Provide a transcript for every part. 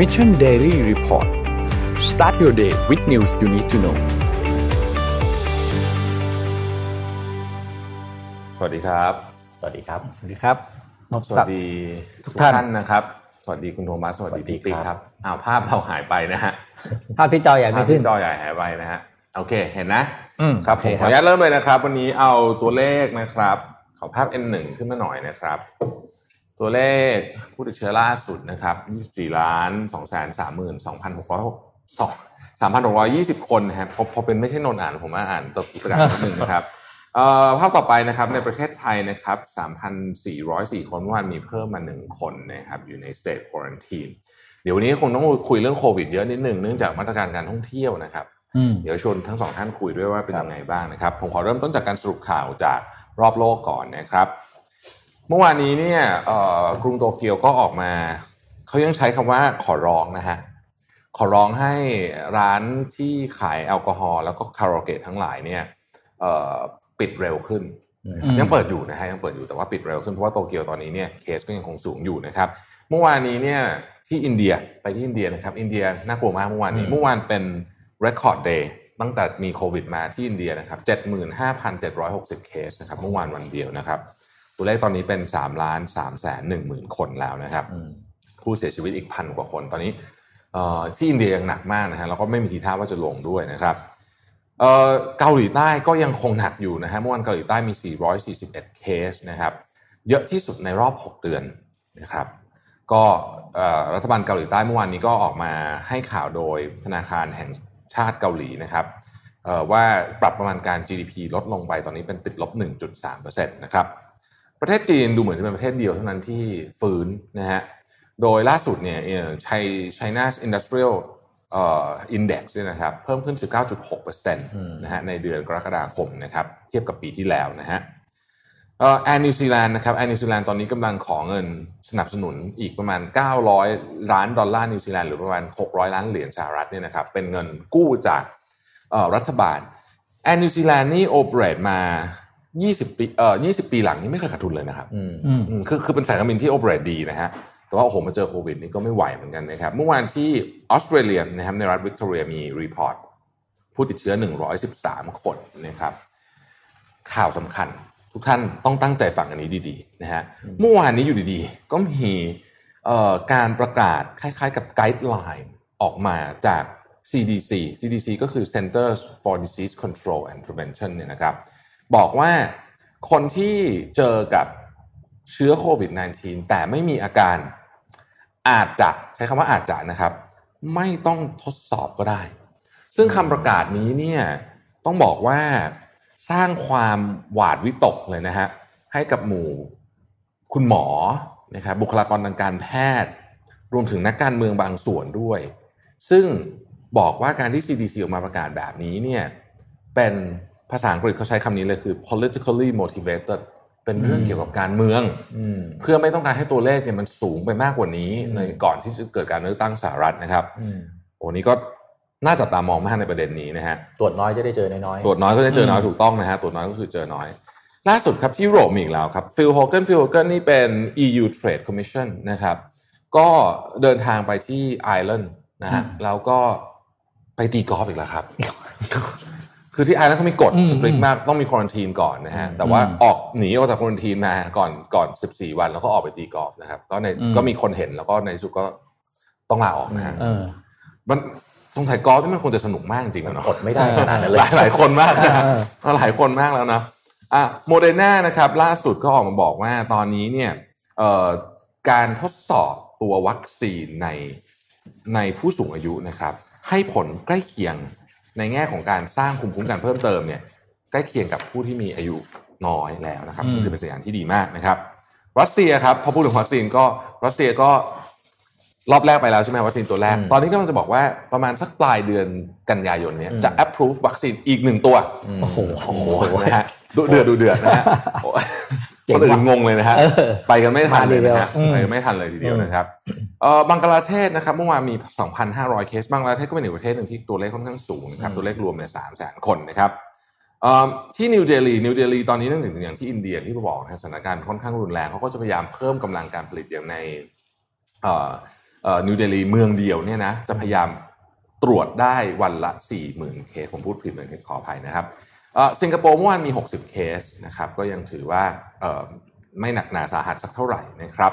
Mission Daily Report start your day with news you need to know สวัสดีครับ สวัสดีครับ สวัสดีครับ สวัสดีทุกทุกท่านท่านนะครับ สวัสดีคุณโทมัส สวัสดีสวัสดีพี่ปิ๊กครับครับ อ้าวภาพเราหายไปนะฮะ ภาพที่จอใหญ่ไม่ภาพขึ้นที่จอใหญ่หายไปนะฮะ โอเค เห็นนะอืมครับโอผเคมคขรัอบอนุญาตเริ่มเลยนะครับ วันนี้เอาตัวเลขนะครับ ขอภาพ N1 ขึ้นมาหน่อยนะครับ ตัวเลขผู้ติดเชื้อล่าสุดนะครับ 24ล้าน2 3 2 6 3,620 คนนะครับพอพอเป็นไม่ใช่นนท์อ่านผมว่าอ่านตัวประกาศนิดนึงนะครับเอ่อภาพต่อไปนะครับในประเทศไทยนะครับ 3,404 คนเมื่อวานมีเพิ่มมา 1 คนนะครับอยู่ใน state quarantine เดี๋ยววันนี้คงต้องคุยเรื่องโควิดเยอะนิดหนึ่งเนื่องจากมาตรการการท่องเที่ยวนะครับอืมเดี๋ยวชวนทั้งสองท่านคุยด้วยว่าเป็นยังไงบ้างนะครับ ผมขอเริ่มต้นจากการสรุปข่าวจากรอบโลกก่อนนะครับ เมื่อวานนี้เนี่ยเอ่อกรุงโตเกียวก็ออกมาเขายังใช้คำว่าขอร้องนะฮะขอร้องให้ร้านที่ขายแอลกอฮอล์แล้วก็คาราโอเกะทั้งหลายเนี่ยเอ่อปิดเร็วขึ้นอืมยังเปิดอยู่นะฮะยังเปิดอยู่แต่ว่าปิดเร็วขึ้นเพราะว่าโตเกียวตอนนี้เนี่ยเคสก็ยังคงสูงอยู่นะครับ เมื่อวานนี้เนี่ยที่อินเดียไปที่อินเดียนะครับ อินเดียน่ากลัวมากเมื่อวานนี้อืมเมื่อวานเป็น record day ตั้งแต่มีโควิดมาที่อินเดียนะครับ 75,760 เคสนะครับเมื่อวานวันเดียวนะครับ ตัวเลขตอนนี้เป็น3ล้าน3แสน1หมื่นคนแล้วนะครับอืมผู้เสียชีวิตอีกพันกว่าคนตอนนี้เอ่อที่อินเดียยังหนักมากนะฮะแล้วก็ไม่มีทีท่าว่าจะลงด้วยนะครับเอ่อเกาหลีใต้ก็ยังคงหนักอยู่นะฮะเมื่อวานเกาหลีใต้มี 441 เคสนะครับเยอะที่สุดในรอบ 6 เดือนนะครับก็เอ่อรัฐบาลเกาหลีใต้เมื่อวานนี้ก็ออกมาให้ข่าวโดยธนาคารแห่งชาติเกาหลีนะครับเอ่อว่าปรับประมาณการ GDP ลดลงไปตอนนี้เป็นติดลบ 1.3%นะครับ ประเทศจีนดูเหมือนจะเป็นประเทศเดียวเท่านั้นที่ฟื้นนะฮะ โดยล่าสุดเนี่ยไช China's Industrial เอ่อ Index เนี่ยนะครับเพิ่มขึ้น 19.6%นะฮะในเดือนกรกฎาคมนะครับเทียบกับปีที่แล้วนะฮะเอ่อ Air New Zealand นะครับ Air New Zealand ตอนนี้กำลังขอเงินสนับสนุนอีกประมาณ 900 ล้านดอลลาร์นิวซีแลนด์หรือประมาณ 600 ล้านเหรียญสหรัฐเนี่ยนะครับเป็นเงินกู้จากเอ่อรัฐบาล Air New Zealand นี่ operate มา 20ปีเอ่อ20ปีหลังนี้ไม่เคยขาดทุนเลยนะครับอืมอืมอืมคือคือเป็นสายการบินที่ operate ดีนะฮะแต่ว่าโอ้โหมาเจอโควิดนี่ก็ไม่ไหวเหมือนกันนะครับ เมื่อวานที่ออสเตรเลียนะครับในรัฐวิกตอเรียมี report ผู้ติดเชื้อ 113 คนนะครับ ข่าวสำคัญ ทุกท่านต้องตั้งใจฟังอันนี้ดีๆนะฮะเมื่อวานนี้อยู่ดีๆ ก็มีเอ่อการประกาศคล้ายๆ กับไกด์ไลน์ออกมาจาก CDC CDC ก็คือ Centers for Disease Control and Prevention เนี่ยนะครับ บอกว่าคนที่เจอกับเชื้อโควิด -19 แต่ไม่มีอาการอาจจะใช้คำว่าอาจจะนะครับ ไม่ต้องทดสอบก็ได้ ซึ่งคำประกาศนี้เนี่ยต้องบอกว่าสร้างความหวาดวิตกเลยนะฮะให้กับหมู่คุณหมอนะครับบุคลากรทางการแพทย์ รวมถึงนักการเมืองบางส่วนด้วย ซึ่งบอกว่าการที่ CDC ออกมาประกาศแบบนี้เนี่ยเป็น ภาษาอังกฤษเขาใช้คำนี้เลยคือ politically motivated เป็นเรื่องอืมเกี่ยวกับการเมืองอืมเพื่อไม่ต้องการให้ตัวเลขเนี่ยมันสูงไปมากกว่านี้อืมในก่อนที่จะเกิดการเลือกตั้งสหรัฐนะครับอืมโอ้นี้ก็น่าจับตามองมากในประเด็นนี้นะฮะตรวจน้อยจะได้เจอน้อยๆตรวจน้อยก็จะเจอน้อยถูกต้องนะฮะตรวจน้อยก็คือเจอน้อย ล่าสุดครับที่ยุโรปมีอีกแล้วครับ Phil Hogan Phil Hogan นี่เป็น EU Trade Commission นะครับ ก็เดินทางไปที่ไอร์แลนด์นะฮะแล้วก็ไปตีกอล์ฟอีกแล้วครับ คือที่ไอร์แลนด์เขามีกฎอืม strict มากต้องมี quarantine ก่อนนะฮะแต่ว่าออกหนีออกจาก quarantine มาก่อนก่อน 14 วันแล้วก็ออกไปตีกอล์ฟนะครับก็ในก็มีคนเห็นแล้วก็ในที่สุดก็ต้องลาออกนะฮะเออมันสงสัยกอล์ฟนี่มันคงจะสนุกมากจริงๆอะเนาะอดไม่ได้ขนาดนั้นเลหยลายหลายคนมากนะเออหลายคนมากแล้วนะอะโมเดอร์นานะครับ ล่าสุดก็ออกมาบอกว่าตอนนี้เนี่ยเอ่อการทดสอบตัววัคซีนในในผู้สูงอายุนะครับ ให้ผลใกล้เคียง ในแง่ของการสร้างภูมิคุ้มกันเพิ่มเติมเนี่ยใกล้เคียงกับผู้ที่มีอายุน้อยแล้วนะครับซึ่งถือเป็นสัญญาณที่ดีมากนะครับ รัสเซียครับพอพูดถึงวัคซีนก็รัสเซียก็รอบแรกไปแล้วใช่ไหมวัคซีนตัวแรกอืมตอนนี้กำลังจะบอกว่าประมาณสักปลายเดือนกันยายนเนี้ยอืมจะ approve วัคซีนอีกหนึ่งตัวมโอ้โหโอ้โหนะฮะดูเดือดดูเดือดนะฮะโอ้ยเจ๋ง คนอื่ว่ะนงงเลยนะฮะเออไปกันไม่ทันเลยนะฮะมาดีเดียวไปกันไม่ทันเลยทีเดียวอืมนะครับเอ่อบังกลาเทศนะครับเมื่อวานมี 2,500 เคสบังกลาเทศก็เป็นอีกประเทศหนึ่งที่ตัวเลขค่อนข้างสูงนะครับตัวเลขรวมเนี่ย3แสนคนนะครับเอ่อที่นิวเดลีนิวเดลีตอนนี้เนื่องจากอย่างที่อินเดียที่บอกนะสถานการณ์ค่อนข้างรุนแรงเขาก็จะพยายามเพิ่มกำลังการผลิตอย่างในเอ่อนิวเดลีเมืองเดียวเนี่ยนะจะพยายามตรวจได้วันละ40,000เคสผมพูดผิดเลยขออภัยนะครับเอ่อ สิงคโปร์เมื่อวานมี 60 เคสนะครับก็ยังถือว่าเอ่อไม่หนักหนาสาหัสสักเท่าไหร่นะครับ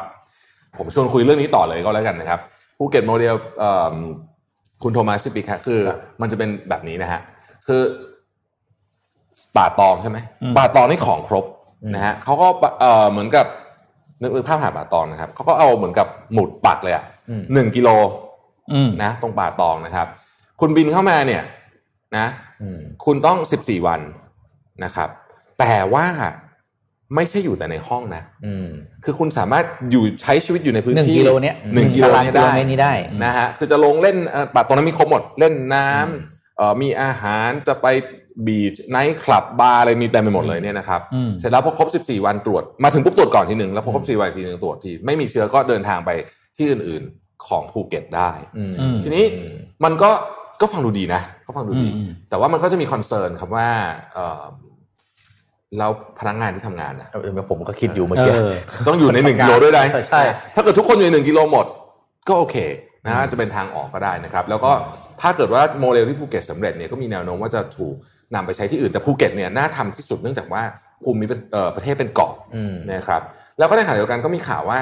ผมชวนคุยเรื่องนี้ต่อเลยก็แล้วกันนะครับภูเก็ตโมเดลเอ่อคุณโทมัสซิปิกคือมันจะเป็นแบบนี้นะฮะคือป่าตองใช่ไหมอืมป่าตองนี่ของครบนะฮะเขาก็เอ่อเหมือนกับนึกนึกภาพหาป่าตองนะครับเขาก็เอาเหมือนกับหมุดปักเลยอะอืมหนึ่งกิโลอืมนะตรงป่าตองนะครับ คุณบินเข้ามาเนี่ย นะอืม คุณต้องสิบสี่วันนะครับ แต่ว่าไม่ใช่อยู่แต่ในห้องนะอืมคือคุณสามารถอยู่ใช้ชีวิตอยู่ในพื้นหนึ่งที่กิโลเนี้ยหนึ่งกิโลตารางเนี่ยกิโลได้เมตรนี้ได้นะฮะคือจะลงเล่นเอ่อป่าตรงนั้นมีครบหมดเล่นน้ำอืมเอ่อมีอาหารจะไป beach ไนท์คลับบาร์อะไรมีเต็มไปหมดเลยเนี่ยนะครับอืมเสร็จแล้วพอครบ 14 วันตรวจ มาถึงปุ๊บตรวจก่อนทีหนึ่งแล้วพอครบ 14 วันอีกทีหนึ่งตรวจที ไม่มีเชื้อก็เดินทางไปที่อื่น ๆของภูเก็ตได้อืมอืมทีนี้มันก็ก็ฟังดูดีนะ ก็ฟังดูดีอืมแต่ว่ามันก็จะมี concern ครับว่าเออแล้วพนักงานที่ทำงานนะเออผมก็คิดอยู่เมื่อกี้เออต้องอยู่ในหนึ่งกิโลด้วยนะใช่ถ้าเกิดทุกคนอยู่ในหนึ่งกิโลหมด ก็โอเคนะฮะจะเป็นทางออกก็ได้นะครับ แล้วก็ถ้าเกิดว่าโมเดลที่ภูเก็ตสำเร็จเนี่ยก็มีแนวโน้มว่าจะถูกนำไปใช้ที่อื่นแต่ภูเก็ตเนี่ยน่าทำที่สุดเนื่องจากว่าภูมิเอ่อประเทศเป็นเกาะอืมนะครับ แล้วก็ในขณะเดียวกันก็มีข่าวว่า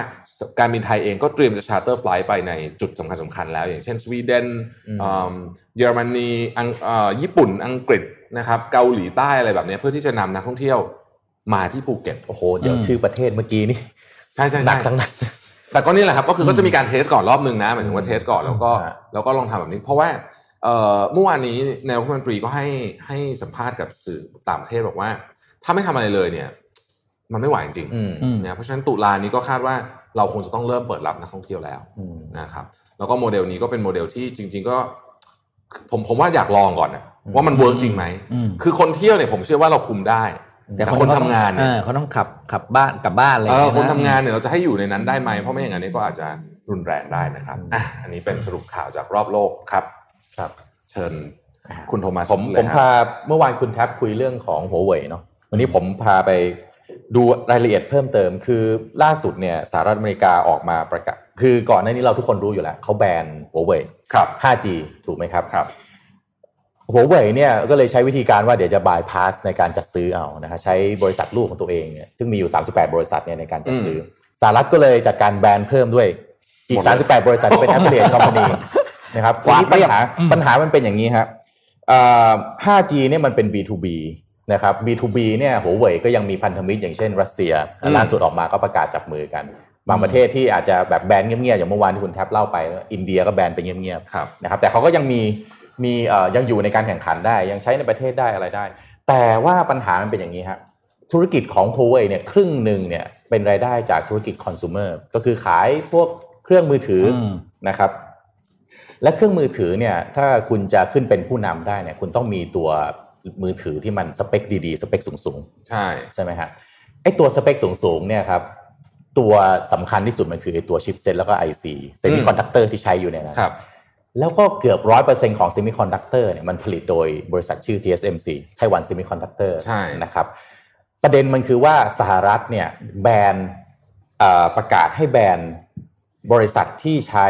การบินไทยเองก็เตรียมจะ charter flight ไปในจุดสำคัญสำคัญแล้ว อย่างเช่นสวีเดนอืมเอิ่มเยอรมนีอังเอ่อญี่ปุ่นอังกฤษนะครับเกาหลีใต้อะไรแบบเนี้ยเพื่อที่จะนำนักท่องเที่ยวมาที่ภูเก็ตโอ้โหเดี๋ยวอืมชื่อประเทศเมื่อกี้นี่ใช่ใช่หนัใช่กทั้งนั้นแต่ก็นี่แหละครับก็คือก็จะมีการเทสก่อนรอบหนึ่งนะหมายถึงว่าเทสก่อนแล้วก็ฮะแล้วก็ลองทำแบบนี้ เพราะว่าเอ่อเมื่อวานนี้นายกรัฐมนตรีก็ให้ให้สัมภาษณ์กับสื่อต่างประเทศบอกว่า ถ้าไม่ทำอะไรเลยเนี่ย มันไม่ไหวจริงอืมอืมนะเพราะฉะนั้นตุลานี้ก็คาดว่า เราคงจะต้องเริ่มเปิดรับนักท่องเที่ยวแล้วอืมนะครับแล้วก็โมเดลนี้ก็เป็นโมเดลที่จริง ๆ ก็ผมผมว่าอยากลองก่อนนะอืมว่ามัน work จริงไหมอืมคือคนเที่ยวเนี่ยผมเชื่อว่าเราคุมได้ แต่คนทำงานเนี่ยออเขาต้องขับขับบ้านกลับบ้านอะไรอเอย่างอเงี้ยคนทำงานเนี่ยเราจะให้อยู่ในนั้นได้ไหมเพราะไม่อย่างนั้นนี่ก็อาจจะรุนแรงได้นะครับอะอันนี้เป็นสรุปข่าวจากรอบโลกครับครับ เชิญคุณโทมัสผมเลยผมฮะพาเมื่อวานคุณแท็บคุยเรื่องของหัวเว่ยเนาะวันนี้ผมพาไป ดูรายละเอียดเพิ่มเติม คือล่าสุดเนี่ยสหรัฐอเมริกาออกมาประกาศคือก่อนหน้านี้เราทุกคนรู้อยู่แล้วเขาแบนหัวเว่ยครับ 5G ถูกไหมครับครับหัวเว่ยเนี่ยก็เลยใช้วิธีการว่าเดี๋ยวจะบายพาสในการจัดซื้อเอานะฮะใช้บริษัทลูกของตัวเองเนี่ยซึ่งมีอยู่ 38 บริษัทเนี่ยในการจัดซื้ออสหรัฐก็เลยจัดการแบนเพิ่มด้วยอีก 38 บริษัทที่เป็น affiliate company นะครับกวาดทีนี้ปัญหาอืมปัญหามันเป็นอย่างนี้ครับเอ่อ 5G เนี่ยมันเป็น B2B นะครับ B2B เนี่ยหัวเว่ยก็ยังมีพันธมิตรอย่างเช่น รัสเซียอืมล่าสุดออกมาก็ประกาศจับมือกัน บางประเทศที่อาจจะแบบแบนเงียบๆอย่างเมื่อวานที่คุณแท็บเล่าไป อินเดียก็แบนไปเงียบๆครับนะครับแต่เขาก็ยังมีมีเอ่อยังอยู่ในการแข่งขันได้ ยังใช้ในประเทศได้อะไรได้ แต่ว่าปัญหามันเป็นอย่างนี้ครับธุรกิจของ Huawei เนี่ยครึ่งหนึ่งเนี่ยเป็นรายได้จากธุรกิจคอน sumer ก็คือขายพวกเครื่องมือถืออมนะครับ และเครื่องมือถือเนี่ยถ้าคุณจะขึ้นเป็นผู้นำได้เนี่ยคุณต้องมีตัว มือถือที่มันสเปคดีๆ สเปคสูงๆ ใช่ใช่ไหมฮะไอตัวสเปคสูงๆเนี่ยครับตัวสำคัญที่สุดมันคือไอตัว chipset แล้วก็ IC เซมิคอนดักเตอร์ที่ใช้อยู่ในนั้นครับแล้วก็เกือบร้อยเปอร์เซ็นของ semiconductor เนี่ยมันผลิตโดยบริษัทชื่อ TSMC Taiwan Semiconductor ใช่นะครับประเด็นมันคือว่าสหรัฐเนี่ยแบนเอ่อประกาศให้แบนบริษัทที่ใช้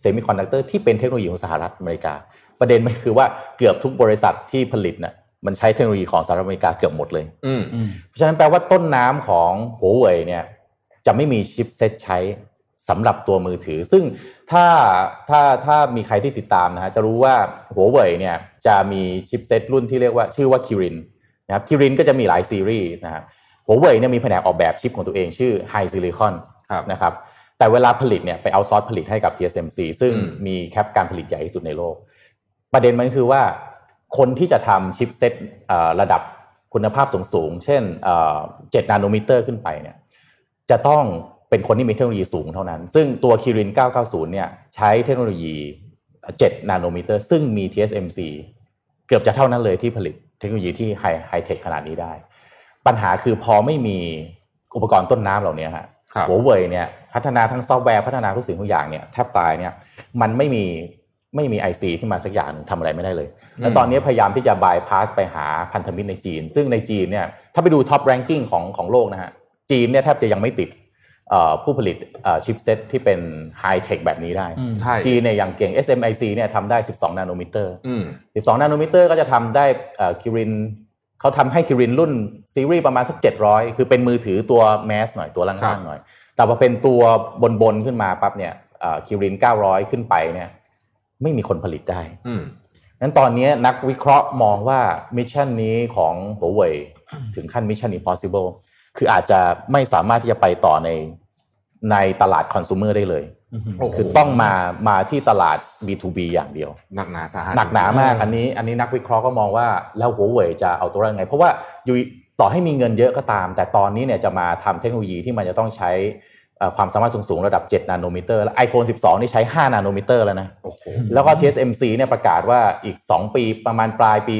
semiconductor ที่เป็นเทคโนโลยีของสหรัฐอเมริกา ประเด็นมันคือว่าเกือบทุกบริษัทที่ผลิตน่ะ มันใช้เทคโนโลยีของสหรัฐอเมริกาเกือบหมดเลย อืมอืมเพราะฉะนั้นแปลว่าต้นน้ำของหัวเว่ยเนี่ย จะไม่มี chipset ใช้สำหรับตัวมือถือ ซึ่งถ้าถ้าถ้ามีใครที่ติดตามนะฮะจะรู้ว่าหัวเว่ยเนี่ยจะมี chipset รุ่นที่เรียกว่าชื่อว่า Kirin นะครับ Kirin ก็จะมีหลายซีรีส์นะครับหัวเว่ยเนี่ยมีแผนกออกแบบชิปของตัวเองชื่อ HiSilicon ครับนะครับแต่เวลาผลิตเนี่ยไป outsource ผลิตให้กับ TSMC ซึ่งอืมมี cap การผลิตใหญ่ที่สุดในโลก ประเด็นมันคือว่า คนที่จะทำ chipset เอ่อระดับคุณภาพสูงๆ เช่นเอ่อ7 nanometer ขึ้นไปเนี่ย จะต้องเป็นคนที่มีเทคโนโลยีสูงเท่านั้น ซึ่งตัว Kirin 990 เนี่ยใช้เทคโนโลยี7 nanometer ซึ่งมี TSMC เกือบจะเท่านั้นเลยที่ผลิตเทคโนโลยีที่ high high-tech ขนาดนี้ได้ ปัญหาคือพอไม่มีอุปกรณ์ต้นน้ำเหล่านี้ฮะครับหัวเว่ยเนี่ยพัฒนาทั้งซอฟต์แวร์พัฒนาทุกสิ่งทุกอย่างเนี่ยแทบตายเนี่ยมันไม่มี ไม่มี IC ที่มาสักอย่างหนึ่งทำอะไรไม่ได้เลย แล้วตอนนี้พยายามที่จะบายพาสไปหาพันธมิตรในจีน ซึ่งในจีนเนี่ยถ้าไปดู top ranking ของของโลกนะฮะจีนเนี่ยแทบจะยังไม่ติดเอ่อผู้ผลิต chipset ที่เป็น high-tech แบบนี้ได้อืมใช่จีนเนี่ยอย่างเก่ง SMIC เนี่ยทำได้ 12 nanometer อืม12 nanometer ก็จะทำได้ Kirin เขาทำให้ Kirin รุ่นซีรีส์ประมาณสัก 700 คือเป็นมือถือตัว mass หน่อยตัวล่างๆหน่อยครับ แต่พอเป็นตัวบนๆขึ้นมาปั๊บเนี่ย Kirin 900 ขึ้นไปเนี่ย ไม่มีคนผลิตได้อืมนั้นตอนนี้นักวิเคราะห์มองว่า mission นี้ของหัวเว่ยถึงขั้นมิชชั่น impossible คืออาจจะไม่สามารถที่จะไปต่อในในตลาดคอน sumer ได้เลยโอ้โหคือต้องมามาที่ตลาด B2B อย่างเดียว หนักหนาสาหัสหนักหนามากอันนี้ อันนี้นักวิเคราะห์ก็มองว่าแล้วหัวเว่ยจะเอาตัวรอดยังไง เพราะว่าอยู่ต่อให้มีเงินเยอะก็ตาม แต่ตอนนี้เนี่ยจะมาทำเทคโนโลยีที่มันจะต้องใช้เอ่อ ความสามารถสูงๆ ระดับ 7 nanometer แล้ว iPhone 12 นี่ใช้ 5 nanometer แล้วนะโอ้โหแล้วก็ TSMC เนี่ยประกาศว่าอีก 2 ปีประมาณปลายปี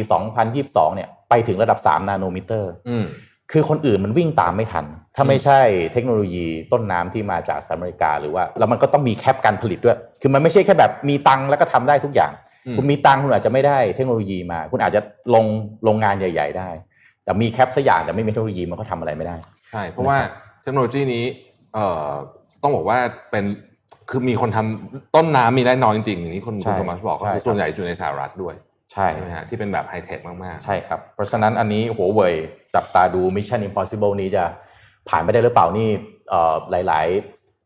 2022 เนี่ย ไปถึงระดับ 3 nanometer อืมคือคนอื่นมันวิ่งตามไม่ทัน ถ้าไม่ใช่เทคโนโลยีต้นน้ำที่มาจากสหรัฐอเมริกา หรือว่า แล้วมันก็ต้องมี cap การผลิตด้วย คือมันไม่ใช่แค่แบบมีตังค์แล้วก็ทำได้ทุกอย่างอืมคุณมีตังค์คุณอาจจะไม่ได้เทคโนโลยีมา คุณอาจจะลงโรงงานใหญ่ ๆ ได้ แต่มีแคปสักอย่างแต่ไม่มีเทคโนโลยีมันก็ทำอะไรไม่ได้ ใช่ เพราะว่าเทคโนโลยีนี้ เอ่อต้องบอกว่าเป็นคือมีคนทำต้นน้ำมีได้น้อยจริงๆอย่างนี้คุณใช่คุณโทมัสบอกก็ใช่คือส่วนใหญ่อยู่ในสหรัฐด้วยใช่ใช่ไหมฮะที่เป็นแบบไฮเทคมากๆ ใช่ครับ เพราะฉะนั้นอันนี้หัวเว่ยจับตาดู Mission Impossible นี้จะผ่านไปได้หรือเปล่านี่เอ่อหลาย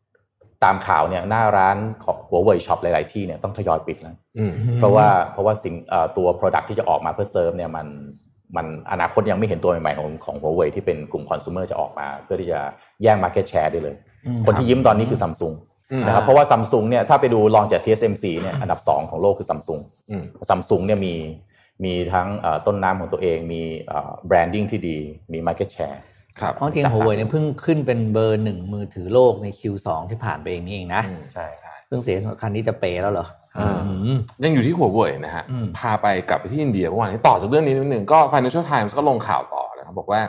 ๆ ตามข่าวเนี่ยหน้าร้านของหัวเว่ย shop หลาย ๆ ที่เนี่ยต้องทยอยปิดแล้วอืมเพราะว่าเพราะว่าสิ่งเอ่อตัว product ที่จะออกมาเพื่อเซิร์ฟเนี่ยมัน มันอนาคตยังไม่เห็นตัวใหม่ๆของของหัวเว่ยที่เป็นกลุ่มคอน sumer จะออกมา เพื่อที่จะแย่ง market share ได้เลยอืมคนที่ยิ้มตอนนี้คือซัมซุงอืมนะครับเพราะว่าซัมซุงเนี่ยถ้าไปดูรองจาก TSMC เนี่ยอันดับ 2 ของโลกคือซัมซุงอืมซัมซุงเนี่ยมีมีทั้งเอ่อต้นน้ำของตัวเองมี branding ที่ดีมี Market Share ครับเพราะจริงจากหัวเว่ยเนี่ยเพิ่งขึ้นเป็นเบอร์หนึ่งมือถือโลกใน Q2 ที่ผ่านไปเองนี่เองนะอืมใช่เพิ่งเสียคันนี้จะเปย์แล้วเหรออ่าอืม ยังอยู่ที่หัวเว่ยนะฮะอืมพาไปกลับไปที่อินเดียเมื่อวานนี้ต่อจากเรื่องนี้นิดนึงก็ Financial Times ก็ลงข่าวต่อนะครับบอกว่า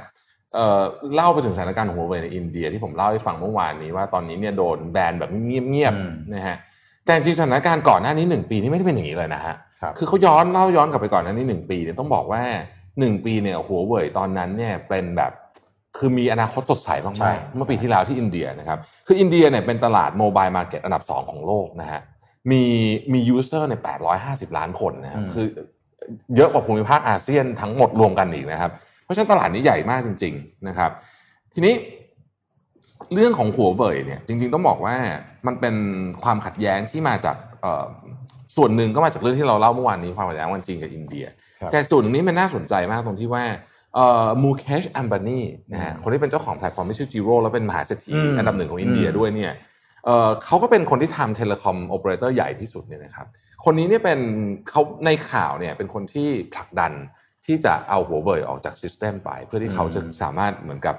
เอ่อเล่าไปถึงสถานการณ์ของหัวเว่ยในอินเดียที่ผมเล่าให้ฟังเมื่อวานนี้ว่าตอนนี้เนี่ยโดนแบนแบบเงียบอืมๆนะฮะแต่จริงๆสถานการณ์ก่อนหน้านี้หนึ่งปีนี่ไม่ได้เป็นอย่างนี้เลยนะฮะครับคือเขาย้อนเล่าย้อนกลับไปก่อนหน้านี้หนึ่งปีเนี่ยต้องบอกว่าหนึ่งปีเนี่ยหัวเว่ยตอนนั้นเนี่ยเป็นแบบคือมีอนาคตสดใสใช่มากๆเมื่อปีที่แล้วที่อินเดียนะครับคืออินเดียเนี่ยเป็นตลาด mobile market อันดับสองของโลกนะฮะ มีมี user ใน850 ล้านคนนะครับอืมคือเยอะกว่าภูมิภาคอาเซียนทั้งหมดรวมกันอีกนะครับ เพราะฉะนั้นตลาดนี้ใหญ่มากจริง ๆนะครับ ทีนี้เรื่องของหัวเว่ยเนี่ยจริง ๆ ต้องบอกว่ามันเป็นความขัดแย้งที่มาจากเอ่อส่วนหนึ่งก็มาจากเรื่องที่เราเล่าเมื่อวานนี้ความขัดแย้งระหว่างจีนกับอินเดียครับแต่ส่วนหนึ่งนี้มันน่าสนใจมากตรงที่ว่าเอ่อ Mukesh Ambani นะฮะอืมคนที่เป็นเจ้าของแพลตฟอร์มที่ชื่อจีโร่แล้วเป็นมหาเศรษฐีอืมอันดับหนึ่งของอินเดียอืมด้วยเนี่ย เอ่อเขาก็เป็นคนที่ทำ telecom operator ใหญ่ที่สุดเนี่ยนะครับ คนนี้เนี่ยเป็นเขาในข่าวเนี่ยเป็นคนที่ผลักดันที่จะเอาหัวเว่ยออกจาก system ไป เพื่อที่เขาจะสามารถเหมือนกับ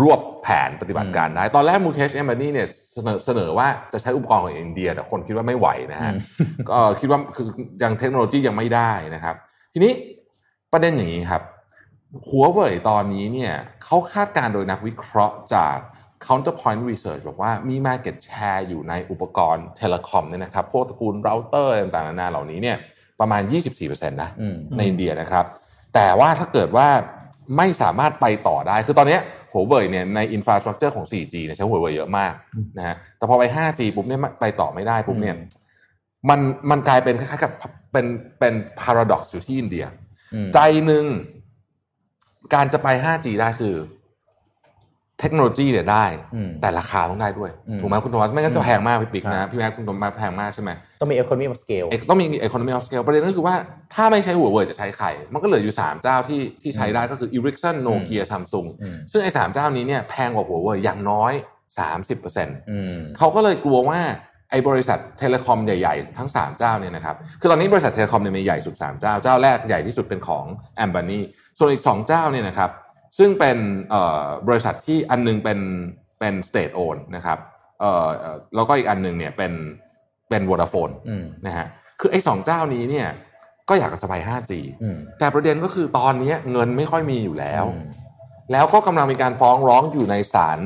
รวบแผนปฏิบัติการได้ ตอนแรก Mukesh Ambani เนี่ยเสนอเสนอว่าจะใช้อุปกรณ์ของอินเดีย แต่คนคิดว่าไม่ไหวนะฮะก็คิดว่าคือยังเทคโนโลยียังไม่ได้นะครับ ทีนี้ประเด็นอย่างนี้ครับหัวเว่ยตอนนี้เนี่ยเขาคาดการณ์โดยนักวิเคราะห์จาก Counterpoint Research บอกว่ามี market share อยู่ในอุปกรณ์ telecom เนี่ยนะครับพวกตระกูลเราเตอร์ต่างๆนานาเหล่านี้เนี่ยประมาณ 24%นะอืมในอินเดียนะครับ แต่ว่าถ้าเกิดว่าไม่สามารถไปต่อได้ คือตอนเนี้หัวเว่ยเนี่ยใน infrastructure ของ 4G เนี่ยใช้หัวเว่ยเยอะมากนะฮะแต่พอไป 5G ปุ๊บเนี่ยไปต่อไม่ได้ปุ๊บเนี่ยอืมมันมันกลายเป็นคล้ายๆกับเป็นเป็น paradox อยู่ที่อินเดียอืมใจหนึ่งการจะไป 5G ได้คือ เทคโนโลยีเนี่ยได้อืมแต่ราคาต้องได้ด้วยอืมถูกไหมคุณโทมัสไม่งั้นจะแพงมากพี่ปิ๊กนะครับพี่แม็กคุณโทมัสแพงมากใช่ไหมต้องมี economy of scale เอกต้องมี economy of scale ประเด็นก็คือว่าถ้าไม่ใช้หัวเว่ยจะใช้ใคร มันก็เหลืออยู่ 3 เจ้าที่ที่ใช้ได้ก็คือ Ericsson Nokia Samsung อืมซึ่งไอ้สามเจ้านี้เนี่ยแพงกว่าหัวเว่ยอย่างน้อย 30%อืมเขาก็เลยกลัวว่าไอ้บริษัท telecom ใหญ่ๆ ทั้ง 3 เจ้าเนี่ยนะครับ คือตอนนี้บริษัท telecom เนี่ยมีใหญ่สุด 3 เจ้า เจ้าแรกใหญ่ที่สุดเป็นของแอมบานีส่วนอีก 2 เจ้าเนี่ยนะครับ ซึ่งเป็นเอ่อบริษัทที่อันหนึ่งเป็นเป็น state own นะครับเอ่อเอ่อแล้วก็อีกอันหนึ่งเนี่ยเป็นเป็น Vodafone อืมนะฮะคือไอ้สองเจ้านี้เนี่ยก็อยากจะไป 5G อืมแต่ประเด็นก็คือตอนนี้เงินไม่ค่อยมีอยู่แล้วอืมแล้วก็กำลังมีการฟ้องร้องอยู่ในศาล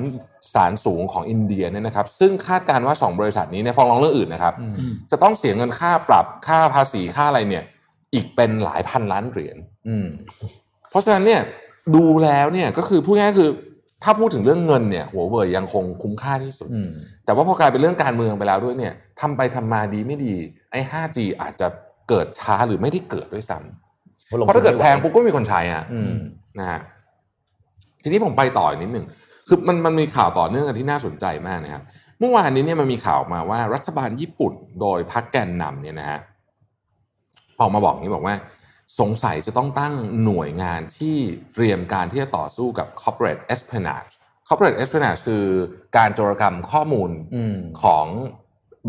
ศาลสูงของอินเดียเนี่ยนะครับ ซึ่งคาดการณ์ว่า 2 บริษัทนี้เนี่ยฟ้องร้องเรื่องอื่นนะครับอืมจะต้องเสียเงินค่าปรับค่าภาษีค่าอะไรเนี่ย อีกเป็นหลายพันล้านเหรียญอืมเพราะฉะนั้นเนี่ย ดูแล้วเนี่ยก็คือพูดง่ายๆคือ ถ้าพูดถึงเรื่องเงินเนี่ย หัวเว่ยยังคงคุ้มค่าที่สุดอืมแต่ว่าพอกลายเป็นเรื่องการเมืองไปแล้วด้วยเนี่ยทำไปทำมาดีไม่ดี ไอ้ 5G อาจจะเกิดช้าหรือไม่ได้เกิดด้วยซ้ำเพราะถ้าเกิดแพงปุ๊บก็ไม่มีคนใช้อะอืมนะฮะทีนี้ผมไปต่ออีกนิดหนึ่งคือมันมันมีข่าวต่อเนื่องกันที่น่าสนใจมากนะครับเมื่อวานนี้เนี่ยมันมีข่าวออกมาว่ารัฐบาลญี่ปุ่นโดยพรรคแกนนำเนี่ยนะฮะออกมาบอกอย่างนี้บอกว่า สงสัยจะต้องตั้งหน่วยงานที่เตรียมการที่จะต่อสู้กับ corporate espionage corporate espionage คือการโจรกรรมข้อมูลอืมของ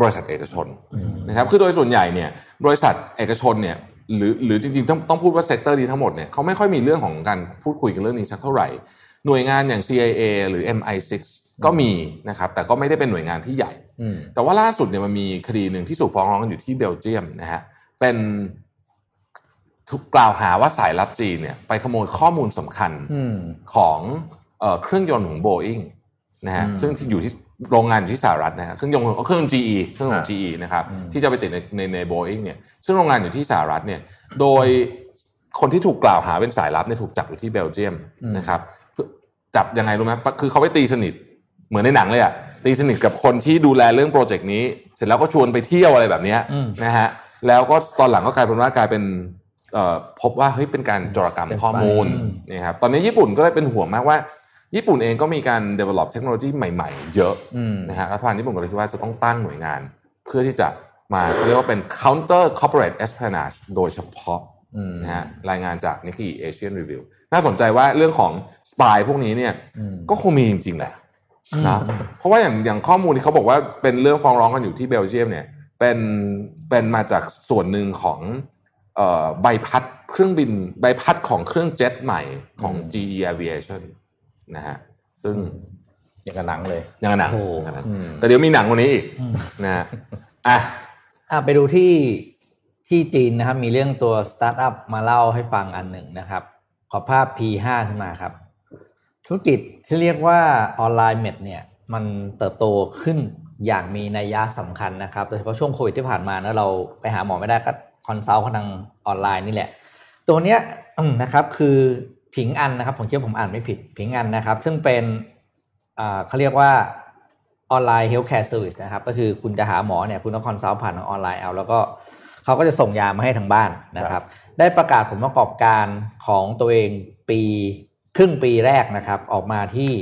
บริษัทเอกชนอืมนะครับคือโดยส่วนใหญ่เนี่ยบริษัทเอกชนเนี่ยหรือหรือจริงๆต้องต้องพูดว่า sector นี้ทั้งหมดเนี่ยเขาไม่ค่อยมีเรื่องของการพูดคุยกันเรื่องนี้สักเท่าไหร่ หน่วยงานอย่าง CIA หรือ MI6 ก็มีนะครับแต่ก็ไม่ได้เป็นหน่วยงานที่ใหญ่อืมแต่ว่าล่าสุดเนี่ยมันมีคดีหนึ่งที่ถูกฟ้องร้องกันอยู่ที่เบลเยียมนะฮะเป็น ถูกกล่าวหาว่าสายลับจีนเนี่ยไปขโมยข้อมูลสำคัญอืมของเอ่อเครื่องยนต์ของโบอิงนะฮะอืมซึ่งที่อยู่ที่โรงงานอยู่ที่สหรัฐนะฮะเครื่องยนต์เครื่อง GE เครื่องของฮะ GE นะครับอืมที่จะไปติดในในในโบอิงเนี่ยซึ่งโรงงานอยู่ที่สหรัฐเนี่ยโดยคนที่ถูกกล่าวหาเป็นสายลับเนี่ยถูกจับอยู่ที่เบลเยียมนะครับจับยังไงรู้ไหมคือเขาไปตีสนิทเหมือนในหนังเลยอะตีสนิทกับคนที่ดูแลเรื่องโปรเจกต์นี้ เสร็จแล้วก็ชวนไปเที่ยวอะไรแบบเนี้ยอืมนะฮะแล้วก็ตอนหลังก็กลายเป็นว่ากลายเป็นเอ่อ พบว่าเฮ้ยเป็นการโจรกรรมเป็นข้อมูล spy นี่ครับตอนนี้ญี่ปุ่นก็เลยเป็นห่วงมากว่า ญี่ปุ่นเองก็มีการ develop เทคโนโลยีใหม่ ๆ เยอะอืมนะฮะรัฐบาลญี่ปุ่นก็เลยคิดว่าจะต้องตั้งหน่วยงาน เพื่อที่จะมาเขาเรียกว่าเป็น counter corporate espionage โดยเฉพาะอืมนะฮะรายงานจาก Nikkei Asian Review น่าสนใจว่าเรื่องของ spy พวกนี้เนี่ยอืมก็คงมีจริงๆแหละนะเพราะว่าอย่างอย่างข้อมูลที่เขาบอกว่าเป็นเรื่องฟ้องร้องกันอยู่ที่เบลเยียมเนี่ยเป็นเป็นมาจากส่วนหนึ่งของเอ่อ ใบพัดเครื่องบินใบพัดของเครื่องเจ็ตใหม่ของอืม GE Aviation นะฮะซึ่งอย่างกับหนังเลยยังกับหนังโอ้โหอย่างกับหนังอืมแต่เดี๋ยวมีหนังวันนี้อีกอืมนะฮะอะอะไปดูที่ที่จีนนะครับ มีเรื่องตัวสตาร์ทอัพมาเล่าให้ฟังอันหนึ่งนะครับ ขอภาพ P5 ขึ้นมาครับ ธุรกิจที่เรียกว่าonline med เนี่ย มันเติบโตขึ้นอย่างมีนัยยะสำคัญนะครับโดยเฉพาะช่วงโควิดที่ผ่านมานะเราไปหาหมอไม่ได้ก็ consult ทางออนไลน์นี่แหละ ตัวเนี้ยนะครับคือผิงอันนะครับผมเชื่อผมอ่านไม่ผิดผิงอันนะครับ ซึ่งเป็นเขาเรียกว่า online healthcare service นะครับ ก็คือคุณจะหาหมอเนี่ยคุณต้อง consult ผ่านทางออนไลน์เอา แล้วก็เขาก็จะส่งยามาให้ทางบ้านนะครับ ได้ประกาศผลประกอบการของตัวเองปีครึ่งปีแรกนะครับ ออกมาที่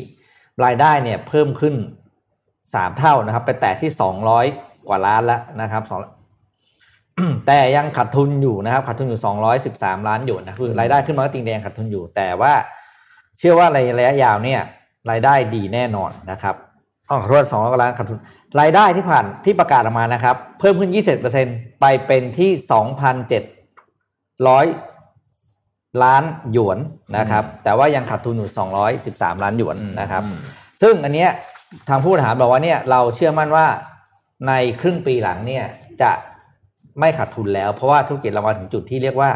รายได้เนี่ยเพิ่มขึ้นสามเท่านะครับ ไปแตะที่สองร้อยกว่าล้านแล้วนะครับสอง แต่ยังขาดทุนอยู่นะครับขาดทุนอยู่สองร้อยสิบสามล้านหยวนนะคือรายได้ขึ้นมาก็ติงแดงขาดทุนอยู่ แต่ว่า เชื่อว่าในระยะยาวเนี่ย รายได้ดีแน่นอนนะครับอ๋อขอโทษสองร้อยกว่าล้านขาดทุน รายได้ที่ผ่านที่ประกาศออกมานะครับ เพิ่มขึ้นยี่สิบเปอร์เซ็นไปเป็นที่สองพันเจ็ดร้อยล้านหยวนนะครับ แต่ว่ายังขาดทุนอยู่สองร้อยสิบสามล้านหยวนนะครับอืมซึ่งอันเนี้ยทางผู้บริหารบอกว่าเนี่ยเราเชื่อมั่นว่าในครึ่งปีหลังเนี่ยจะ ไม่ขาดทุนแล้ว เพราะว่าธุรกิจเรามาถึงจุดที่เรียกว่า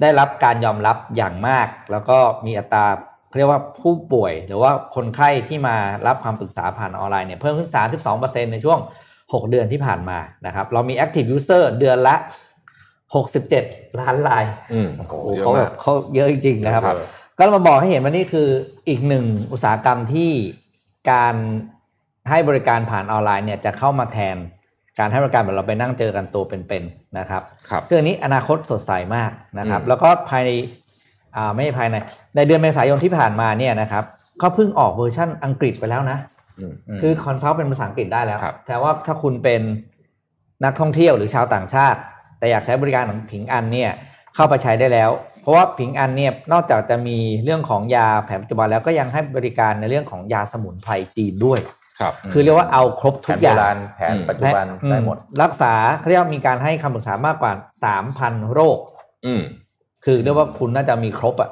ได้รับการยอมรับอย่างมาก แล้วก็มีอัตราเขาเรียกว่าผู้ป่วย หรือว่าคนไข้ที่มารับความปรึกษาผ่านออนไลน์เนี่ยเพิ่มขึ้น 32%ในช่วง 6 เดือนที่ผ่านมานะครับเรามี active user เดือนละ 67 ล้านรายอืมโอ้โหโอ้โหเยอะเขาแบมากบเขาเยอะจริงๆนะครับครับ ก็มาบอกให้เห็นว่านี่คืออีกหนึ่งอุตสาหกรรมที่การให้บริการผ่านออนไลน์เนี่ยจะเข้ามาแทน การให้บริการแบบเราไปนั่งเจอกันตัวเป็นๆนะครับครับซึ่งอันนี้อนาคตสดใสมากนะครับอืมแล้วก็ภายในอ่าไม่ใช่ภายใน ในเดือนเมษายนที่ผ่านมาเนี่ยนะครับก็เพิ่งออกเวอร์ชั่นอังกฤษไปแล้วนะอืมคือ consult เป็นภาษาอังกฤษได้แล้วครับแต่ว่าถ้าคุณเป็นนักท่องเที่ยวหรือชาวต่างชาติ แต่อยากใช้บริการของผิงอันเนี่ยเข้าไปใช้ได้แล้ว เพราะว่าผิงอันเนี่ยนอกจากจะมีเรื่องของยาแผนปัจจุบันแล้วก็ยังให้บริการในเรื่องของยาสมุนไพรจีนด้วย ครับคือเรียกว่าเอาครบทุกอย่างแผนโบราณอืมแผนปัจจุบันอืมได้หมด รักษาเขาเรียกว่ามีการให้คำปรึกษามากกว่าสามพันโรคอืมคือเรียกว่าคุณน่าจะมีครบอะ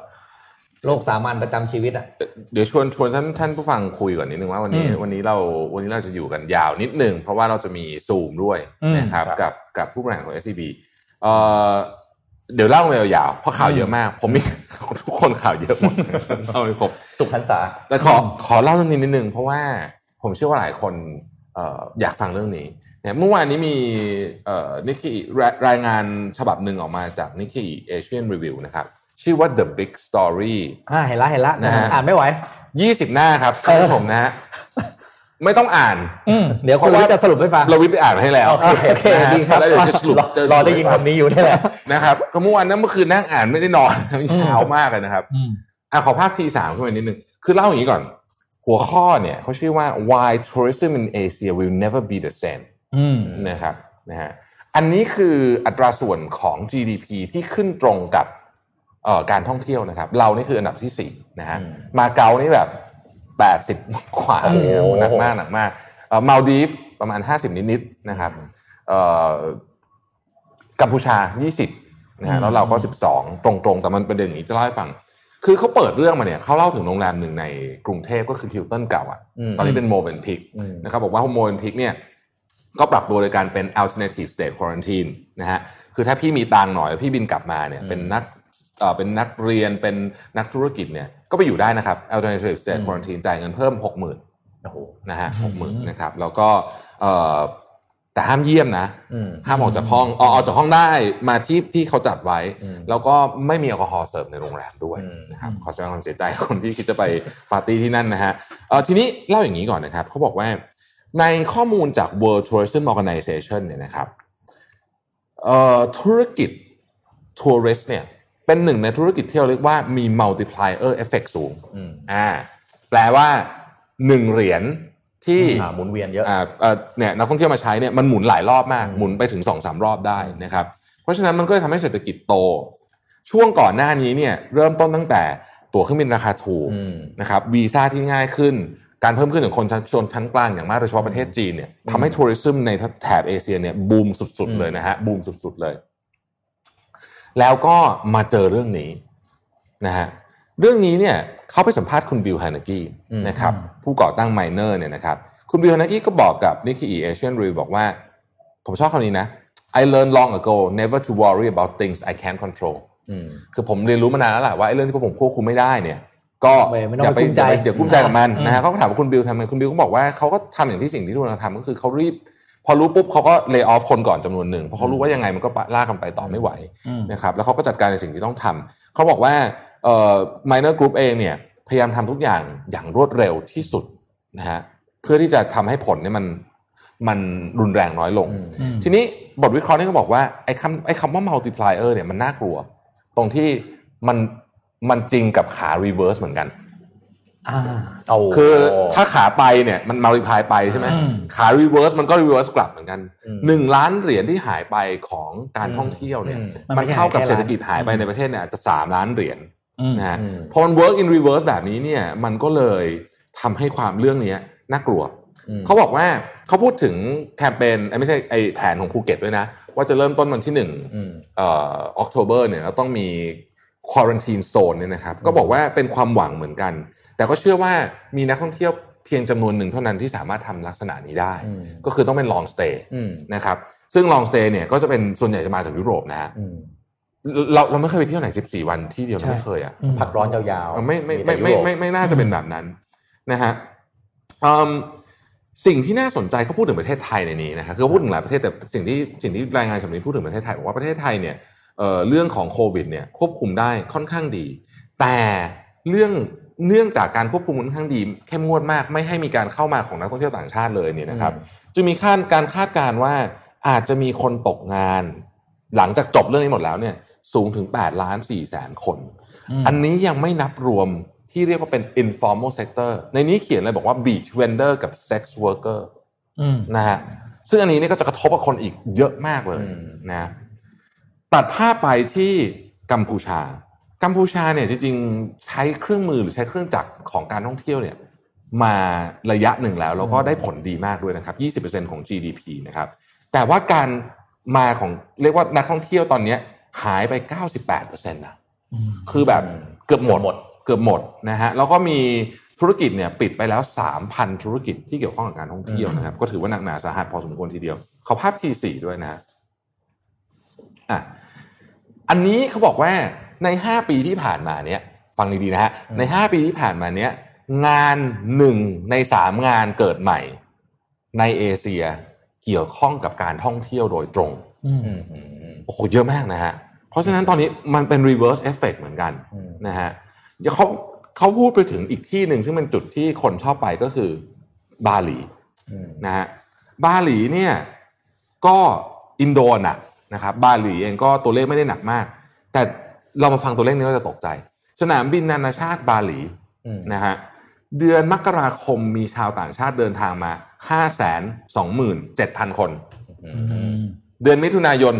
โรคสามัญประจำชีวิตอะเดี๋ยวชวนชวนท่านท่านผู้ฟังคุยก่อนนิดนึงว่าวันนี้อืมวันนี้เราวันนี้เราจะอยู่กันยาวนิดนึง เพราะว่าเราจะมีซูมด้วยอืมนะครับครับกับกับผู้บริหารของ SCB เอ่อเดี๋ยวเล่าไปยาวๆเพราะข่าวเยอะมาก ผมมีทุกคนข่าวเยอะหมดเล่าไม่ครบสุพรรษาแต่ขอขอเล่าเรื่องนี้นิดนึงเพราะว่า ผมเชื่อว่าหลายคนเอ่ออยากฟังเรื่องนี้เนี่ยเมื่อวานนี้มีเอ่อนิกกี้รายงานฉบับหนึ่งออกมาจากนิกกี้เอเชียนรีวิวนะครับชื่อว่า The Big Story อ่าเห็นละเห็นละนะฮะอ่านไม่ไหว20หน้าครับท่านผู้ชมนะฮะไม่ต้องอ่านอืมเดี๋ยวคุณวิทย์จะสรุปให้ฟังเราวิทย์ไปอ่านให้แล้วโอเคโอเคนะฮะดีครับแล้วเดี๋ยวจะสรุปรอจะรอได้ยินคำนี้อยู่นี่แหละนะครับก็เมื่อวานนั้นเมื่อคืนนั่งอ่านไม่ได้นอนเช้ามากเลยนะครับอืมอะขอภาพทีสามขึ้นมานิดนึงคือเล่าอย่างนี้ก่อน หัวข้อเนี่ยเขาชื่อว่า why tourism in Asia will never be the same อืมนะครับนะฮะอันนี้คืออัตราส่วนของ GDP ที่ขึ้นตรงกับเอ่อการท่องเที่ยวนะครับ เรานี่คืออันดับที่สี่นะฮะอืมมาเก๊านี่แบบแปดสิบกว่าโอ้โหหนักมากหนักมากเอ่อมาลดีฟประมาณห้าสิบนิดๆนะครับเอ่อกัมพูชา 20นะฮะแล้วเราก็ 12 ตรงๆ แต่มันประเด็นอย่างนี้จะเล่าให้ฟัง คือเขาเปิดเรื่องมาเนี่ยเขาเล่าถึงโรงแรมหนึ่งในกรุงเทพก็คือคิวตันเก่าอะมตอนนี้เป็นโมเ e นพิกอืมนะครับบอกว่าโมเ e นพิกเนี่ยก็ปรับตัวโดยการเป็น alternative state quarantine นะฮะคือถ้าพี่มีตังค์หน่อยแล้วพี่บินกลับมาเนี่ยอืมเป็นนักเอ่อเป็นนักเรียนเป็นนักธุรกิจเนี่ยก็ไปอยู่ได้นะครับ alternative state อืม quarantine จ่ายเงินเพิ่ม 60,000โอ้โหนะฮะอืมหกหมื่นนะครับแล้วก็เอ่อ แต่ห้ามเยี่ยมนะอืมห้ามออกจากห้องออกออกจากห้องได้มาที่ที่เขาจัดไว้อืมแล้วก็ไม่มีแอลกอฮอล์เสิร์ฟในโรงแรมด้วยอืมนะครับขอแสดงความเสียใจคนที่คิดจะไปปาร์ตี้ที่นั่นนะฮะเอ่อทีนี้เล่าอย่างนี้ก่อนนะครับเขาบอกว่าในข้อมูลจาก World Tourism Organization เนี่ยนะครับเอ่อธุรกิจทัวริสต์เนี่ยเป็นหนึ่งในธุรกิจที่เราเรียกว่ามี multiplier effect สูงอืมอ่าแปลว่าหนึ่งเหรียญ ที่อ่าหมุนเวียนเยอะอ่าเอ่อเนี่ยนักท่องเที่ยวมาใช้เนี่ยมันหมุนหลายรอบมากอืมหมุนไปถึงสองสามรอบได้นะครับ เพราะฉะนั้นมันก็เลยทำให้เศรษฐกิจโต ช่วงก่อนหน้านี้เนี่ยเริ่มต้นตั้งแต่ตั๋วเครื่องบินราคาถูกอืมนะครับวีซ่าที่ง่ายขึ้น การเพิ่มขึ้นของคนชั้นชนชั้นกลางอย่างมากโดยเฉพาะประเทศจีนเนี่ยทำให้ทัวริซึมในแถบเอเชียเนี่ยบูมสุดอืๆมเลยนะฮะบูมสุดๆเลย แล้วก็มาเจอเรื่องนี้นะฮะเรื่องนี้เนี่ย เขาไปสัมภาษณ์คุณบิลฮานากี้นะครับผู้ก่อตั้งไมเนอร์เนี่ยนะครับคุณบิลฮานากี้ก็บอกกับนิก k ีเอเชียนรีบอกว่า ผมชอบคำนี้นะ I learned long ago never to worry about things I can't control อืมคือผมเรียนรู้มานานแล้วแหละว่าไอ้เรื่องที่ผมควบคุมไม่ได้เนี่ย ก็ไม่ไม่ต้องอย่าไปไปกุ้มใจอย่าไปอย่ากุ้มใจกับมันอืมนะฮะเขาก็ถามว่าคุณบิลทำไงคุณบิลก็บอกว่าเขาก็ทำอย่างที่สิ่งที่ทุกคนทำก็คือเขารีบ พอรู้ปุ๊บเขาก็เลิกออฟคนก่อนจำนวนหนึ่งเพราะเขารู้ว่ายังไงมันก็ลากกันไปต่อไม่ไหวอืมนะครับแล้วเขาก็จัดการในสิ่งที่ต้องทำเขาบอกว่า เอ่อ minor group เองเนี่ยพยายามทำทุกอย่างอย่างรวดเร็วที่สุดนะฮะเพื่อที่จะทำให้ผลเนี่ยมันมันรุนแรงน้อยลงอืมอืมทีนี้บทวิเคราะห์นี่ก็บอกว่าไอ้คำไอ้คำว่า multiplier เนี่ยมันน่ากลัว ตรงที่มันมันจริงกับขา reverse เหมือนกันอ่าเอาคือถ้าขาไปเนี่ยมัน multiply ไปใช่ไหมอืมขา reverse มันก็ reverse กลับเหมือนกันอืมหนึ่งล้านเหรียญที่หายไปของการอืมท่องเที่ยวเนี่ยอืมมันเท่ากับมันไม่ใช่แค่เศรษฐกิจล้านหายไปในประเทศเนี่ยอาจจะสามล้านเหรียญอืม นะฮะอืมพอมัน work in reverse แบบนี้เนี่ย มันก็เลยทำให้ความเรื่องเนี้ยน่ากลัวอืมเขาบอกว่าเขาพูดถึงแคมเปญเอ้ยไม่ใช่ไอแผนของภูเก็ตด้วยนะ ว่าจะเริ่มต้นวันที่หนึ่งอืมเอ่อออกโทเบอร์เนี่ยแล้วต้องมีควอรันทีนโซนเนี่ยนะครับ ก็บอกว่าเป็นความหวังเหมือนกัน แต่ก็เชื่อว่ามีนักท่องเที่ยวเพียงจำนวนหนึ่งเท่านั้นที่สามารถทำลักษณะนี้ได้อืมก็คือต้องเป็น long stay อืมนะครับ ซึ่ง long stay เนี่ยก็จะเป็นส่วนใหญ่จะมาจากยุโรปนะฮะอืม เราเราไม่เคยไปเที่ยวไหน14วันที่เดียวนะใช่ไม่เคยอะอืมพักร้อนยาวเออไม่ไม่แต่ไม่ไม่ยุโรปไม่ไม่น่าจะเป็นแบบนั้นนะฮะอืมสิ่งที่น่าสนใจเขาพูดถึงประเทศไทยในนี้นะครับคือเขาพูดถึงหลายประเทศแต่สิ่งที่สิ่งที่รายงานฉบับนี้พูดถึงประเทศไทยบอกว่าประเทศไทยเนี่ยเอ่อเรื่องของโควิดเนี่ยควบคุมได้ค่อนข้างดี แต่เรื่องเนื่องจากการควบคุมค่อนข้างดีเข้มงวดมากไม่ให้มีการเข้ามาของนักท่องเที่ยวต่างชาติเลยเนี่ยนะครับจึงมีคาดการคาดการณ์ว่าอาจจะมีคนตกงาน หลังจากจบเรื่องนี้หมดแล้วเนี่ย สูงถึง8ล้าน4แสนคนมอันนี้ยังไม่นับรวมที่เรียกว่าเป็น informal sector ในนี้เขียนเลยบอกว่า beach vendor กับ sex worker อืมนะฮะซึ่งอันนี้เนี่ยก็จะกระทบกับคนอีกเยอะมากเลยอืมนะตัดภาพไปที่กัมพูชา กัมพูชาเนี่ยจริงๆใช้เครื่องมือหรือใช้เครื่องจักรของการท่องเที่ยวเนี่ยมาระยะหนึ่งแล้วแล้วก็ได้ผลดีมากด้วยนะครับ 20%ของ GDP นะครับ แต่ว่าการมาของเรียกว่านักท่องเที่ยวตอนเนี้ย หายไป 98%นะอืมคือแบบอืมเกือบหมดหมด เกือบหมดนะฮะแล้วก็มีธุรกิจเนี่ยปิดไปแล้ว 3,000 ธุรกิจที่เกี่ยวข้องกับการท่องเที่ยวนะครับ ก็ถือว่าหนักหนาสาหัสพอสมควรทีเดียวขอภาพทีสี่ด้วยนะฮะอะอันนี้เขาบอกว่าใน 5 ปีที่ผ่านมาเนี่ย ฟังดีๆนะฮะใน 5 ปีที่ผ่านมาเนี่ย งานหนึ่งในสามงานเกิดใหม่ ในเอเชียเกี่ยวข้องกับการท่องเที่ยวโดยตรงอืมอืมอืมอืม โอ้โหเยอะมากนะฮะ เพราะฉะนั้นตอนนี้มันเป็น reverse effect เหมือนกันอืมนะฮะเดี๋ยวเขาเขาพูดไปถึงอีกที่หนึ่งซึ่งเป็นจุดที่คนชอบไปก็คือบาหลีอืมนะฮะบาหลีเนี่ยก็อินโดหนักนะครับบาหลีเองก็ตัวเลขไม่ได้หนักมาก แต่เรามาฟังตัวเลขนี้เราจะตกใจ สนามบินนานาชาติบาหลีอืมนะฮะเดือนมกราคมมีชาวต่างชาติเดินทางมา5 2 7 0 0 0 คนอือืมมเดือนมิถุนายน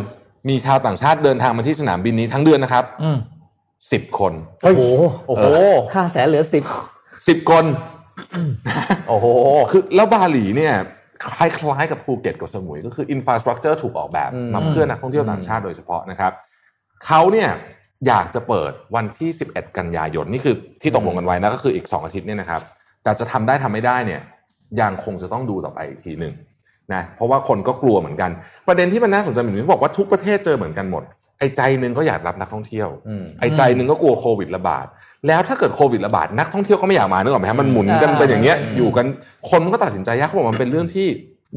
มีชาวต่างชาติเดินทางมาที่สนามบินนี้ทั้งเดือนนะครับอืม10คน โอ้โหโอ้โหห้าแสนเหลือสิบ10คน โอ้โห คือแล้วบาหลีเนี่ยคล้ายๆกับภูเก็ตกับสมุย ก็คือ infrastructure ถูกออกแบบอืมมาเพื่อนักท่องเที่ยวต่างชาติโดยเฉพาะนะครับเขาเนี่ยอยากจะเปิดวันที่ 11 กันยายน นี่คือที่ตกลงกันไว้นะก็คืออีก 2 อาทิตย์เนี่ยนะครับ แต่จะทำได้ทำไม่ได้เนี่ยยังคงจะต้องดูต่อไปอีกทีหนึ่ง นะเพราะว่าคนก็กลัวเหมือนกัน ประเด็นที่มันน่าสนใจเหมือนที่บอกว่าทุกประเทศเจอเหมือนกันหมดไอ้ใจหนึ่งก็อยากรับนักท่องเที่ยวอืมไอ้ใจหนึ่งก็กลัวโควิดระบาดแล้วถ้าเกิดโควิดระบาดนักท่องเที่ยวก็ไม่อยากมานึกออกไหมฮะมันหมุนกันเป็นอย่างเงี้ยอืมอยู่กันคนมันก็ตัดสินใจยากเขาบอกมันเป็นเรื่องที่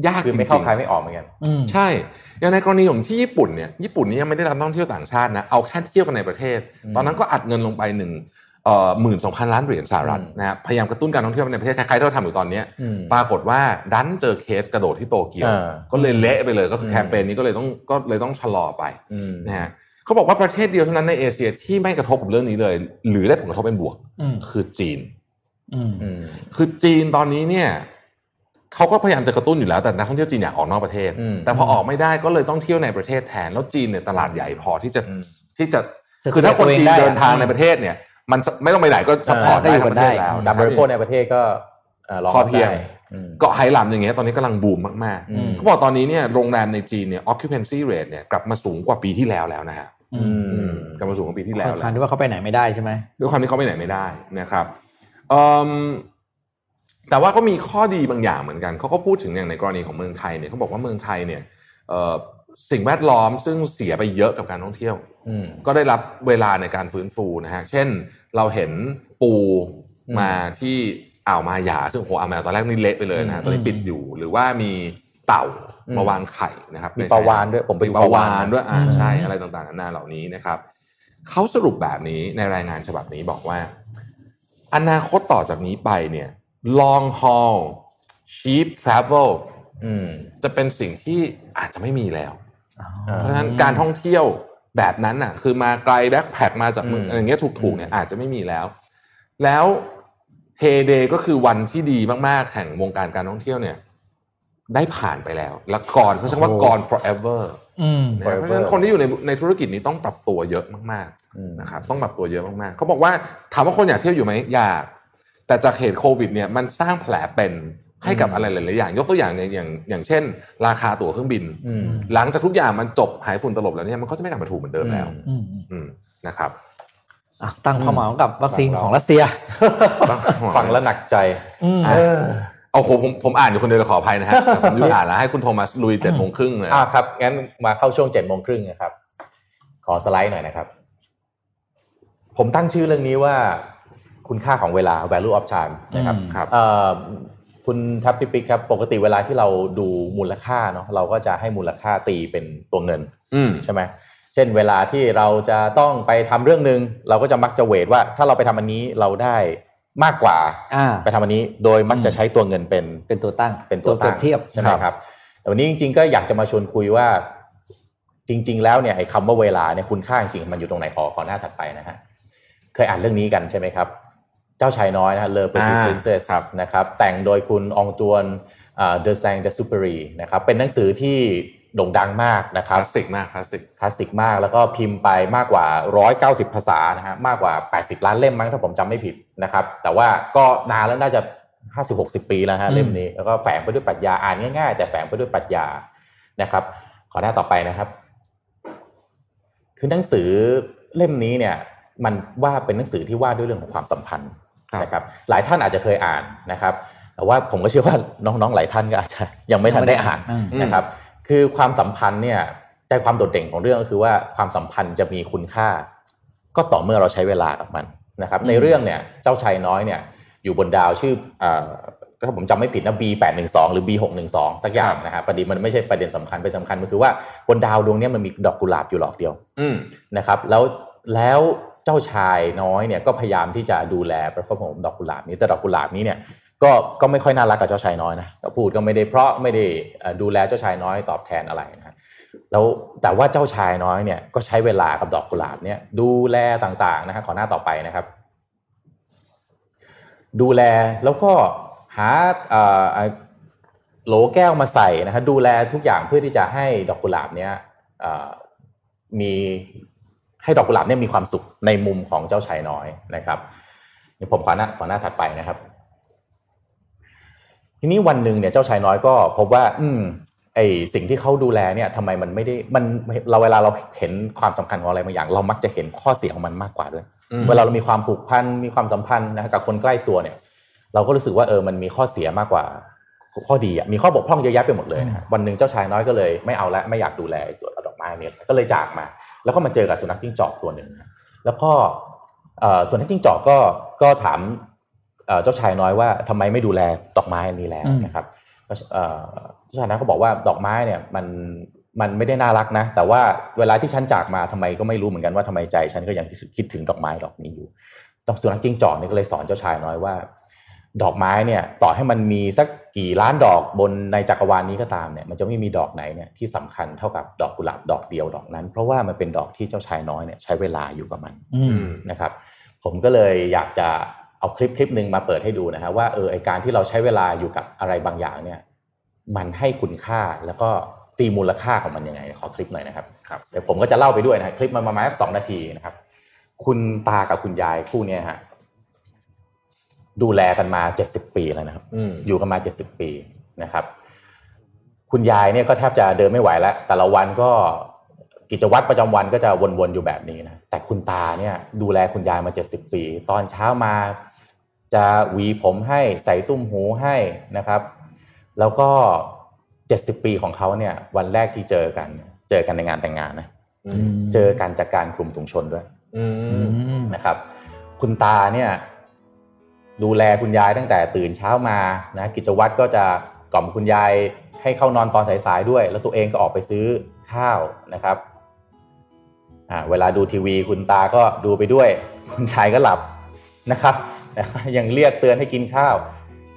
ยากคือจไม่ริเข้างใครไม่ออกเหมือนกันอืมๆใช่ อย่างในกรณีของที่ญี่ปุ่นเนี่ยญี่ปุ่นนี่ยังไม่ได้รับนักท่องเที่ยวต่างชาตินะเอาแค่เที่ยวกันในประเทศอืมตอนนั้นก็อัดเงินลงไปหนึ่งเอ่อ หมื่นสองพันล้านเหรียญสหรัฐอืมนะฮะพยายามกระตุ้นการท่องเที่ยวในประเทศคล้ายๆที่เราทำอยู่ตอนเนี้ยอืมปรากฏว่าดันเจอเคสกระโดดที่โตเกียวอ่าก็เลยเละไปเลยก็คือมแคมเปญนี้ก็เลยต้องก็เลยต้องชะลอไปอืมนะฮะเขาบอกว่าประเทศเดียวเท่านั้นในเอเชียที่ไม่กระทบกับเรื่องนี้เลย หรือได้ผลกระทบเป็นบวกอืมคือจีนอืมอืมคือจีนตอนนี้เนี่ยเขาก็พยายามจะกระตุ้นอยู่แล้วแต่นักท่องเที่ยวจีนอยากออกนอกประเทศอืมแต่พอออกไม่ได้ก็เลยต้องเที่ยวในประเทศแทนแล้วจีนเนี่ยตลาดใหญ่พอที่จะอืมที่จะจะคือถ้าคนจีนตัวเองได้เดินทางอะในประเทศเนี่ย มันไม่ต้องไปไหนก็สปอร์ตได้ได้อยู่ทั้งประเทศได้แล้วดับบริโภคในประเทศก็เอ่อรองพอรับเพียงได้อืมเกาะไหหลำอย่างเงี้ยตอนนี้กำลังบูมมากอืมๆเขาบอกตอนนี้เนี่ยโรงแรมในจีนเนี่ย occupancy rate เนี่ยกลับมาสูงกว่าปีที่แล้วแล้วนะฮะอือืมมกลับมาสูงกว่าปีที่แล้วค่อนแล้ข้างวที่ว่าเขาไปไหนไม่ได้ใช่ไหมด้วยความที่เขาไปไหนไม่ได้นะครับเอิ่มแต่ว่าก็มีข้อดีบางอย่างเหมือนกันเขาก็พูดถึงอย่างในกรณีของเมืองไทยเนี่ยเขาบอกว่าเมืองไทยเนี่ยเอ่อสิ่งแวดล้อมซึ่งเสียไปเยอะกับการท่องเที่ยวอืมก็ได้รับเวลาในการฟื้นฟูนะฮะเช่น เราเห็นปูอืมมาที่อ่าวมาหยาซึ่งโหอ่าวมาหยาตอนแรกนี่เละไปเลยนะฮะอืมตอนนี้ปิดอยู่หรือว่ามีเต่าอืมมาวางไข่นะครับมีในปลาวาฬด้วยผมไปมีดูปลาวาฬปลาวาฬด้วยอ่าอืมใช่อะไรต่างๆนานาเหล่านี้นะครับเขาสรุปแบบนี้ในรายงานฉบับนี้บอกว่า อนาคตต่อจากนี้ไปเนี่ย long haul cheap travel อืมจะเป็นสิ่งที่อาจจะไม่มีแล้วอ่าเพราะฉะนั้นการท่องเที่ยว แบบนั้นน่ะ คือมาไกลแบ็คแพคมาจากเมืองอืมอย่างเงี้ยถูกๆเนี่ยอาจจะไม่มีแล้ว แล้วเฮเดย์ก็คือวันที่ดีมากๆแห่งวงการการท่องเที่ยวเนี่ย ได้ผ่านไปแล้ว และก่อนเขาใช้คำว่า gone forever อืมนะเพราะฉะนั้นคนที่อยู่ในในธุรกิจนี้ต้องปรับตัวเยอะมากอืมๆนะครับต้องปรับตัวเยอะมากๆเขาบอกว่าถามว่าคนอยากเที่ยวอยู่ไหมอยาก แต่จากเหตุโควิด เนี่ยมันสร้างแผลเป็น ให้กับอืมอะไรหลาย ๆ อย่าง ยกตัวอย่างเนี่ยอย่างอย่างเช่น ราคาตั๋วเครื่องบินอืมหลังจากทุกอย่างมันจบหายฝุ่นตลบแล้วเนี่ยมันก็จะไม่กลับมาถูกเหมือนเดิมแล้วอืมอืมอืมนะครับอะตั้งความหมายกับวัคซีนฟังแล้วของรัสเซียฟังแล้วหนักใจอืมอะเอาผมผมผมอ่านอยู่คนเดียวเลยขออภัยนะฮะแต่ผมหยุดอ่านแล้วให้คุณโทมัสลุยเจ็ดโมงครึ่งเลยอ่าครับงั้นมาเข้าช่วงเจ็ดโมงครึ่งนะครับ ขอสไลด์หน่อยนะครับ ผมตั้งชื่อเรื่องนี้ว่าคุณค่าของเวลา value of time นะครับอืมครับเอ่อ คุณทัพพิปิกครับ ปกติเวลาที่เราดูมูลค่าเนาะเราก็จะให้มูลค่าตีเป็นตัวเงินอืมใช่ไหมเช่นเวลาที่เราจะต้องไปทำเรื่องหนึ่งเราก็จะมักจะเวทว่า ถ้าเราไปทำอันนี้เราได้มากกว่าอ่าไปทำอันนี้โดยมักจะใช้ตัวเงินเป็นเป็นตัวตั้งเป็นตัวเปรีตั้ยงบเทียบใช่ไหมครับแต่วันนี้จริง ๆ ก็อยากจะมาชวนคุยว่า จริง ๆ แล้วเนี่ยไอ้คำว่าเวลาเนี่ยคุณค่าจริงๆมันอยู่ตรงไหนขอขอหน้าถัดไปนะฮะเคยอ่านเรื่องนี้กันใช่ไหมครับ เจ้าชายน้อยนะฮะ Le Petit อ่า Prince ครับนะครับแต่งโดยคุณ Antoine de Saint-Exupéry นะครับเป็นหนังสือที่โด่งดังมากนะครับคลาสสิกมากคลาสสิกคลาสสิกมากแล้วก็พิมพ์ไปมากกว่า 190 ภาษานะฮะมากกว่า 80 ล้านเล่มมั้งถ้าผมจำไม่ผิดนะครับแต่ว่าก็นานแล้วน่าจะ 50-60 ปีแล้วฮะอืมเล่มนี้แล้วก็แฝงไปด้วยปรัชญาอ่านง่ายๆ แต่แฝงไปด้วยปรัชญานะครับ ขอหน้าต่อไปนะครับ คือหนังสือเล่มนี้เนี่ย มันว่าเป็นหนังสือที่ว่าด้วยเรื่องของความสัมพันธ์ครับ นะครับหลายท่านอาจจะเคยอ่านนะครับแต่ว่าผมก็เชื่อว่าน้องๆหลายท่านก็อาจจะยังไม่ทันได้อ่านอืมนะครับคือความสัมพันธ์เนี่ยใจความโดดเด่นของเรื่องก็คือว่าความสัมพันธ์จะมีคุณค่า ก็ต่อเมื่อเราใช้เวลากับมันนะครับในเรื่องเนี่ยเจ้าชายน้อยเนี่ยอยู่บนดาวชื่อเอ่อถ้าผมจำไม่ผิดนะ B แปดหนึ่งสองหรือ B หกหนึ่งสองสักอย่างนะฮะประเด็นมันไม่ใช่ประเด็นสำคัญประเด็นสำคัญมันคือว่าบนดาวดวงเนี้ยมันมีดอกกุหลาบอยู่หลอกเดียวอืมนะครับแล้วแล้ว เจ้าชายน้อยเนี่ยก็พยายามที่จะดูแลประคบประหงมดอกกุหลาบนี้แต่ดอกกุหลาบนี้เนี่ยก็ก็ไม่ค่อยน่ารักกับเจ้าชายน้อยนะก็พูดก็ไม่ได้เพราะไม่ได้ดูแลเจ้าชายน้อยตอบแทนอะไรนะแล้วแต่ว่าเจ้าชายน้อยเนี่ยก็ใช้เวลากับดอกกุหลาบเนี่ยดูแลต่างๆนะครับขอหน้าต่อไปนะครับ ดูแลแล้วก็หาโหลแก้วมาใส่นะครับดูแลทุกอย่างเพื่อที่จะให้ดอกกุหลาบเนี้ยมี ให้ดอกกุหลาบเนี่ยมีความสุขในมุมของเจ้าชายน้อยนะครับเดี๋ยวผมขอหน้าขอหน้าถัดไปนะครับ ทีนี้วันหนึ่งเนี่ยเจ้าชายน้อยก็พบว่า อืมไอสิ่งที่เขาดูแลเนี่ยทำไมมันไม่ได้มันเราเวลาเราเห็นความสำคัญของอะไรบางอย่าง เรามักจะเห็นข้อเสียของมันมากกว่าด้วยอืมเวลาเรามีความผูกพันมีความสัมพันธ์นะกับคนใกล้ตัวเนี่ย เราก็รู้สึกว่าเออมันมีข้อเสียมากกว่า ข้อดีอะมีข้อบกพร่องเยอะแยะไปหมดเลยนะฮะวันหนึ่งเจ้าชายน้อยก็เลยไม่เอาละไม่อยากดูแลตัวดอกไม้เนี่ยก็เลยจากมา แล้วก็มาเจอกับสุนัขจิ้งจอกตัวหนึ่งนะแล้วก็เอ่อสุนัขจิ้งจอกก็ก็ถามเอ่อเจ้าชายน้อยว่าทำไมไม่ดูแลดอกไม้อันนี้แล้วอืมนะครับก็เอ่อเจ้าชายน้อยก็บอกว่าดอกไม้เนี่ยมันมันไม่ได้น่ารักนะ แต่ว่าเวลาที่ฉันจากมาทำไมก็ไม่รู้เหมือนกันว่าทำไมใจ ฉันก็ยังคิดถึงดอกไม้ดอกนี้อยู่ดอกสุนัขจิ้งจอกนี่ก็เลยสอนเจ้าชายน้อยว่า ดอกไม้เนี่ยต่อให้มันมีสักกี่ล้านดอกบนในจักรวาลนี้ก็ตามเนี่ยมันจะไม่มีดอกไหนเนี่ยที่สำคัญเท่ากับดอกกุหลาบดอกเดียวดอกนั้น เพราะว่ามันเป็นดอกที่เจ้าชายน้อยเนี่ยใช้เวลาอยู่กับมันอือืมมนะครับ ผมก็เลยอยากจะเอาคลิปคลิปหนึ่งมาเปิดให้ดูนะฮะว่าเออไอการที่เราใช้เวลาอยู่กับอะไรบางอย่างเนี่ยมันให้คุณค่าแล้วก็ตีมูลค่าของมันยังไงขอคลิปหน่อยนะครับครับเดี๋ยวผมก็จะเล่าไปด้วยนะคลิปมันประมาณสักสองนาทีนะครับ คุณตากับคุณยายคู่เนี้ยฮะ ดูแลกันมาเจ็ดสิบปีแล้วนะครับอืมอยู่กันมาเจ็ดสิบปีนะครับ คุณยายเนี่ยก็แทบจะเดินไม่ไหวแล้ว แต่ละวันก็กิจวัตรประจำวันก็จะวนๆอยู่แบบนี้นะแต่คุณตาเนี่ยดูแลคุณยายมาเจ็ดสิบปี ตอนเช้ามาจะหวีผมให้ใส่ตุ้มหูให้นะครับ แล้วก็เจ็ดสิบปีของเขาเนี่ย วันแรกที่เจอกัน เจอกันในงานแต่งงานนะอือืมมเจอกันจากการคลุมถุงชนด้วยอือืมมนะครับ คุณตาเนี่ย ดูแลคุณยายตั้งแต่ตื่นเช้ามานะกิจวัตรก็จะกล่อมคุณยายให้เข้านอนตอนสายๆด้วย แล้วตัวเองก็ออกไปซื้อข้าวนะครับอ่าเวลาดูทีวีคุณตาก็ดูไปด้วย คุณยายก็หลับนะครับแต่ก็ยังเรียกเตือนให้กินข้าว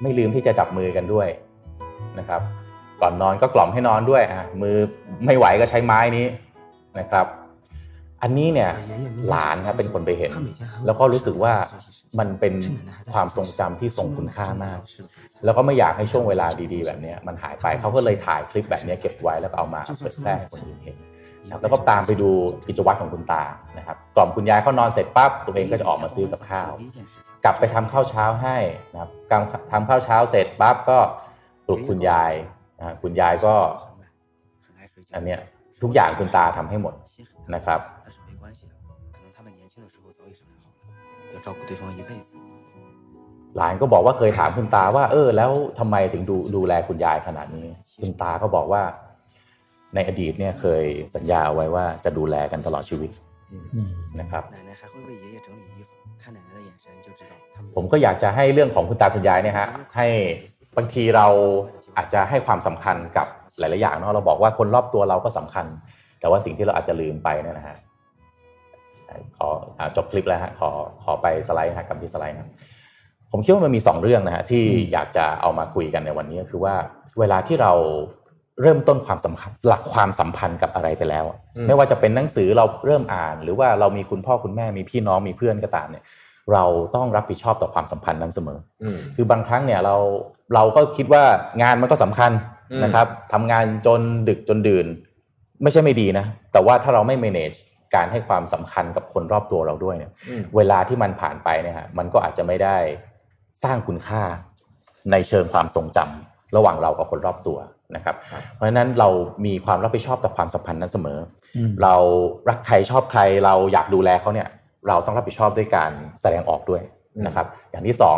ไม่ลืมที่จะจับมือกันด้วยนะครับ ก่อนนอนก็กล่อมให้นอนด้วยอะมือไม่ไหวก็ใช้ไม้นี้นะครับ อันนี้เนี่ยหลานครับเป็นคนไปเห็น แล้วก็รู้สึกว่า มันเป็นความทรงจำที่ทรงคุณค่ามาก แล้วก็ไม่อยากให้ช่วงเวลาดีๆ แบบเนี้ยมันหายไปเขาก็เลยถ่ายคลิปแบบเนี้ยเก็บไว้แล้วก็เอามาเผยแพร่ให้คนอื่นเห็นนะครับแล้วก็ตามไปดูกิจวัตรของคุณตานะครับกล่อมคุณยายเขานอนเสร็จปั๊บตัวเองก็จะออกมาซื้อกับข้าว กลับไปทำข้าวเช้าให้นะครับกำทำข้าวเช้าเสร็จปั๊บก็ปลุกคุณยายนะฮะคุณยายก็อันเนี้ยทุกอย่างคุณตาทำให้หมดนะครับ 照顾对方一辈子。 หลานก็บอกว่าเคยถามคุณตาว่า เออ แล้วทำไมถึงดูดูแลคุณยายขนาดนี้ คุณตาก็บอกว่า ในอดีตเนี่ยเคยสัญญาเอาไว้ว่าจะดูแลกันตลอดชีวิต อืม นะครับ 奶奶还会为爷爷整理衣服，看奶奶的眼神就知道他们。 ผมก็อยากจะให้เรื่องของคุณตาคุณยายเนี่ยฮะให้บางทีเราอาจจะให้ความสำคัญกับหลาย ๆ อย่างเนาะเราบอกว่าคนรอบตัวเราก็สำคัญ แต่ว่าสิ่งที่เราอาจจะลืมไปเนี่ยนะฮะ ขออ่าจบคลิปแล้วฮะขอขอไปสไลด์ฮะกลับที่สไลด์นะผมคิดว่ามันมีสองเรื่องนะฮะที่อยากจะเอามาคุยกันในวันนี้ก็คือว่าเวลาที่เราเริ่มต้นความสัมพันธ์หลักความสัมพันธ์กับอะไรไปแล้วอะอืมไม่ว่าจะเป็นหนังสือเราเริ่มอ่าน หรือว่าเรามีคุณพ่อคุณแม่มีพี่น้องมีเพื่อนก็ตามเนี่ย เราต้องรับผิดชอบต่อความสัมพันธ์นั้นเสมออืมคือบางครั้งเนี่ยเราเราก็คิดว่างานมันก็สำคัญอืมนะครับทำงานจนดึกจนดื่น ไม่ใช่ไม่ดีนะ แต่ว่าถ้าเราไม่ manage การให้ความสำคัญกับคนรอบตัวเราด้วยเนี่ยอืมเวลาที่มันผ่านไปเนี่ยฮะมันก็อาจจะไม่ได้สร้างคุณค่าในเชิงความทรงจำระหว่างเรากับคนรอบตัวนะครับครับ เพราะฉะนั้นเรามีความรับผิดชอบต่อความสัมพันธ์นั้นเสมออืมเรารักใครชอบใครเราอยากดูแลเขาเนี่ย เราต้องรับผิดชอบด้วยการแสดงออกด้วยนะครับ อย่างที่สอง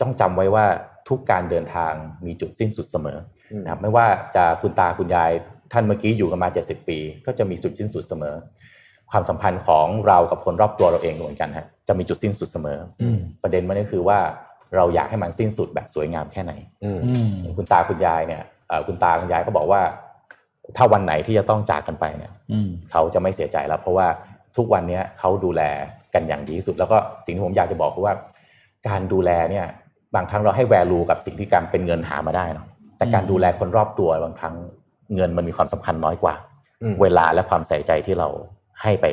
ต้องจำไว้ว่าทุกการเดินทางมีจุดสิ้นสุดเสมออืมนะครับไม่ว่าจะคุณตาคุณยายท่านเมื่อกี้อยู่กันมา 70 ปี ก็จะมีจุดสิ้นสุดเสมอ ความสัมพันธ์ของเรากับคนรอบตัวเราเองก็เหมือนกันฮะจะมีจุดสิ้นสุดเสมอออืมประเด็นมันก็คือว่าเราอยากให้มันสิ้นสุดแบบสวยงามแค่ไหนอืมอืมคุณตาคุณยายเนี่ยเอ่อคุณตาคุณยายก็บอกว่า ถ้าวันไหนที่จะต้องจากกันไปเนี่ยอืมเขาจะไม่เสียใจแล้ว เพราะว่าทุกวันเนี้ยเขาดูแลกันอย่างดีที่สุด แล้วก็สิ่งที่ผมอยากจะบอกคือว่า การดูแลเนี่ย บางครั้งเราให้แวลูกับสิ่งที่การเป็นเงินหามาได้เนาะแต่การอืมดูแลคนรอบตัวบางครั้งเงินมันมีความสำคัญน้อยกว่าอืมเวลาและความใส่ใจที่เรา ให้ไป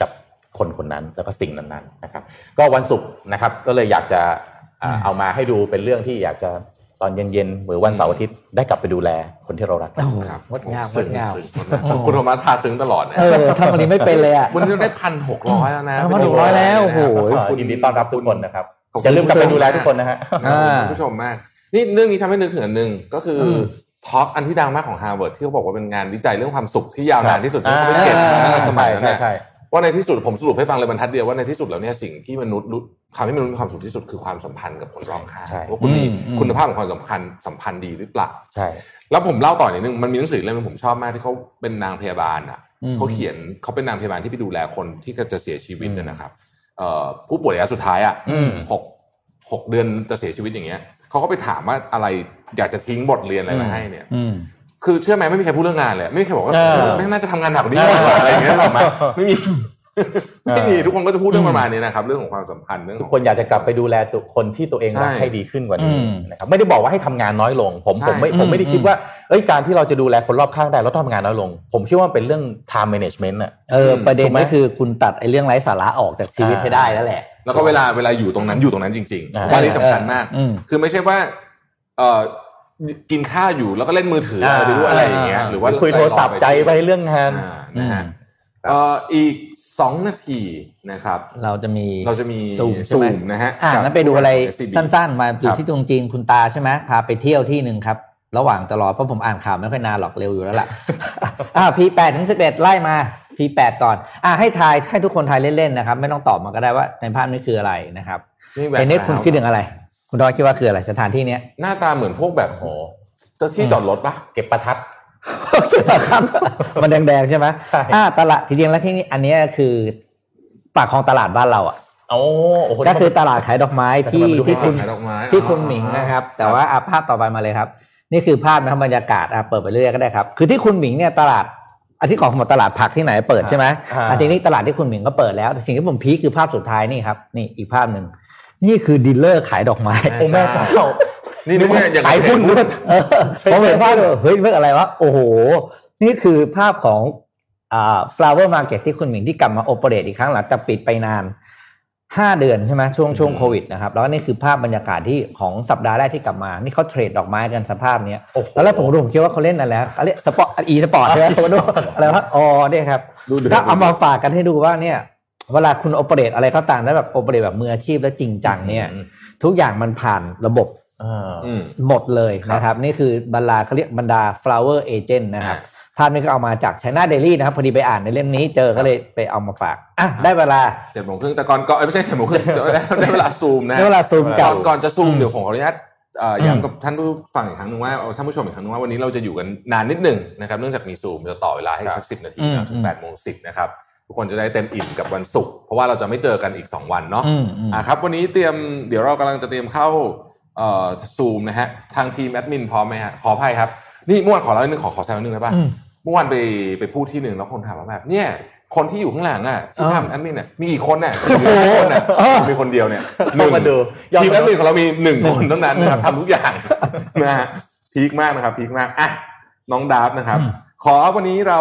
กับคนคนนั้นแล้วก็สิ่งนั้นๆนะครับ ก็วันศุกร์นะครับก็เลยอยากจะอ่าเอามาให้ดูเป็นเรื่องที่อยากจะตอนเย็นๆหรือวันเสาร์อาทิตย์ได้กลับไปดูแลคนที่เรารักโอ้โหครับงดงามงซึ้ดงามซึ้คุณโทมัสพาซึ้งตลอดนะเออทำอันนี้ไม่เป็นเลยอะวันนี้เราได้พันหกร้อยแล้วนะเอามา100แล้วโอ้โหขอบคุณยินดีต้อนรับทุกคนนะครับขอบคุณอย่าลืมกลับไปดูแลทุกคนนะฮะขอบคุณคุณผู้ชมมากนี่เรื่องนี้ทำให้นึกถึงอันหนึ่งก็คืออืม talk อันที่ดังมากของฮาร์วาร์ดที่เขาบอกว่าเป็นงานวิจัยเรื่องความสุขที่ยาวนานที่สุดที่อ่าเขาไปเก็บมาตั้งแต่สมัยนั้นใช่นะใช่ว่าในที่สุดผมสรุปให้ฟังเลยบรรทัดเดียวว่าในที่สุดแล้วเนี่ยสิ่งที่มนุษย์รู้ทำให้มนุษย์มีความสุขที่สุดคือความสัมพันธ์กับคนรอบข้างใช่ว่าคุณมีอืมอืมคุณภาพของความสัมพันธ์สัมพันธ์ดีหรือเปล่าใช่ แล้วผมเล่าต่อนิดนึงมันมีหนังสือเล่มนึงผมชอบมากที่เขาเป็นนางพยาบาลอะอืมเขาเขียนเขาเป็นนางพยาบาลที่ไปดูแลคนที่จะเสียชีวิตอืมเนี่ยนะครับเอ่อผู้ป่วยระยะสุดท้ายอะอืมหกหกเดือนจะเสียชีวิตอย่างเงี้ยเขาก็ไปถามว่าอะไร อยากจะทิ้งบทเรียนอะไรมาให้เนี่ยอืมคือเชื่อไหมไม่มีใครพูดเรื่องงานเลยไม่มีใครบอกว่าเออไม่งน่าจะทำงานหนักกว่านี้หน่อยอะไรอย่างเงี้ยหรอกไหมไม่มีไม่มีเออทุกคนก็จะพูดเรื่องประมาณนี้นะครับเรื่องของความสัมพันธ์เรื่องขทุอกงคนอยากจะกลับไปดูแลตัวคนที่ตัวเองรักใช่ให้ดีขึ้นกว่านี้อืมนะครับไม่ได้บอกว่าให้ทำงานน้อยลง ผมใช่ผมไม่ผมไม่ได้อืมคิดว่าเอ้ยการที่เราจะดูแลคนรอบข้างได้เราต้องทำงานน้อยลง ผมคิดว่ามันเป็นเรื่อง time management อะเออประเด็นถูกไหมก็คือคุณตัดไอ้เรื่องไร้สาระออกจากชีวิตให้ได้แล้วแหละ แล้วก็เวลาเวลาอยู่ตรงนั้นอยู่ตรงนั้นจริงอ่าๆว่านี่สำคัญมากอืมคือไม่ใช่ว่า เอ่อกินข้าวอยู่แล้วก็เล่นมือถืออะไรไปด้วยอะไรอย่างเงี้ยหรือว่าคุยโทรศัพท์ใจไปเรื่องงานอ่านะฮะครับเอ่ออีกสองนาทีนะครับ เราจะมีเราจะมีซูมใช่ซูไหมมนะฮะอ่ากับนั้นไปดูอะไร SCB สั้นๆ มาอคยู่รับที่ตรงจีนคุณตาใช่ไหมพาไปเที่ยวที่หนึ่งครับ ระหว่างตลอดเพราะผมอ่านข่าวไม่ค่อยนานหรอกเร็วอยู่แล้วล่ะอ่า P8 ถึง11ไล่มา P8 ก่อน อ่าให้ทายให้ทุกคนทายเล่นๆนะครับ ไม่ต้องตอบมาก็ได้ว่าในภาพนี้คืออะไรนะครับนี่แหวเอ็นเนสคุณแล้วคิดถึงอะไร คุณดอยคิดว่าคืออะไรสถานที่เนี้ยหน้าตาเหมือนพวกแบบโหเจ้าที่จอดรถปะเก็บประทัดมันแดงๆใช่ไหมใช่อ่าตลาดจริงๆแล้วที่นี่อันเนี้ยคือปากของตลาดบ้านเราอะโอ้โอ้โหก็คือตลาดขายดอกไม้ที่ทำไมมันดูที่คุณขายดอกไม้ที่คุณหมิงนะครับ แต่ว่าอะภาพต่อไปมาเลยครับ นี่คือภาพนะครับบรรยากาศอะเปิดไปเรื่อยๆก็ได้ครับ คือที่คุนหมิงเนี่ยตลาดอันที่ของหมดตลาดผักที่ไหนเปิดใช่ไหมอ่าอันนี้ตลาดที่คุนหมิงก็เปิดแล้วแต่สิ่งที่ผม peak คือภาพสุดท้ายนี่ครับนี่อีกภาพหนึ่ง นี่คือ dealer ขายดอกไม้โอ้แม่เจ้านี่นึกว่าอย่างขายหุ้นด้วยเออผมเห็นภาพเลยเฮ้ยเรื่องอะไรวะโอ้โห นี่คือภาพของอ่า flower market ที่คุนหมิงที่กลับมา operate อีกครั้งหลังจากปิดไปนานห้าเดือนใช่ไหมช่วงช่วงโควิดนะครับแล้วก็นี่คือภาพบรรยากาศที่ของสัปดาห์แรกที่กลับมา นี่เขา trade ดอกไม้กันสภาพเนี้ยโอ้โหตอนแรกผมดูผมคิดว่าเขาเล่นอะไรแล้วเขาเรียก sport e-sport ใช่ไหมผมดูอะไรวะอ๋อเนี่ยครับดูเดือดก็เอามาฝากกันให้ดูว่าเนี่ย เวลาคุณโอเปเรตอะไรก็ตามแล้วแบบโอเปเรตแบบมืออาชีพและจริงจังเนี่ย ทุกอย่างมันผ่านระบบอ่าอืมหมดเลยครับนะครับ นี่คือบรรดาเขาเรียกบรรดา flower agent นะครับอ่ภาพนี้ก็เอามาจาก China Daily นะครับ พอดีไปอ่านในเล่มนี้เจอก็เลยไปเอามาฝากอะได้เวลาเจ็ดโมงครึ่งแต่ก่อนก่อนเอ้ยไม่ใช่เจ็ดโมงครึ่งเดี๋ยวได้ได้เวลาซูมนะได้เวลาซูมก่เก่าอนก่อนจะซูมเดี๋ยวผมขออนุญาตเอ่ออืมย้ำกับท่านผู้ฟังอีกครั้งหนึ่งว่าเอาท่านผู้ชมอีกครั้งหนึงว่าวันนี้เราจะอยู่กันนานนิดหนึ่งนะครับเนื่องจากมีซูมจะต่อเวลาให้สักสิบนาทีอืมนะถึงแปดโมงสิบนะครับ ทุกคนจะได้เต็มอิ่มกับวันศุกร์เพราะว่าเราจะไม่เจอกันอีกสองวันเนาะอืมอืมอะครับ วันนี้เตรียมเดี๋ยวเรากำลังจะเตรียมเข้าเอ่อซูมนะฮะทางทีมแอดมินพร้อมไหมฮะขออภัยครับ นี่เมื่อวานขอเล่านิดนึงขอขอแซวนิดนึงได้ป่ะอืมเมื่อวานไปไปพูดที่หนึ่งแล้วคนถามว่าแบบเนี่ยคนที่อยู่ข้างหลังอะที่อ่าทำแอดมินเนี่ยมีกี่คนน่ะสี่ห้าคนน่ะมีคนเดียวเนี่ยหนึ่งมาดูยอมทีมแอดมินของเรามีหนึ่งคนเท่านั้นนะครับทำทุกอย่างนะฮะพีคมากนะครับพีคมากอะน้องดาฟนะครับอืม ขอวันนี้เรา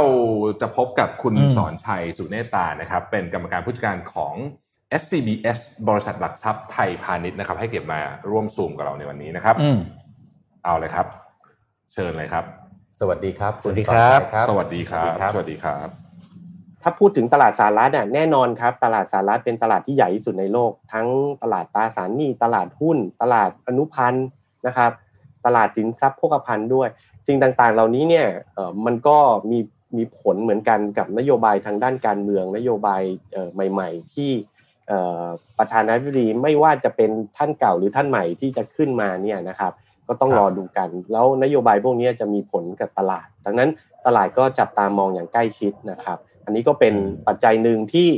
จะพบกับคุณอืมสอนชัยสุเนตตานะครับ เป็นกรรมการผู้จัดการของ SCBS บริษัทหลักทรัพย์ไทยพาณิชย์นะครับ ให้เก็บมาร่วมซูมกับเราในวันนี้นะครับอืมเอาเลยครับ เชิญเลยครับ สวัสดีครับ สวัสดีครับณสวัสดีครับสสวัวัสสดีดีครับ ถ้าพูดถึงตลาดสหรัฐอะแน่นอนครับ ตลาดสหรัฐเป็นตลาดที่ใหญ่ที่สุดในโลก ทั้งตลาดตราสารหนี้ตลาดหุ้น ตลาดอนุพันธ์นะครับ ตลาดสินทรัพย์โภคภัณฑ์ด้วย สิ่งต่างๆ เหล่านี้เนี่ยเอ่อมันก็มีมีผลเหมือนกันกับนโยบายทางด้านการเมือง นโยบายเอ่อใหม่ ๆ ที่เอ่อประธานาธิบดีไม่ว่าจะเป็นท่านเก่าหรือท่านใหม่ที่จะขึ้นมาเนี่ยนะครับ ก็ต้องครับรอดูกัน แล้วนโยบายพวกนี้จะมีผลกับตลาด ดังนั้นตลาดก็จับตามองอย่างใกล้ชิดนะครับ อันนี้ก็เป็นปัจจัยหนึ่งที่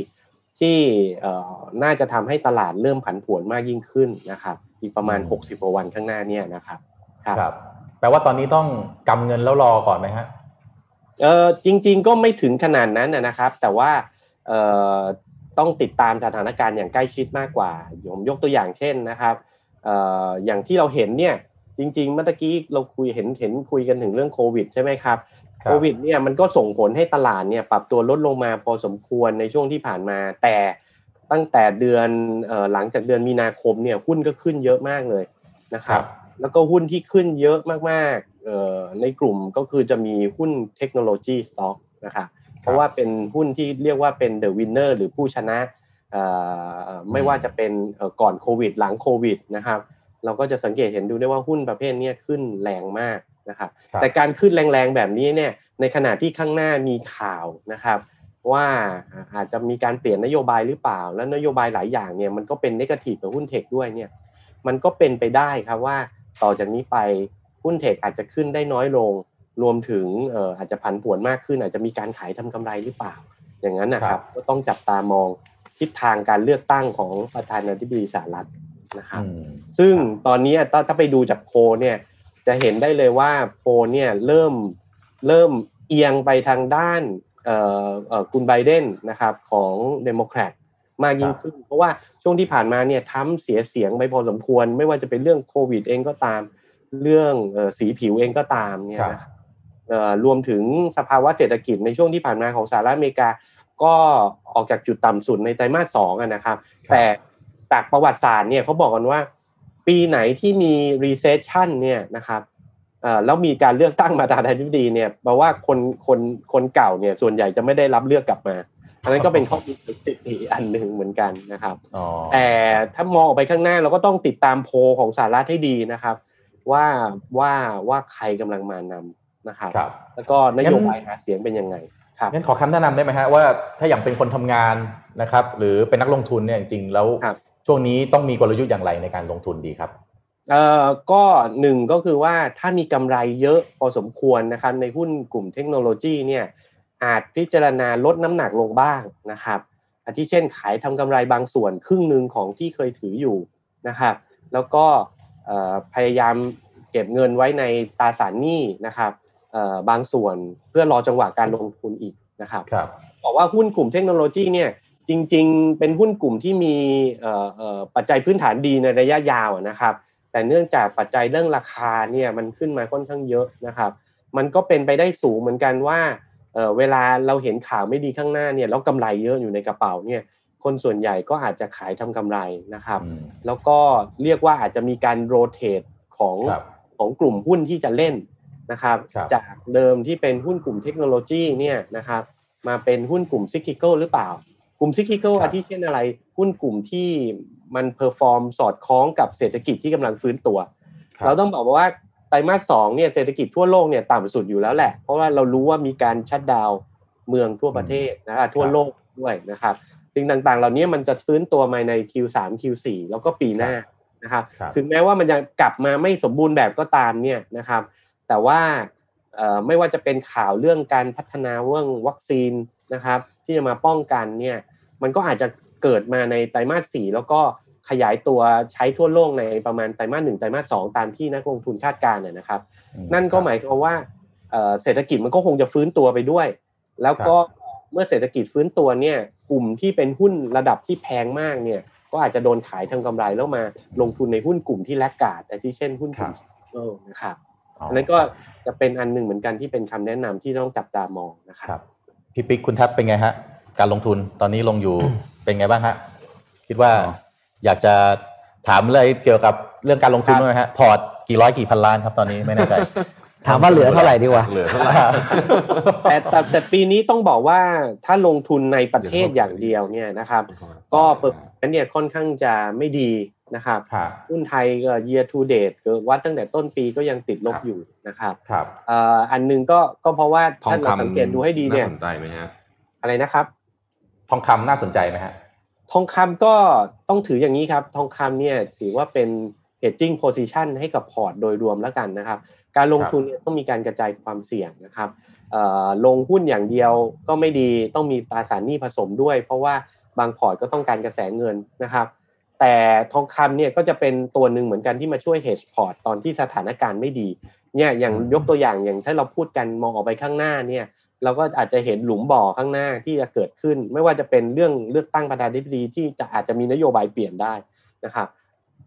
ที่เอ่อน่าจะทำให้ตลาดเริ่มผันผวนมากยิ่งขึ้นนะครับ อีกประมาณอืม60กว่าวันข้างหน้าเนี่ยนะครับ ครับครับ แปลว่าตอนนี้ต้องกำเงินแล้วรอก่อนไหมฮะเออจริง ๆ ก็ไม่ถึงขนาดนั้นนะนะครับ แต่ว่าเอ่อต้องติดตามสถานการณ์อย่างใกล้ชิดมากกว่าผมยกตัวอย่างเช่นนะครับเอ่ออย่างที่เราเห็นเนี่ยจริงๆเมื่อกี้เราคุยเห็นเห็นคุยกันถึงเรื่องโควิดใช่ไหมครับครับโควิดเนี่ยมันก็ส่งผลให้ตลาดเนี่ยปรับตัวลดลงมาพอสมควรในช่วงที่ผ่านมา แต่ตั้งแต่เดือนเอ่อหลังจากเดือนมีนาคมเนี่ยหุ้นก็ขึ้นเยอะมากเลยนะครับ แล้วก็หุ้นที่ขึ้นเยอะมากๆเอ่อในกลุ่มก็คือจะมีหุ้นเทคโนโลยีสต็อกนะครับเพราะว่าเป็นหุ้นที่เรียกว่าเป็น the winner หรือผู้ชนะเอ่อไม่ว่าจะเป็นเอ่อก่อนโควิด หลังโควิดนะครับ เราก็จะสังเกตเห็นดูได้ว่าหุ้นประเภทเนี้ยขึ้นแรงมากนะครับครับ แต่การขึ้นแรงๆแบบนี้เนี่ยในขณะที่ข้างหน้ามีข่าวนะครับ ว่าอาจจะมีการเปลี่ยนนโยบายหรือเปล่า แล้วนโยบายหลายอย่างเนี่ยมันก็เป็นนกาทีฟกับหุ้นเทคด้วยเนี่ยมันก็เป็นไปได้ครับว่า ต่อจากนี้ไปหุ้นเทคอาจจะขึ้นได้น้อยลง รวมถึงเอ่ออาจจะผันผวนมากขึ้น อาจจะมีการขายทำกำไรหรือเปล่า อย่างนั้นนะคครัรับบก็ต้องจับตามองทิศทางการเลือกตั้งของประธานาธิบดีสหรัฐนะครับอืมซึ่งตอนนี้ถ้าถ้าไปดูจากโพลเนี่ยจะเห็นได้เลยว่าโพลเนี่ยเริ่มเริ่มเอียงไปทางด้านเอ่อเอ่อคุณไบเดนนะครับของเดโมแครต มากยิ่งขึ้น เพราะว่าช่วงที่ผ่านมาเนี่ยทรัมป์เสียเสียงไปพอสมควร ไม่ว่าจะเป็นเรื่องโควิดเองก็ตาม เรื่องเอ่อสีผิวเองก็ตามเนี่ยครับนะครับเอ่อรวมถึงสภาวะเศรษฐกิจในช่วงที่ผ่านมาของสหรัฐอเมริกา ก็ออกจากจุดต่ำสุดในไตรมาสสองอะนะครับ แต่จากประวัติศาสตร์เนี่ยเขาบอกกันว่า ปีไหนที่มี recession เนี่ยนะครับเอ่อแล้วมีการเลือกตั้งมาประธานาธิบดีเนี่ยแปลว่าคนคนคนเก่าเนี่ยส่วนใหญ่จะไม่ได้รับเลือกกลับมา อันนั้นก็เป็นข้อมูลสถิติอันหนึ่งเหมือนกันนะครับอ๋อแต่ถ้ามองออกไปข้างหน้าเราก็ต้องติดตามโพลของสหรัฐให้ดีนะครับ ว่าว่าว่าใครกำลังมานำนะครับครับ แล้วก็นโยบายหาเสียงเป็นยังไงครับงั้นขอคำแนะนำได้ไหมฮะว่าถ้าอย่างเป็นคนทำงานนะครับ หรือเป็นนักลงทุนเนี่ยจริงๆแล้วครับช่วงนี้ต้องมีกลยุทธ์อย่างไรในการลงทุนดีครับเอ่อก็หนึ่งก็คือว่าถ้ามีกำไรเยอะพอสมควรนะครับในหุ้นกลุ่มเทคโนโลยีเนี่ย อาจพิจารณาลดน้ำหนักลงบ้างนะครับอาทิเช่นขายทำกำไรบางส่วนครึ่งหนึ่งของที่เคยถืออยู่นะครับแล้วก็เอ่อพยายามเก็บเงินไว้ในตราสารหนี้นะครับเอ่อบางส่วนเพื่อรอจังหวะการลงทุนอีกนะครับครับบอกว่าหุ้นกลุ่มเทคโนโลยีเนี่ยจริงๆ เป็นหุ้นกลุ่มที่มีเอ่อเอ่อปัจจัยพื้นฐานดีในระยะยาวอะนะครับ แต่เนื่องจากปัจจัยเรื่องราคาเนี่ยมันขึ้นมาค่อนข้างเยอะนะครับ มันก็เป็นไปได้สูงเหมือนกันว่า เอ่อเวลาเราเห็นข่าวไม่ดีข้างหน้าเนี่ยแล้วกำไรเยอะอยู่ในกระเป๋าเนี่ยคนส่วนใหญ่ก็อาจจะขายทำกำไรนะครับอืมแล้วก็เรียกว่าอาจจะมีการ rotate ของครับของกลุ่มหุ้นที่จะเล่นนะครับครับ จากเดิมที่เป็นหุ้นกลุ่มเทคโนโลยีเนี่ยนะครับมาเป็นหุ้นกลุ่ม cyclical หรือเปล่า กลุ่ม cyclical ครับอาทิเช่นอะไร หุ้นกลุ่มที่มัน perform สอดคล้องกับเศรษฐกิจที่กำลังฟื้นตัวครับเราต้องบอกว่า ไตรมาสสองเนี่ยเศรษฐกิจทั่วโลกเนี่ยต่ำสุดอยู่แล้วแหละ เพราะว่าเรารู้ว่ามีการ shutdownเมืองทั่วประเทศนะครับทั่วโลกด้วยนะครับสิ่งต่างๆ เหล่านี้มันจะฟื้นตัวมาใน Q3 Q4 แล้วก็ปีหน้านะครับครับถึงแม้ว่ามันจะกลับมาไม่สมบูรณ์แบบก็ตามเนี่ยนะครับ แต่ว่าเอ่อไม่ว่าจะเป็นข่าวเรื่องการพัฒนาเรื่องวัคซีนนะครับ ที่จะมาป้องกันเนี่ยมันก็อาจจะเกิดมาในไตรมาสสี่แล้วก็ ขยายตัวใช้ทั่วโลกในประมาณไตรมาสหนึ่งไตรมาสสองตามที่นักลงทุนคาดการณ์นะนะครับอืมนั่นก็หมายความว่าเอ่อเศรษฐกิจมันก็คงจะฟื้นตัวไปด้วย แล้วก็เมื่อเศรษฐกิจฟื้นตัวเนี่ย กลุ่มที่เป็นหุ้นระดับที่แพงมากเนี่ย ก็อาจจะโดนขายทำกำไรแล้วมาลงทุนในหุ้นกลุ่มที่แลกขาดแต่ที่เช่นหุ้นกลุ่มเออนะครับอ๋ออันนั้นก็จะเป็นอันหนึ่งเหมือนกันที่เป็นคำแนะนำที่ต้องจับตามองนะคครับรับพี่ปิ๊กคุณทัพเป็นไงฮะการลงทุนตอนนี้ลงอยู่เป็นไงบ้างฮะคิดว่า อยากจะถามอะไรเกี่ยวกับเรื่องการลงทุนครับด้วยไหมฮะพอร์ตกี่ร้อยกี่พันล้านครับตอนนี้ไม่แน่ใจถามว่าเหลือเท่าไหร่ดีกว่าเหลือเท่าไหร่แต่แต่แต่ปีนี้ต้องบอกว่าถ้าลงทุนในประเทศอย่างเดียวเนี่ยนะครับ ก็เปิดนั้นเนี่ยค่อนข้างจะไม่ดีนะครับครับหุ้นไทยก็ year to date ก็วัดตั้งแต่ต้นปีก็ยังติดลบครับอยู่นะครับครับเอ่ออันหนึงก็ก็เพราะว่าทองท่านเราคำสังเกตดูให้ดีเนี่ยาสนใจไหมฮะอะไรนะครับ ทองคำน่าสนใจไหมฮะ ทองคำก็ต้องถืออย่างนี้ครับ ทองคำเนี่ยถือว่าเป็น hedging position ให้กับพอร์ตโดยรวมแล้วกันนะครับ การลงทุนเนี่ยต้องมีการกระจายความเสี่ยงนะครับเอ่อลงหุ้นอย่างเดียวก็ไม่ดีต้องมีตราสารหนี้ผสมด้วย เพราะว่าบางพอร์ตก็ต้องการกระแสเงินนะครับ แต่ทองคำเนี่ยก็จะเป็นตัวหนึ่งเหมือนกันที่มาช่วย hedge พอร์ตตอนที่สถานการณ์ไม่ดีเนี่ยอย่างยกตัวอย่างอย่างถ้าเราพูดกันมองออกไปข้างหน้าเนี่ย เราก็อาจจะเห็นหลุมบ่อข้างหน้าที่จะเกิดขึ้น ไม่ว่าจะเป็นเรื่องเลือกตั้งประธานาธิบดีที่จะอาจจะมีนโยบายเปลี่ยนได้นะครับ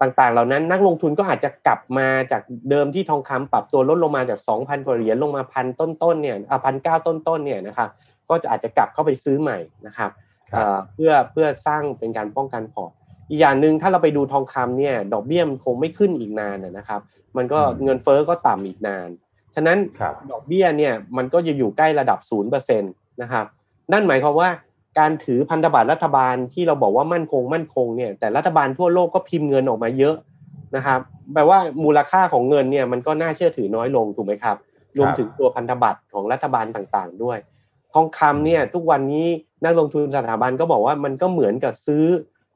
ต่างๆ เหล่านั้นนักลงทุนก็อาจจะกลับมาจากเดิมที่ทองคำปรับตัวลดลงมาจาก 2,000กว่าเหรียญลงมาพันต้นๆเนี่ยอะพันเก้าต้นๆเนี่ยนะครับก็จะอาจจะกลับเข้าไปซื้อใหม่นะครับครับเอ่อเพื่อเพื่อสร้างเป็นการป้องกันพอร์ตอีกอย่างหนึ่งถ้าเราไปดูทองคำเนี่ยดอกเบี้ยมันคงไม่ขึ้นอีกนานนะนะครับ มันก็อืมเงินเฟ้อก็ต่ำอีกนาน ฉะนั้นครับดอกเบี้ยเนี่ยมันก็จะอยู่ใกล้ระดับศูนย์เปอร์เซ็นตนะครับนั่นหมายความว่าการถือพันธบัตรรัฐบาลที่เราบอกว่ามั่นคงมั่นคงเนี่ยแต่รัฐบาลทั่วโลกก็พิมพ์เงินออกมาเยอะนะครับแปลว่ามูลค่าของเงินเนี่ยมันก็น่าเชื่อถือน้อยลงถูกไหมครับรวมถึงตัวพันธบัตรของรัฐบาลต่างๆ ด้วย ทองคำเนี่ยทุกวันนี้นักลงทุนสถาบันก็บอกว่ามันก็เหมือนกับซื้อ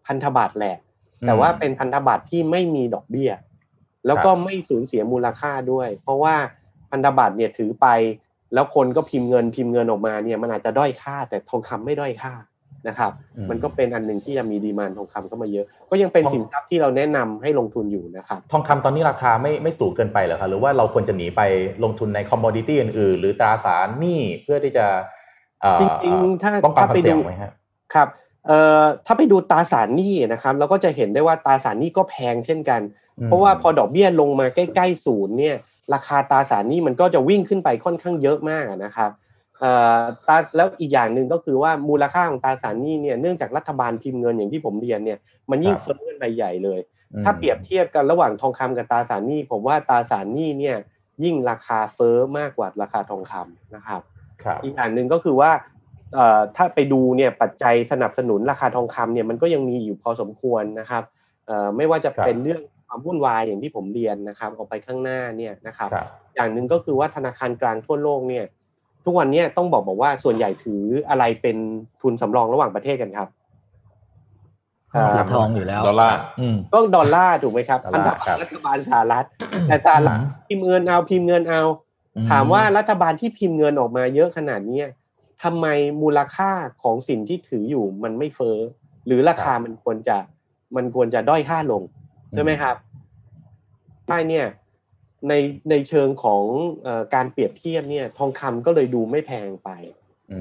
พันธบัตรแหละ แต่ว่าเป็นพันธบัตรที่ไม่มีดอกเบี้ย แล้วก็ไม่สูญเสียมูลค่าด้วย เพราะว่า พันธบัตรเนี่ยถือไป แล้วคนก็พิมพ์เงินพิมพ์เงินออกมาเนี่ยมันอาจจะด้อยค่า แต่ทองคำไม่ด้อยค่านะครับอืมมันก็เป็นอันหนึ่งที่จะมีดีมานทองคำเข้ามาเยอะ ก็ยังเป็นทองสินทรัพย์ที่เราแนะนำให้ลงทุนอยู่นะครับ ทองคำตอนนี้ราคาไม่ไม่สูงเกินไปเหรอครับหรือว่าเราควรจะหนีไปลงทุนในคอมมอดิตี้อื่นๆหรือตราสารหนี้เพื่อที่จะเอ่อจริงๆถ้าป้องกันถ้าความไปเสี่ยงดูไหมฮะครับเอ่อถ้าไปดูตราสารหนี้นะครับเราก็จะเห็นได้ว่าตราสารหนี้ก็แพงเช่นกันอืมเพราะว่าพอดอกเบี้ยลงมาใกล้ๆศูนย์เนี่ย ราคาตราสารหนี้มันก็จะวิ่งขึ้นไปค่อนข้างเยอะมากนะครับเอ่อตราแล้วอีกอย่างหนึ่งก็คือว่ามูลค่าของตราสารหนี้เนี่ยเนื่องจากรัฐบาลพิมพ์เงินอย่างที่ผมเรียนเนี่ยมันยิ่งเฟ้อกันไปใหญ่เลยอืมถ้าเปรียบเทียบกันระหว่างทองคำกับตราสารหนี้ผมว่าตราสารหนี้เนี่ยยิ่งราคาเฟ้อมากกว่าราคาทองคำนะครับครับอีกอย่างหนึ่งก็คือว่าเอ่อถ้าไปดูเนี่ยปัจจัยสนับสนุนราคาทองคำเนี่ยมันก็ยังมีอยู่พอสมควรนะครับเอ่อไม่ว่าจะครับเป็นเรื่อง ความวุ่นวายอย่างที่ผมเรียนนะครับออกไปข้างหน้าเนี่ยนะครับครับอย่างหนึ่งก็คือว่าธนาคารกลางทั่วโลกเนี่ยทุกวันเนี้ต้องบอกบอกว่าส่วนใหญ่ถืออะไรเป็นทุนสำรองระหว่างประเทศกันครับเอ่อถือทองอยู่แล้วดอลลาร์อืมก็ดอลลาร์ถูกไหมครับดอพัลนธลาร์บัครัตบรรัฐบาลสหรัฐแต่สหรัฐพิมพ์เงินเอาพิมพ์เงินเอา ถามว่ารัฐบาลที่พิมพ์เงินออกมาเยอะขนาดเนี้ยทำไมมูลค่าของสินที่ถืออยู่มันไม่เฟ้อหรือราคามันควรจะมันควรจะด้อยค่าลง ใช่ไหมครับใช่เนี่ยในในเชิงของเอ่อการเปรียบเทียบเนี่ย ทองคำก็เลยดูไม่แพงไป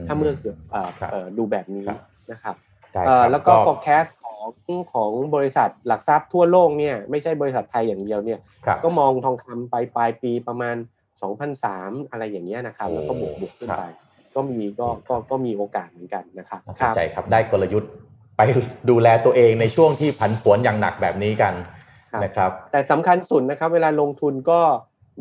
ถ้าเมื่อเกิดเอ่อครับเอ่อดูแบบนี้ครับนะครับได้เอ่อครับแล้วก็ forecast ของของบริษัทหลักทรัพย์ทั่วโลกเนี่ยไม่ใช่บริษัทไทยอย่างเดียวเนี่ยครับก็มองทองคำไปปลายปีประมาณ 2,003 อะไรอย่างเงี้ยนะครับ แล้วก็บวกบวกขึ้นไป ก็มีก็ก็ก็มีโอกาสเหมือนกันนะครับน่าสนใจครับได้กลยุทธ์ไปดูแลตัวเองในช่วงที่ผันผวนอย่างหนักแบบนี้กันครับ นะครับแต่สำคัญสุดนะครับเวลาลงทุนก็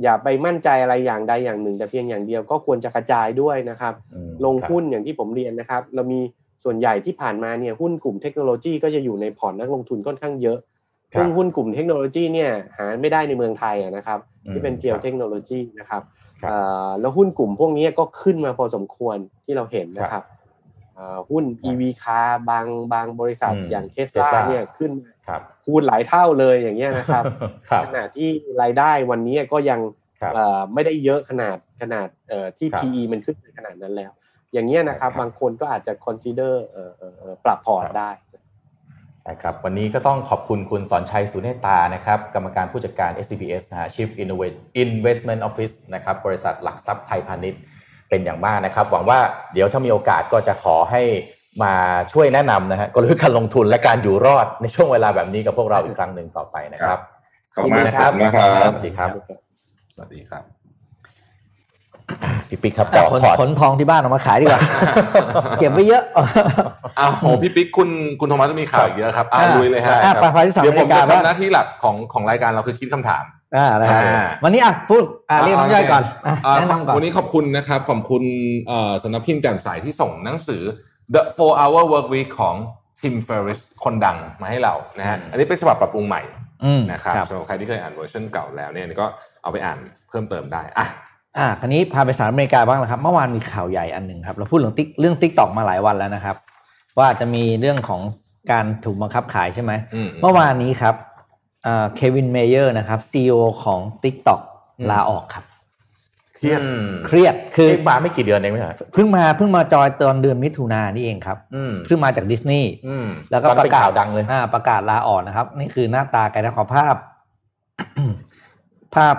อย่าไปมั่นใจอะไรอย่างใดอย่างหนึ่ง แต่เพียงอย่างเดียวก็ควรจะกระจายด้วยนะครับอืมลงครับหุ้นอย่างที่ผมเรียนนะครับ เรามีส่วนใหญ่ที่ผ่านมาเนี่ยหุ้นกลุ่มเทคโนโลยีก็จะอยู่ในพอร์ตนักลงทุนค่อนข้างเยอะครับซึ่งหุ้นกลุ่มเทคโนโลยีเนี่ยหาไม่ได้ในเมืองไทยอะนะครับอืมที่เป็นเพียวครับเทคโนโลยีนะครับครับเอ่อแล้วหุ้นกลุ่มพวกนี้ก็ขึ้นมาพอสมควรที่เราเห็นนะครับเอ่อหุ้น EV คาร์บางบางบริษัทอืมอย่างเทส Tesla ลาเนี่ยขึ้นมา ครับคูณหลายเท่าเลยอย่างเงี้ยนะครับครับขณะที่รายได้วันนี้ก็ยังครับเอ่อไม่ได้เยอะขนาดขนาดเอ่อที่ครับ PE มันขึ้นไปขนาดนั้นแล้ว อย่างเงี้ยนะครับครับบางคนก็อาจจะ consider เอ่อเอ่อเอ่อปรับพอร์ตครับได้นะครับวันนี้ก็ต้องขอบคุณคุณสอนชัยสุเนตานะครับกรรมการผู้จัดการ SCBS นะฮะ Chief Innovate Investment Office นะครับบริษัทหลักทรัพย์ไทยพาณิชย์เป็นอย่างมากนะครับ หวังว่าเดี๋ยวถ้ามีโอกาสก็จะขอให้ มาช่วยแนะนำนะฮะกลยุทธ์การลงทุนและการอยู่รอดในช่วงเวลาแบบนี้กับพวกเราอีกครั้งหนึ่งต่อไปนะครับขอบคุณมากนะขอบคุณมากครับสวัสดีครับสวัสดีครับพี่ปิ๊กครับแต่ต่อขนพอร์ตขนทองที่บ้านออกมาขายดีกว่า เก็บไว้เยอะอ้าวโหพี่ปิ๊กคุณคุณโทมัสจะมีข่าวอีกเยอะครับอ่าอ่าลุยเลยฮะอ่าไปไปที่สหรัฐเดี๋ยวผมอเมริจะกาบ้างทำหน้าที่หลักของของรายการเราคือคิดคำถามอ่านะครับอ่าวันนี้อะพูดอ่าเรียกน้องย่อยก่อนอะอ่าแนะนำก่อนวันนี้ขอบคุณนะครับขอบคุณเอ่อสำนักพิมพ์แจ่มใสที่ส่งหนังสือ The 4 Hour Work Week ของ Tim Ferriss คนดังมาให้เรานะฮะอันนี้เป็นฉบับปรับปรุงใหม่อืมนะครับครับสำหรับใครที่เคยอ่านเวอร์ชันเก่าแล้วเนี่ยก็เอาไปอ่านเพิ่มเติมได้อะอ่า คราวนี้พาไปสหรัฐอเมริกาบ้างนะครับ เมื่อวานมีข่าวใหญ่อันหนึ่งครับ เราพูดเรื่อง Tik เรื่อง TikTok มาหลายวันแล้วนะครับ ว่าจะมีเรื่องของการถูกบังคับขายใช่ไหมอืมเมื่อวานนี้ครับเควินเมเยอร์นะครับซีอของ TikTok อืมลาออกครับ เครียดอืมเครียดคือเอ๊ะมาไม่กี่เดือนเองไม่ใช่เพิ่งมาเพิ่งมาจอยตอนเดือนมิถุนายนนี่เองครับอืมเพิ่งมาจากดิสนีย์อืมแล้วก็ตอนปนั้นเป็นประกาศข่าวดังเลยอ่าประกาศลาออกนะครับ นี่คือหน้าตาแกนะขอภาพ ภาพ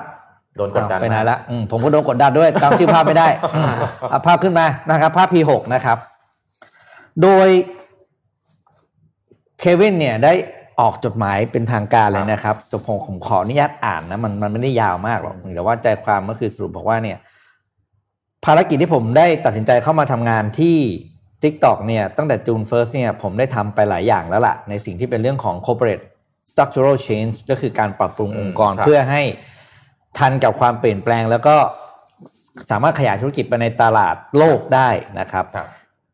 โดนกดดันอ้าวไปไหนละอืมผมก็โดนกดดันด้วยจำชื่อภาพไม่ได้อืมเอาภาพขึ้นมานะครับ ภาพ P6 นะครับ โดยเควินเนี่ยได้ ออกจดหมายเป็นทางการเลยนะครับจบผมผมขออนุญาตอ่านนะมันมันไม่ได้ยาวมากหรอกแต่ว่าใจความก็คือสรุปบอกว่าเนี่ย ภารกิจที่ผมได้ตัดสินใจเข้ามาทำงานที่ TikTok เนี่ยตั้งแต่จูน First เนี่ยผมได้ทำไปหลายอย่างแล้วล่ะ ในสิ่งที่เป็นเรื่องของ corporate structural change ก็คือการปรับปรุงอืมองค์กรครับเพื่อให้ทันกับความเปลี่ยนแปลง แล้วก็สามารถขยายธุรกิจไปในตลาดโลกได้นะครับครับ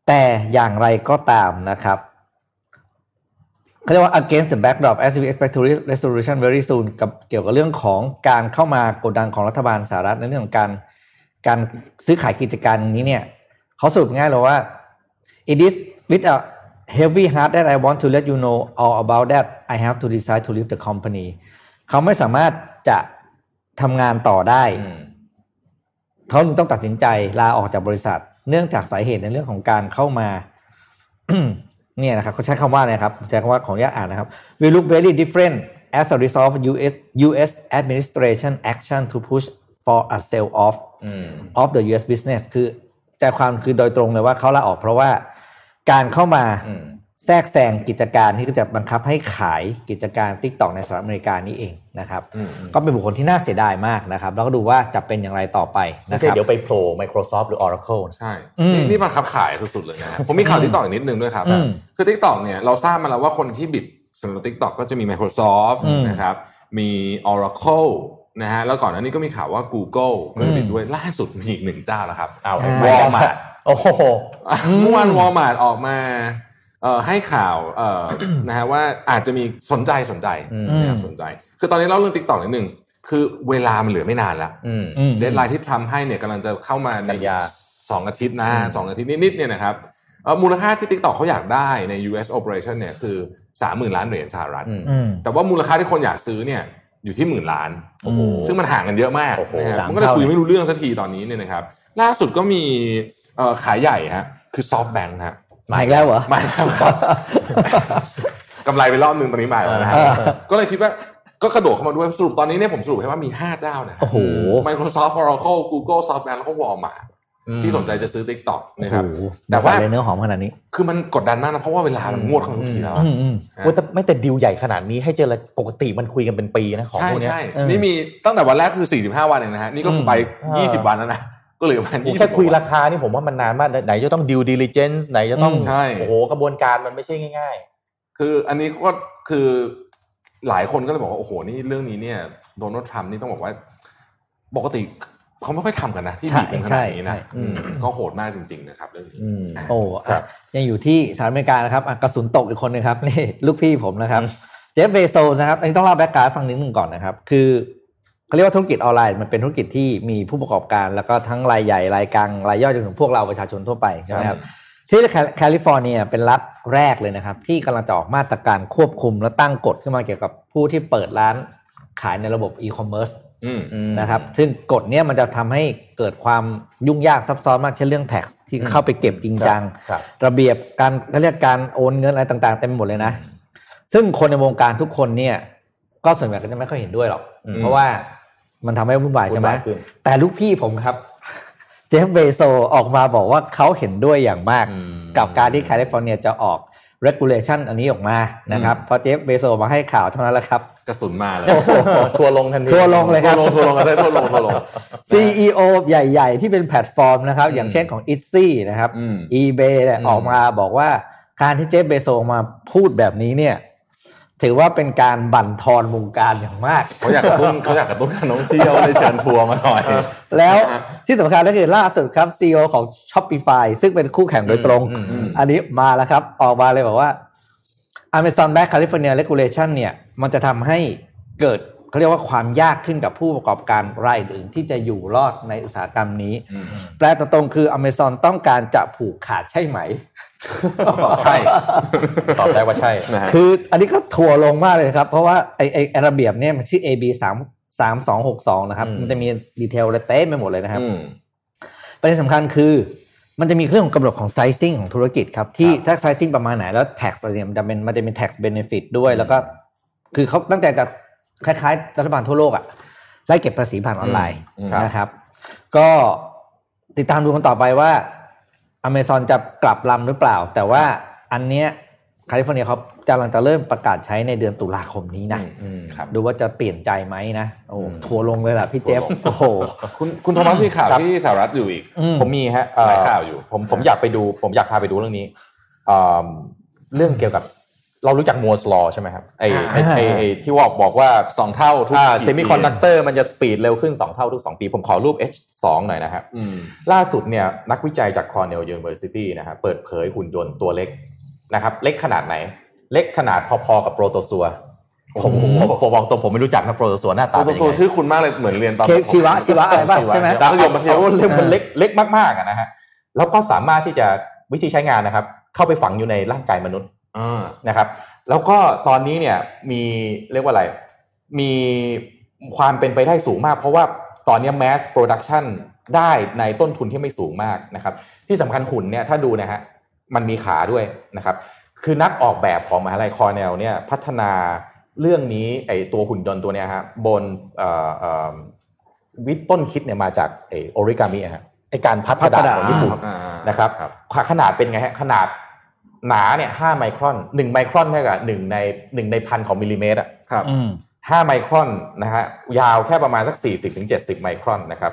แต่อย่างไรก็ตามนะครับ เขาเรียกว่า against the backdrop as we expect to reach resolution very soon กับเกี่ยวกับเรื่องของการเข้ามากดดันของรัฐบาลสหรัฐในเรื่องของการการซื้อขายกิจการนี้เนี่ยเขาสรุปง่ายเลยว่า it is with a heavy heart that I want to let you know all about that I have to decide to leave the company เขาไม่สามารถจะทำงานต่อได้อืมเขาจึงต้องตัดสินใจลาออกจากบริษัท เนื่องจากสาเหตุในเรื่องของการเข้ามา เนี่ยนะครับเขาใช้คำว่าอะไรครับใช้คำว่าของญาตอ่านนะครับ we look very different as a result of US US administration action to push for a sell off อืม of the US business คือใจความคือโดยตรงเลยว่าเขาลาออกเพราะว่าการเข้ามาอืม แทรกแซงกิจการที่จะบังคับให้ขายกิจการ TikTok ในสหรัฐอเมริกานี้เองนะครับอืมก็เป็นบุคคลที่น่าเสียดายมากนะครับ แล้วก็ดูว่าจะเป็นอย่างไรต่อไปไม่นะคใช่ไหมเดี๋ยวไปโผล่ Microsoft หรือ Oracle นะใช่อืมนี่นี่บังคับขายสุดๆเลยนะฮะผมมีข่าว TikTok อีกนิดนึงด้วยครับอืมคือ TikTok เนี่ยเราทราบมาแล้วว่าคนที่ bid สำหรับ TikTok ก็จะมี Microsoft อืมนะครับมี Oracle นะฮะแล้วก่อนหน้านี้ก็มีข่าวว่า Google ก็จะ bid อืมด้วยล่าสุดมีอีกหนึ่งเจ้าแล้วครับเอาอ่าวอลมาร์ทโอ้โหเมื่อวานวอลมาร์ทออกมาเอ่อ ให้ข่าวเอ่อนะฮะว่าอาจจะมีสนใจสนใจอืมนะครับสนใจ คือตอนนี้เล่าเรื่อง TikTok นิดนึงคือเวลามันเหลือไม่นานแล้วอืมอืม deadline ที่ทรัมป์ให้เนี่ยกำลังจะเข้ามาในกันยาสองอาทิตย์นะอืมสองอาทิตย์นิดๆเนี่ยนะครับเอ่อมูลค่าที่ TikTok เขาอยากได้ใน US operation เนี่ยคือสามหมื่นล้านเหรียญสหรัฐอืมอืมแต่ว่ามูลค่าที่คนอยากซื้อเนี่ยอยู่ที่หมื่นล้านโอ้โหซึ่งมันห่างกันเยอะมากโอ้โหนะฮะสามมันก็เลยเท่าคุยไม่รู้เรื่องสักทีตอนนี้เนี่ยนะครับ ล่าสุดก็มีเอ่อขายใหญ่ฮะคือ SoftBank ฮะ มาอีกแล้วเหรอไม่ครับกำไรไปรอบหนึ่งตอนนี้มาแล้วนะฮะเออก็เลยคิดว่าก็กระโดดเข้ามาด้วยสรุปตอนนี้เนี่ยผมสรุปให้ว่ามี 5 เจ้านะฮะโอ้โห Microsoft Oracle Google SoftBank แล้วก็ Walmart ที่สนใจจะซื้อ TikTok นะครับโอ้โหแต่ว่าใส่เลยเนื้อหอมขนาดนี้ คือมันกดดันมากนะ เพราะว่าเวลามันงวดเข้าทุกทีแล้วอะอืมอืมโอ้ยแต่ไม่แต่ดิวใหญ่ขนาดนี้ให้เจรปกติมันคุยกันเป็นปีนะของใช่พวกเนี้ยใช่เออนี่มีตั้งแต่วันแรกคือ 45 วันเองนะฮะนี่ก็คือไปอืม20 วันแล้วนะ ก็เหลือประมาณโอ้20แค่คุยวันราคานี่ผมว่ามันนานมากไหนจะต้องดิวดิลิเจนซ์ไหนจะต้องอืมใช่โอ้โหกระบวนการมันไม่ใช่ง่ายคืออันนี้ก็คือหลายคนก็เลยบอกว่าโอ้โหนี่เรื่องนี้เนี่ยโดนัลด์ทรัมป์นี่ต้องบอกว่า ปกติเขาไม่ค่อยทำกันนะ ที่ใช่บีบกันขนาดนี้นะใช่อืมก็โหดมากจริง ๆ นะครับเรื่องนี้ๆอืมนะโอ้ครับยังอยู่ที่สหรัฐอเมริกานะครับอะกระสุนตกอีกคนหนึ่งครับนี่ลูกพี่ผมนะครับ Jeff Bezos นะครับอันนี้ต้องเล่า background ให้ฟังนิดหนึ่งก่อนนะครับ คือ เขาเรียกว่าธุรกิจออนไลน์มันเป็นธุรกิจที่มีผู้ประกอบการ แล้วก็ทั้งรายใหญ่รายกลางรายย่อยจนถึงพวกเราประชาชนทั่วไปใช่ไหมครับที่แคลิฟอร์เนียเป็นรัฐแรกเลยนะครับ ที่กำลังจะออกมาตรการควบคุมและตั้งกฎขึ้นมาเกี่ยวกับผู้ที่เปิดร้านขายในระบบอีคอมเมิร์ซอืมนะครับ ซึ่งกฎเนี้ยมันจะทำให้เกิดความยุ่งยากซับซ้อนมากเช่นเรื่อง tax ที่เข้าไปเก็บจริงจังครับระเบียบการเขาเรียกการโอนเงินอะไรต่างๆเต็มไปหมดเลยนะ ซึ่งคนในวงการทุกคนเนี่ย ก็ส่วนใหญ่ก็จะไม่ค่อยเห็นด้วยหรอกอืม เพราะว่ามันทำให้วุ่นวายใช่ไหมวุ่นวายขึ้นแต่ลูกพี่ผมครับ Jeff Bezos ออกมาบอกว่าเขาเห็นด้วยอย่างมากอืมกับการที่แคลิฟอร์เนียจะออก regulation อันนี้ออกมานะครับพอ Jeff Bezos มาให้ข่าวเท่านั้นแหละครับ กระสุนมาเลยโอ้โหทัวร์ลงทันทีทัวร์ลงเลยทัวร์ลงทัวร์ลงกันได้ทัวร์ลงทัวร์ลง CEO ใหญ่ ๆ ที่เป็นแพลตฟอร์มนะครับอืมอย่างเช่นของ i t z y นะครับอืม eBay เนี่ยอืมออกมาบอกว่าการที่ Jeff Bezos มาพูดแบบนี้เนี่ย ถือว่าเป็นการบั่นทอนวงการอย่างมากเขาอยากกระตุ้นเขาอยากกระตุ้นการท่องเที่ยวเลยเชิญทัวร์มาหน่อย แล้วอะที่สำคัญก็คือล่าสุดครับ CEO ของ Shopify ซึ่งเป็นคู่แข่งโดยตรงอืมอืมอันนี้มาแล้วครับ ออกมาเลยบอกว่า Amazon Back California Regulation เนี่ย มันจะทำให้เกิดเขาเรียกว่าความยากขึ้นกับผู้ประกอบการรายอื่นที่จะอยู่รอดในอุตสาหกรรมนี้อืมแปลตรงๆคือ Amazon ต้องการจะผูกขาดใช่ไหม ใช่ ตอบได้ว่าใช่นะฮะคืออันนี้ก็ทัวร์ลงมากเลยครับ เพราะว่าไอไอไอ้ระเบียบเนี่ยมันชื่อ AB สามสามสองหกสองนะครับอืมมันจะมีdetail อะไรเต็มไปหมดเลยนะครับอืมประเด็นสำคัญคือ มันจะมีเรื่องของกำหนดของ sizing ของธุรกิจครับ ที่ถ้า sizing ประมาณไหนแล้ว tax อะไรเนี่ยมันจะเป็นมันจะเป็น tax benefit ด้วย แล้วก็ คือเขาตั้งใจจะคล้ายๆ รัฐบาลทั่วโลกอะไล่เก็บภาษีผ่านออนไลน์อืมนะครับ ก็ติดตามดูกันต่อไปว่า อเมซอนจะกลับลำหรือเปล่า แต่ว่าอันเนี้ยแคลิฟอร์เนียเขากำลังจะเริ่มประกาศใช้ในเดือนตุลาคมนี้นะอืมครับดูว่าจะเปลี่ยนใจไหมนะโอ้อืมทัวร์ลงเลยล่ะพี่ Jeff โอ้โหคุณคุณโทมัสมีข่าวครับที่สหรัฐอยู่อีกอืมผมมีฮะเอ่อหลายข่าวอยู่ ผมผมอยากไปดู ผมอยากพาไปดูเรื่องนี้เอ่อเรื่องเกี่ยวกับ เรารู้จัก Moore's Law ใช่ไหมครับไอ้ไอ้ไอ้ไอ้ที่ว่าบอกว่าสองเท่าทุกอ่ากี่เซมิคอนดักเตอร์มันจะ speed เร็วขึ้น 2 เท่าทุก 2 ปี ผมขอรูป H2 หน่อยนะครับอืมล่าสุดเนี่ยนักวิจัยจาก Cornell University นะครับเปิดเผยหุ่นยนต์ตัวเล็กนะครับ เล็กขนาดไหน เล็กขนาดพอๆกับโปรโตซัวผมผมผมผมบอกตรงผมไม่รู้จักนะโปรโตซัวหน้าโปตารโตเป็นยังโซไงชื่อคุณมากเลยเหมือนเรียนตอนเคชีวะชีวะอะไรป่ะใช่ไหมมัธยมมัธยมเอาเล็กมันเล็กเล็กมากๆอะนะฮะแล้วก็สามารถที่จะวิธีใช้งานนะครับ เข้าไปฝังอยู่ในร่างกายมนุษย์อ่า นะครับ แล้วก็ตอนนี้เนี่ยมีเรียกว่าอะไร มีความเป็นไปได้สูงมาก เพราะว่าตอนนี้ mass production ได้ในต้นทุนที่ไม่สูงมากนะครับ ที่สำคัญหุ่นเนี่ยถ้าดูนะฮะมันมีขาด้วยนะครับ คือนักออกแบบของมหาลัยคอร์เนลเนี่ยพัฒนาเรื่องนี้ไอตัวหุ่นยนต์ตัวเนี้ยฮะบนเอ่อเอ่อวิธีต้นคิดเนี่ยมาจากไอโอริกามิฮะไอการพับกระดาษของญี่ปุ่นอ่านะครับครับขนาดเป็นไงฮะขนาด หนาเนี่ยห้าไมครอนหนึ่งไมครอนเท่ากับหนึ่งในหนึ่งในพันของมิลลิเมตรอะครับอืมห้าไมครอนนะฮะยาวแค่ประมาณสักสี่สิบถึงเจ็ดสิบไมครอนนะครับ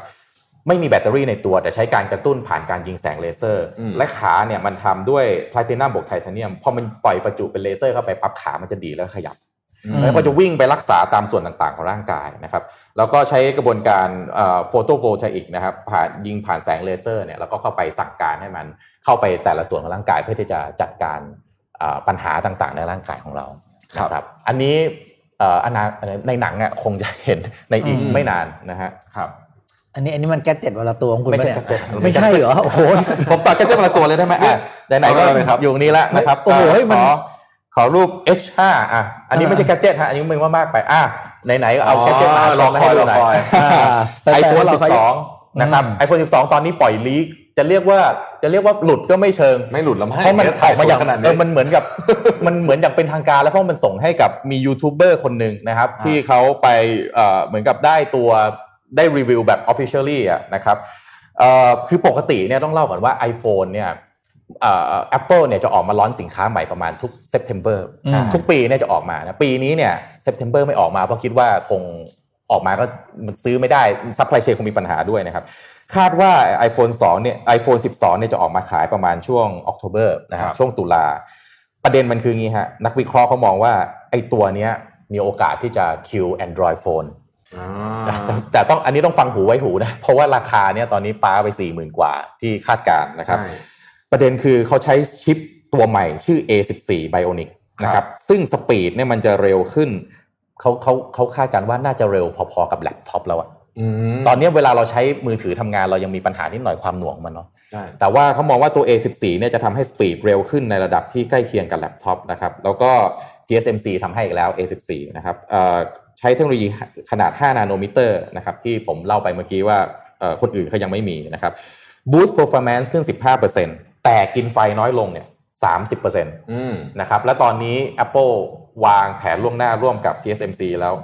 ไม่มีแบตเตอรี่ในตัวแต่ใช้การกระตุ้นผ่านการยิงแสงเลเซอร์อืมและขาเนี่ยมันทำด้วยพลาตินัมบวกไทเทเนียมพอมันปล่อยประจุเป็นเลเซอร์เข้าไปปั๊บขามันจะดีดแล้วขยับอืมแล้วก็จะวิ่งไปรักษาตามส่วนต่างๆของร่างกายนะครับแล้วก็ใช้กระบวนการ photovoltaic นะครับผ่านยิงผ่านแสงเลเซอร์เนี่ยแล้วก็เข้าไปสั่งการให้มัน เข้าไปแต่ละส่วนของร่างกายเพื่อที่จะจัดการเอ่อปัญหาต่างๆ ในร่างกายของเราครับนะครับอันนี้เอ่ออนาในหนังอะคงจะเห็นในอีกอืมไม่นานนะฮะครับอันนี้อันนี้มัน gadget วันละตัวของคุณไม่ใช่ปะ gadget เนี่ยไม่ใช่เหรอโอ้โหผมตัดกันเจ้าละตัวเลยได้ไหมอะไหนๆก็เอาเลยครับอยู่ตรงนี้แล้วนะครับโอ้โหก็มันขอขอรูป H5 อะ อันนี้อ่าไม่ใช่แกดเจ็ตฮะ อันนี้มึงว่ามากไป อะ ไหนๆก็เอาแกดเจ็ตมาอ๋อรอคอยรอคอยไอโฟนแต่แต่ว่าเรา12 นะครับไอโฟน12 ตอนนี้ปล่อยลีก จะเรียกว่าจะเรียกว่าหลุดก็ไม่เชิง ไม่หลุดแล้วมั้งเพราะมันออกมาอย่างขนาดเอนี้อมันเหมือนกับมันเหมือนอย่างเป็นทางการ แล้วเพราะมันส่งให้กับมียูทูบเบอร์คนหนึ่งนะครับอ่าที่เขาไปเอ่อเหมือนกับได้ตัวได้รีวิวแบบ officially อะนะครับเอ่อคือปกติเนี่ยต้องเล่าก่อนว่า iPhone เนี่ยเอ่อ Apple เนี่ยจะออกมา launch สินค้าใหม่ประมาณทุก September อืมทุกปีเนี่ยจะออกมานะปีนี้เนี่ย September ไม่ออกมาเพราะคิดว่าคงออกมาก็มันซื้อไม่ได้ supply chain คงมีปัญหาด้วยนะครับคาดว่า iPhone 2เนี่ย iPhone 12เนี่ยจะออกมาขายประมาณช่วง October นะครับครับช่วงตุลา ประเด็นมันคืองี้ฮะ นักวิเคราะห์เขามองว่าไอ้ตัวเนี้ยมีโอกาสที่จะคิว Android phone อ่าแต่แต่ต้องอันนี้ต้องฟังหูไว้หูนะ เพราะว่าราคาเนี่ยตอนนี้ป้าไป40,000กว่าที่คาดการณ์นะครับใช่ประเด็นคือเขาใช้ชิปตัวใหม่ชื่อ A14 Bionic นะครับซึ่ง speed เนี่ยมันจะเร็วขึ้นเขาเขาเขาคาดการณ์ว่าน่าจะเร็วพอๆกับแล็ปท็อปแล้วอะอืม ตอนนี้เวลาเราใช้มือถือทำงานเรายังมีปัญหานิดหน่อยความหน่วงมันเนาะใช่แต่ว่าเขามองว่าตัว A14 เนี่ยจะทำให้ speed เร็วขึ้นในระดับที่ใกล้เคียงกับแล็ปท็อปนะครับแล้วก็ TSMC ทำให้อีกแล้ว A14 นะครับเอ่อใช้เทคโนโลยีขนาด 5 นาโนมิเตอร์นะครับที่ผมเล่าไปเมื่อกี้ว่าเอ่อคนอื่นเขายังไม่มีนะครับ Boost Performance ขึ้น 15%แต่กินไฟน้อยลงเนี่ย30%อืมนะครับและตอนนี้ Apple วางแผนล่วงหน้าร่วมกับ TSMC แล้ว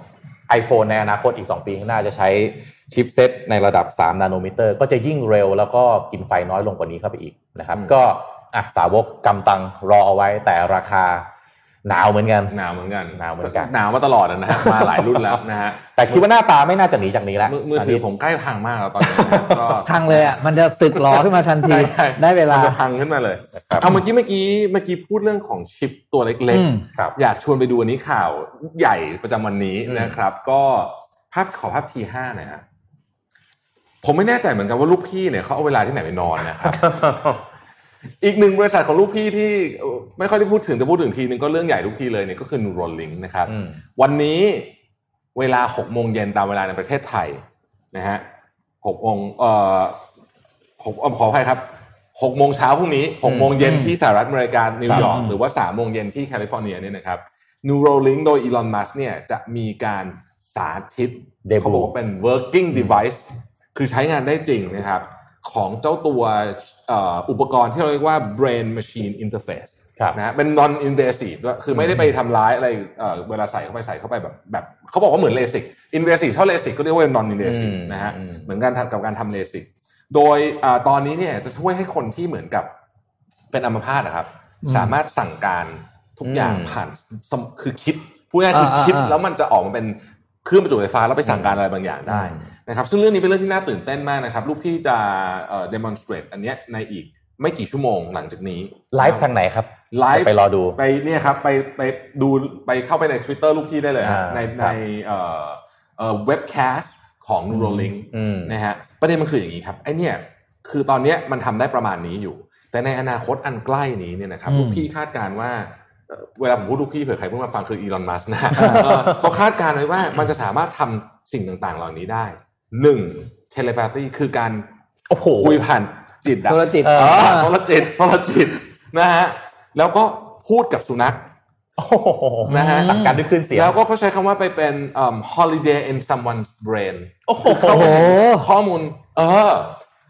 iPhone ในอนาคตอีก 2 ปีข้างหน้าจะใช้ chipset ในระดับ 3 นาโนมิเตอร์ ก็จะยิ่งเร็วแล้วก็กินไฟน้อยลงกว่านี้เข้าไปอีกนะครับอืมก็อะสาวกกำตังรอเอาไว้แต่ราคา หนาวเหมือนกันหนาวเหมือนกันหนาวเหมือนกันหนาวมาตลอดอะนะฮะมาหลายรุ่นแล้วนะฮะแต่คิดว่าหน้าตาไม่น่าจะหนีจากนี้แล้วมือมือถือผมใกล้พังมากแล้วตอนนี้นะฮะก็พังเลยอะมันจะสึกหลอขึ้นมาทันทีใช่ใช่ได้เวลามันจะพังขึ้นมาเลยครับเอาเมื่อกี้เมื่อกี้เมื่อกี้พูดเรื่องของชิปตัวเล็กอืมครับๆอยากชวนไปดูอันนี้ข่าวใหญ่ประจำวันนี้อืมนะครับ ก็ภาพขอภาพทีห้าหน่อยฮะผมไม่แน่ใจเหมือนกันว่าลูกพี่เนี่ยเขาเอาเวลาที่ไหนไปนอนนะครับ อีกหนึ่งบริษัทของลูกพี่ที่เอ่อไม่ค่อยได้พูดถึงแต่พูดถึงทีนึงก็เรื่องใหญ่ทุกทีเลยเนี่ยก็คือ Neuralink นะครับอืมวันนี้เวลาหกโมงเย็นตามเวลาในประเทศไทยนะฮะหกโมงเอ่อหกเอ่อขออภัยครับหกโมงเช้าพรุ่งนี้หกโมงเย็นอืมที่สหรัฐอเมริกานิวยอร์กอืมหรือว่าสามโมงเย็นที่แคลิฟอร์เนียเนี่ยนะครับ Neuralink โดยอีลอนมัสเนี่ยจะมีการแซสาธิต Debut เขาบอกว่าเป็น working device คือใช้งานได้จริงนะครับ ของเจ้าตัวเอ่ออุปกรณ์ที่เราเรียกว่า brain machine interface ครับนะฮะเป็น non invasive ด้วยคือไม่ได้ไปทำร้ายอะไรเอ่อเวลาใส่เข้าไปใส่เข้าไปแบบแบบเขาบอกว่าเหมือนเลสิก invasive เท่าเลสิกก็เรียกว่า non invasive อืมนะฮะอืมเหมือนกันกับการทำเลสิกโดยอาตอนนี้เนี่ยจะช่วยให้คนที่เหมือนกับเป็นอัมพาตนะครับ สามารถสั่งการทุกอย่างผ่านสมคือคิดพูดง่ายๆคืออาคิดอ่าแล้วมันจะออกมาเป็นเครื่องประจุไฟฟ้าแล้วไปสั่งการอะไรบางอย่างได้ นะครับซึ่งเรื่องนี้เป็นเรื่องที่น่าตื่นเต้นมากนะครับลูกพี่จะเอ่อ demonstrate อันเนี้ยในอีกไม่กี่ชั่วโมงหลังจากนี้ไลฟ์ทางไหนครับไลฟ์จะไปรอดูไปเนี่ยครับไปไปดูไปเข้าไปใน Twitter ลูกพี่ได้เลยฮะอ่าในครัในบเอ่อเอ่อเว็บแคสของ Neuralink อืมนะฮะประเด็นมันคืออย่างนี้ครับไอเนี่ยคือตอนเนี้ยมันทำได้ประมาณนี้อยู่ แต่ในอนาคตอันใกล้นี้เนี่ยนะครับอืมลูกพี่คาดการณ์ว่าเอ่อเวลาผมพูดลูกพี่เผื่อใครเพิ่งมาฟังคืออีลอนมัสนะเออเขาคาดการณ์ไว้ว่ามันจะสามารถทำสิ่งต่างๆ เหล่านี้ได้ หนึ่งเทเลพาธีคือการโอ้โหคุยผ่านจิตอะโทรจิตเอออ่าโทรจิตโทรจิตนะฮะแล้วก็พูดกับสุนัขโอ้โหนะฮะสั่งการด้วยคลื่นเสียงแล้วก็เขาใช้คำว่าไปเป็นเอ่อ holiday in someone's brain โอ้โหเข้าไปข้อมูล เออ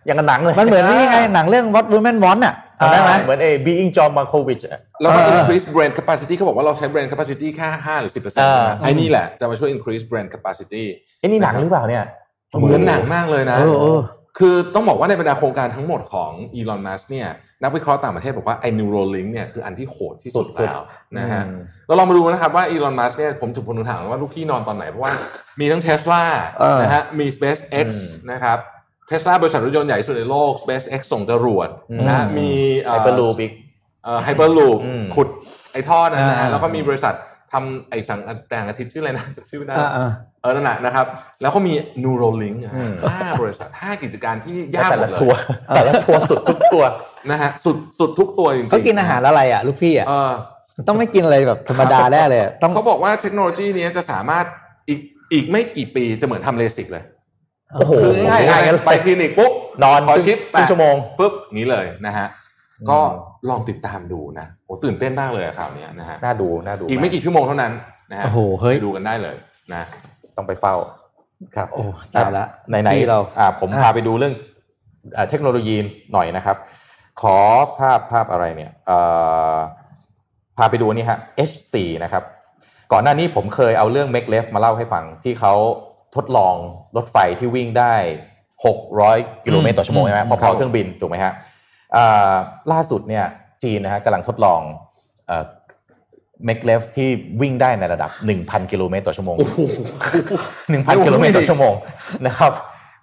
อย่างกับหนังเลย มันเหมือนนี่ไงหนังเรื่อง What Women Want อะจำได้ไหมเหมือนเอ being John Malkovich อะแล้วก็เออ increase brain capacity เขาบอกว่าเราใช้ brain capacity แค่5หรือ 10%เปอร์เซ็นเอต์อไอ้นี่แหละ จะมาช่วย increase brain capacity ไอ้นี่หนังหรือเปล่าเนี่ย เหมือนหนังมากเลยนะเออเออคือต้องบอกว่าในบรรดาโครงการทั้งหมดของอีลอนมัสเนี่ยนักวิเคราะห์ต่างประเทศบอกว่าไอ้ Neuralink เนี่ยคืออันที่โหดที่สุดสุดๆแล้วนะฮะอืมเราลองมาดูนะครับว่าอีลอนมัสเนี่ยผมจะพูดถามว่าลูกพี่นอนตอนไหน เพราะว่ามีทั้งเทสลาเออนะฮะมี SpaceX อืมนะครับเทสลาบริษัทรถยนต์ใหญ่ที่สุดในโลก SpaceX ส่งจรวดอืมนะฮะมี Hyperloop อีก Hyperloop อืมขุดไอ้ท่อนั้นนะฮะอ่าแล้วก็มีบริษัท ทำไอ้พลังแสงอาทิตย์ชื่ออะไรนะจำชื่อไม่ได้อ่าอ่าเออนั่นแหละนะครับ แล้วก็มี Neuralink อะฮะอืมห้าบริษัทห้ากิจการที่ยากแต่หมละดเลยทัวร์แต่ละทัวร์สุดทุกทัวร์นะฮะสุดสุดทุกตัวจริงๆเขากินอาหารอะไรอะลูกพี่อะเออต้องไม่กินอะไรแบบธรรมดาแน่เลยอะต้องเขาบอกว่าเทคโนโลยีนี้จะสามารถอีกอีกไม่กี่ปีจะเหมือนทำเลสิกเลยโอ้โหคือง่ายง่ายๆกันไปคลินิกปุ๊บนอนขอชิปครึ่งชั่วโมงปุ๊บอย่างนี้เลยนะฮะอืม ก็ลองติดตามดูนะโอ้ตื่นเต้นมากเลยอะข่าวเนี้ยนะฮะน่าดูน่าดูอีกไม่กี่ชั่วโมงเท่านั้นนะฮะโอ้โหเฮ้ยไปดูกันได้เลยนะต้องไปเฝ้าครับโอ้ตายละไหนไหนที่เราอ่าผมอะพาไปดูเรื่องอ่าเทคโนโลยีหน่อยนะครับ ขอภาพภาพอะไรเนี่ยเอ่อพาไปดูอันนี่ฮะ H4 นะครับ ก่อนหน้านี้ผมเคยเอาเรื่อง Make Left มาเล่าให้ฟังที่เขาทดลองรถไฟที่วิ่งได้ 600 กิโลเมตรต่อชั่วโมงใช่ไหมพอๆเครื่องบินถูกไหมฮะอ่า ล่าสุดเนี่ยจีนนะฮะกำลังทดลองเอ่อ Make Left ที่วิ่งได้ในระดับ 1,000 กิโลเมตรต่อชั่วโมงหนึ่งพันกิโลเมตรต่อชั่วโมงนะครับ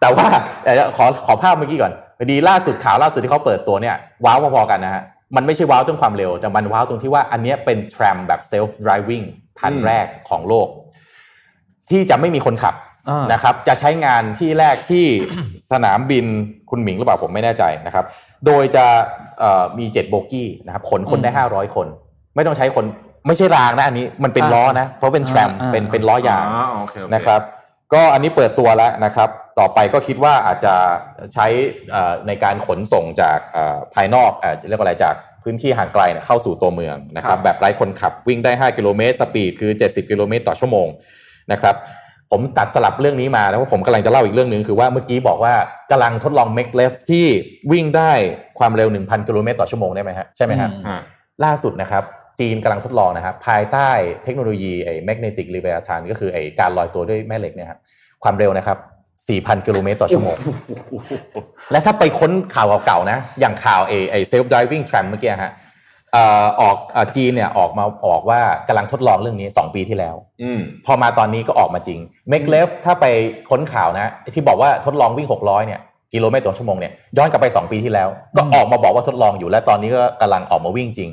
แต่ว่าเดี๋ยวขอขอภาพเมื่อกี้ก่อนพอดีล่าสุดข่าวล่าสุดที่เขาเปิดตัวเนี่ยว้าวพอๆกันนะฮะมันไม่ใช่ว้าวตรงความเร็ว แต่มันว้าวตรงที่ว่าอันเนี้ยเป็น tram แบบ self driving คันอืมแรกของโลก ที่จะไม่มีคนขับอ่า นะครับ จะใช้งานที่แรกที่สนามบินคุณหมิงหรือเปล่าผมไม่แน่ใจนะครับ โดยจะเอ่อมีเจ็ดโบกี้นะครับขนคนได้ห้าร้อยคน ไม่ต้องใช้คนไม่ใช่รางนะอันนี้มันเป็นล้อนะเพราะเป็น tram อ่าเป็นเป็นล้อยางอ๋อโอเคโอเนะครับ ก็อันนี้เปิดตัวแล้วนะครับ ต่อไปก็คิดว่าอาจจะใช้เอ่อในการขนส่งจากเอ่อภายนอกเอ่อเรียกว่าอะไรจากพื้นที่ห่างไกลเนี่ยเข้าสู่ตัวเมืองนะครัครับบแบบไร้คนขับวิ่งได้ 5 กิโลเมตรสปีดคือ 70 กิโลเมตรต่อชั่วโมงนะครับ ผมตัดสลับเรื่องนี้มาแล้วเพราะผมกำลังจะเล่าอีกเรื่องหนึ่งคือว่าเมื่อกี้บอกว่ากำลังทดลอง make left ที่วิ่งได้ความเร็ว 1,000 กิโลเมตรต่อชั่วโมงได้ไหมฮะใช่ไหมฮะอืมฮะล่าสุดนะครับจีนกำลังทดลองนะครับภายใต้เทคโนโลยีไอ้ magnetic leviathan ก็คือไอ้การลอยตัวด้วยแม่เหล็กเนี่ยครับความเร็วนะครับ 4,000 กิโลเมตรต่อชั่วโมง และถ้าไปค้นข่าวเก่าๆนะ อย่างข่าวไอ้ไอ้ self driving tram เมื่อกี้ฮะเอ่อออกเอ่อจีนเนี่ยออกมาออกว่ากำลังทดลองเรื่องนี้ 2 ปีที่แล้วอืมพอมาตอนนี้ก็ออกมาจริง make left ถ้าไปค้นข่าวนะ ที่บอกว่าทดลองวิ่ง 600 เนี่ยกิโลเมตรต่อชั่วโมงเนี่ยย้อนกลับไป 2 ปีที่แล้ว ก็ออกมาบอกว่าทดลองอยู่และตอนนี้ก็กำลังออกมาวิ่งจริง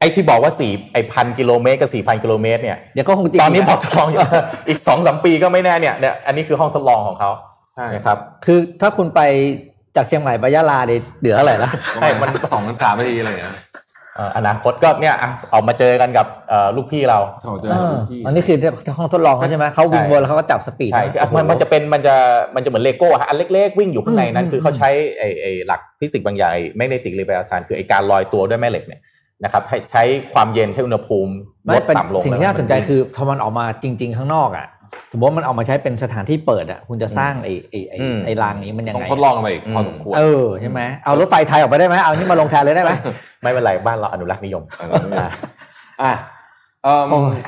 ไอ้ที่บอกว่า4ไอ้พันกิโลเมตรกับ4,000กิโลเมตรเนี่ยเดี๋ยวก็คงจริงตอนนี้บอกทดลองอยู่อีกสองสามปีก็ไม่แน่เนี่ยเนี่ยอันนี้คือห้องทดลองของเขาใช่นะครับ คือถ้าคุณไปจากเชียงใหม่ไปยะลาเนี่ยเดือเท่าไหร่ละใช่มันสองกันสามนาทีอะไรอย่างเงี้ยเอ่ออนาคตก็เนี่ยอะออกมาเจอกันกับเอ่อลูกพี่เราโถเจอเออพี่อันนี้คือห้องทดลองเขาใช่ไหมเขาวิ่งวนแล้วเขาก็จับ speed ใช่คือมันมันจะเป็นมันจะมันจะเหมือนเลโก้ฮะอันเล็กๆวิ่งอยู่ข้างในนั้นอืมคือเขาใช้ไอ้ไอ้หลักฟิสิกส์บางอย่าง magnetic levitation คือไอ้การลอยตัวด้วยแม่เหล็กเนี่ยนะครับให้ใช้ความเย็นใช้อุณหภูมิลไม่ดเป็นต่ำลงสิ่งที่น่าสนใจคือพอมันออกมาจริง ๆ ข้างนอกอะ สมมติว่ามันเอามาใช้เป็นสถานที่เปิดอะคุณจะสร้างไอ้ไอ้ไอ้อืมไอ้รางนี้มันยังต้องไงทดลองกันไปอีกพอสมควรเออใช่ไหมเอารถไฟไทยออกไปได้ไหมเอานี่มาลงแทนเลยได้ไหมไม่เป็นไรบ้านเราอนุรักษ์นิยมอนุรักษ์นิยมอะเอิ่มโอ้ย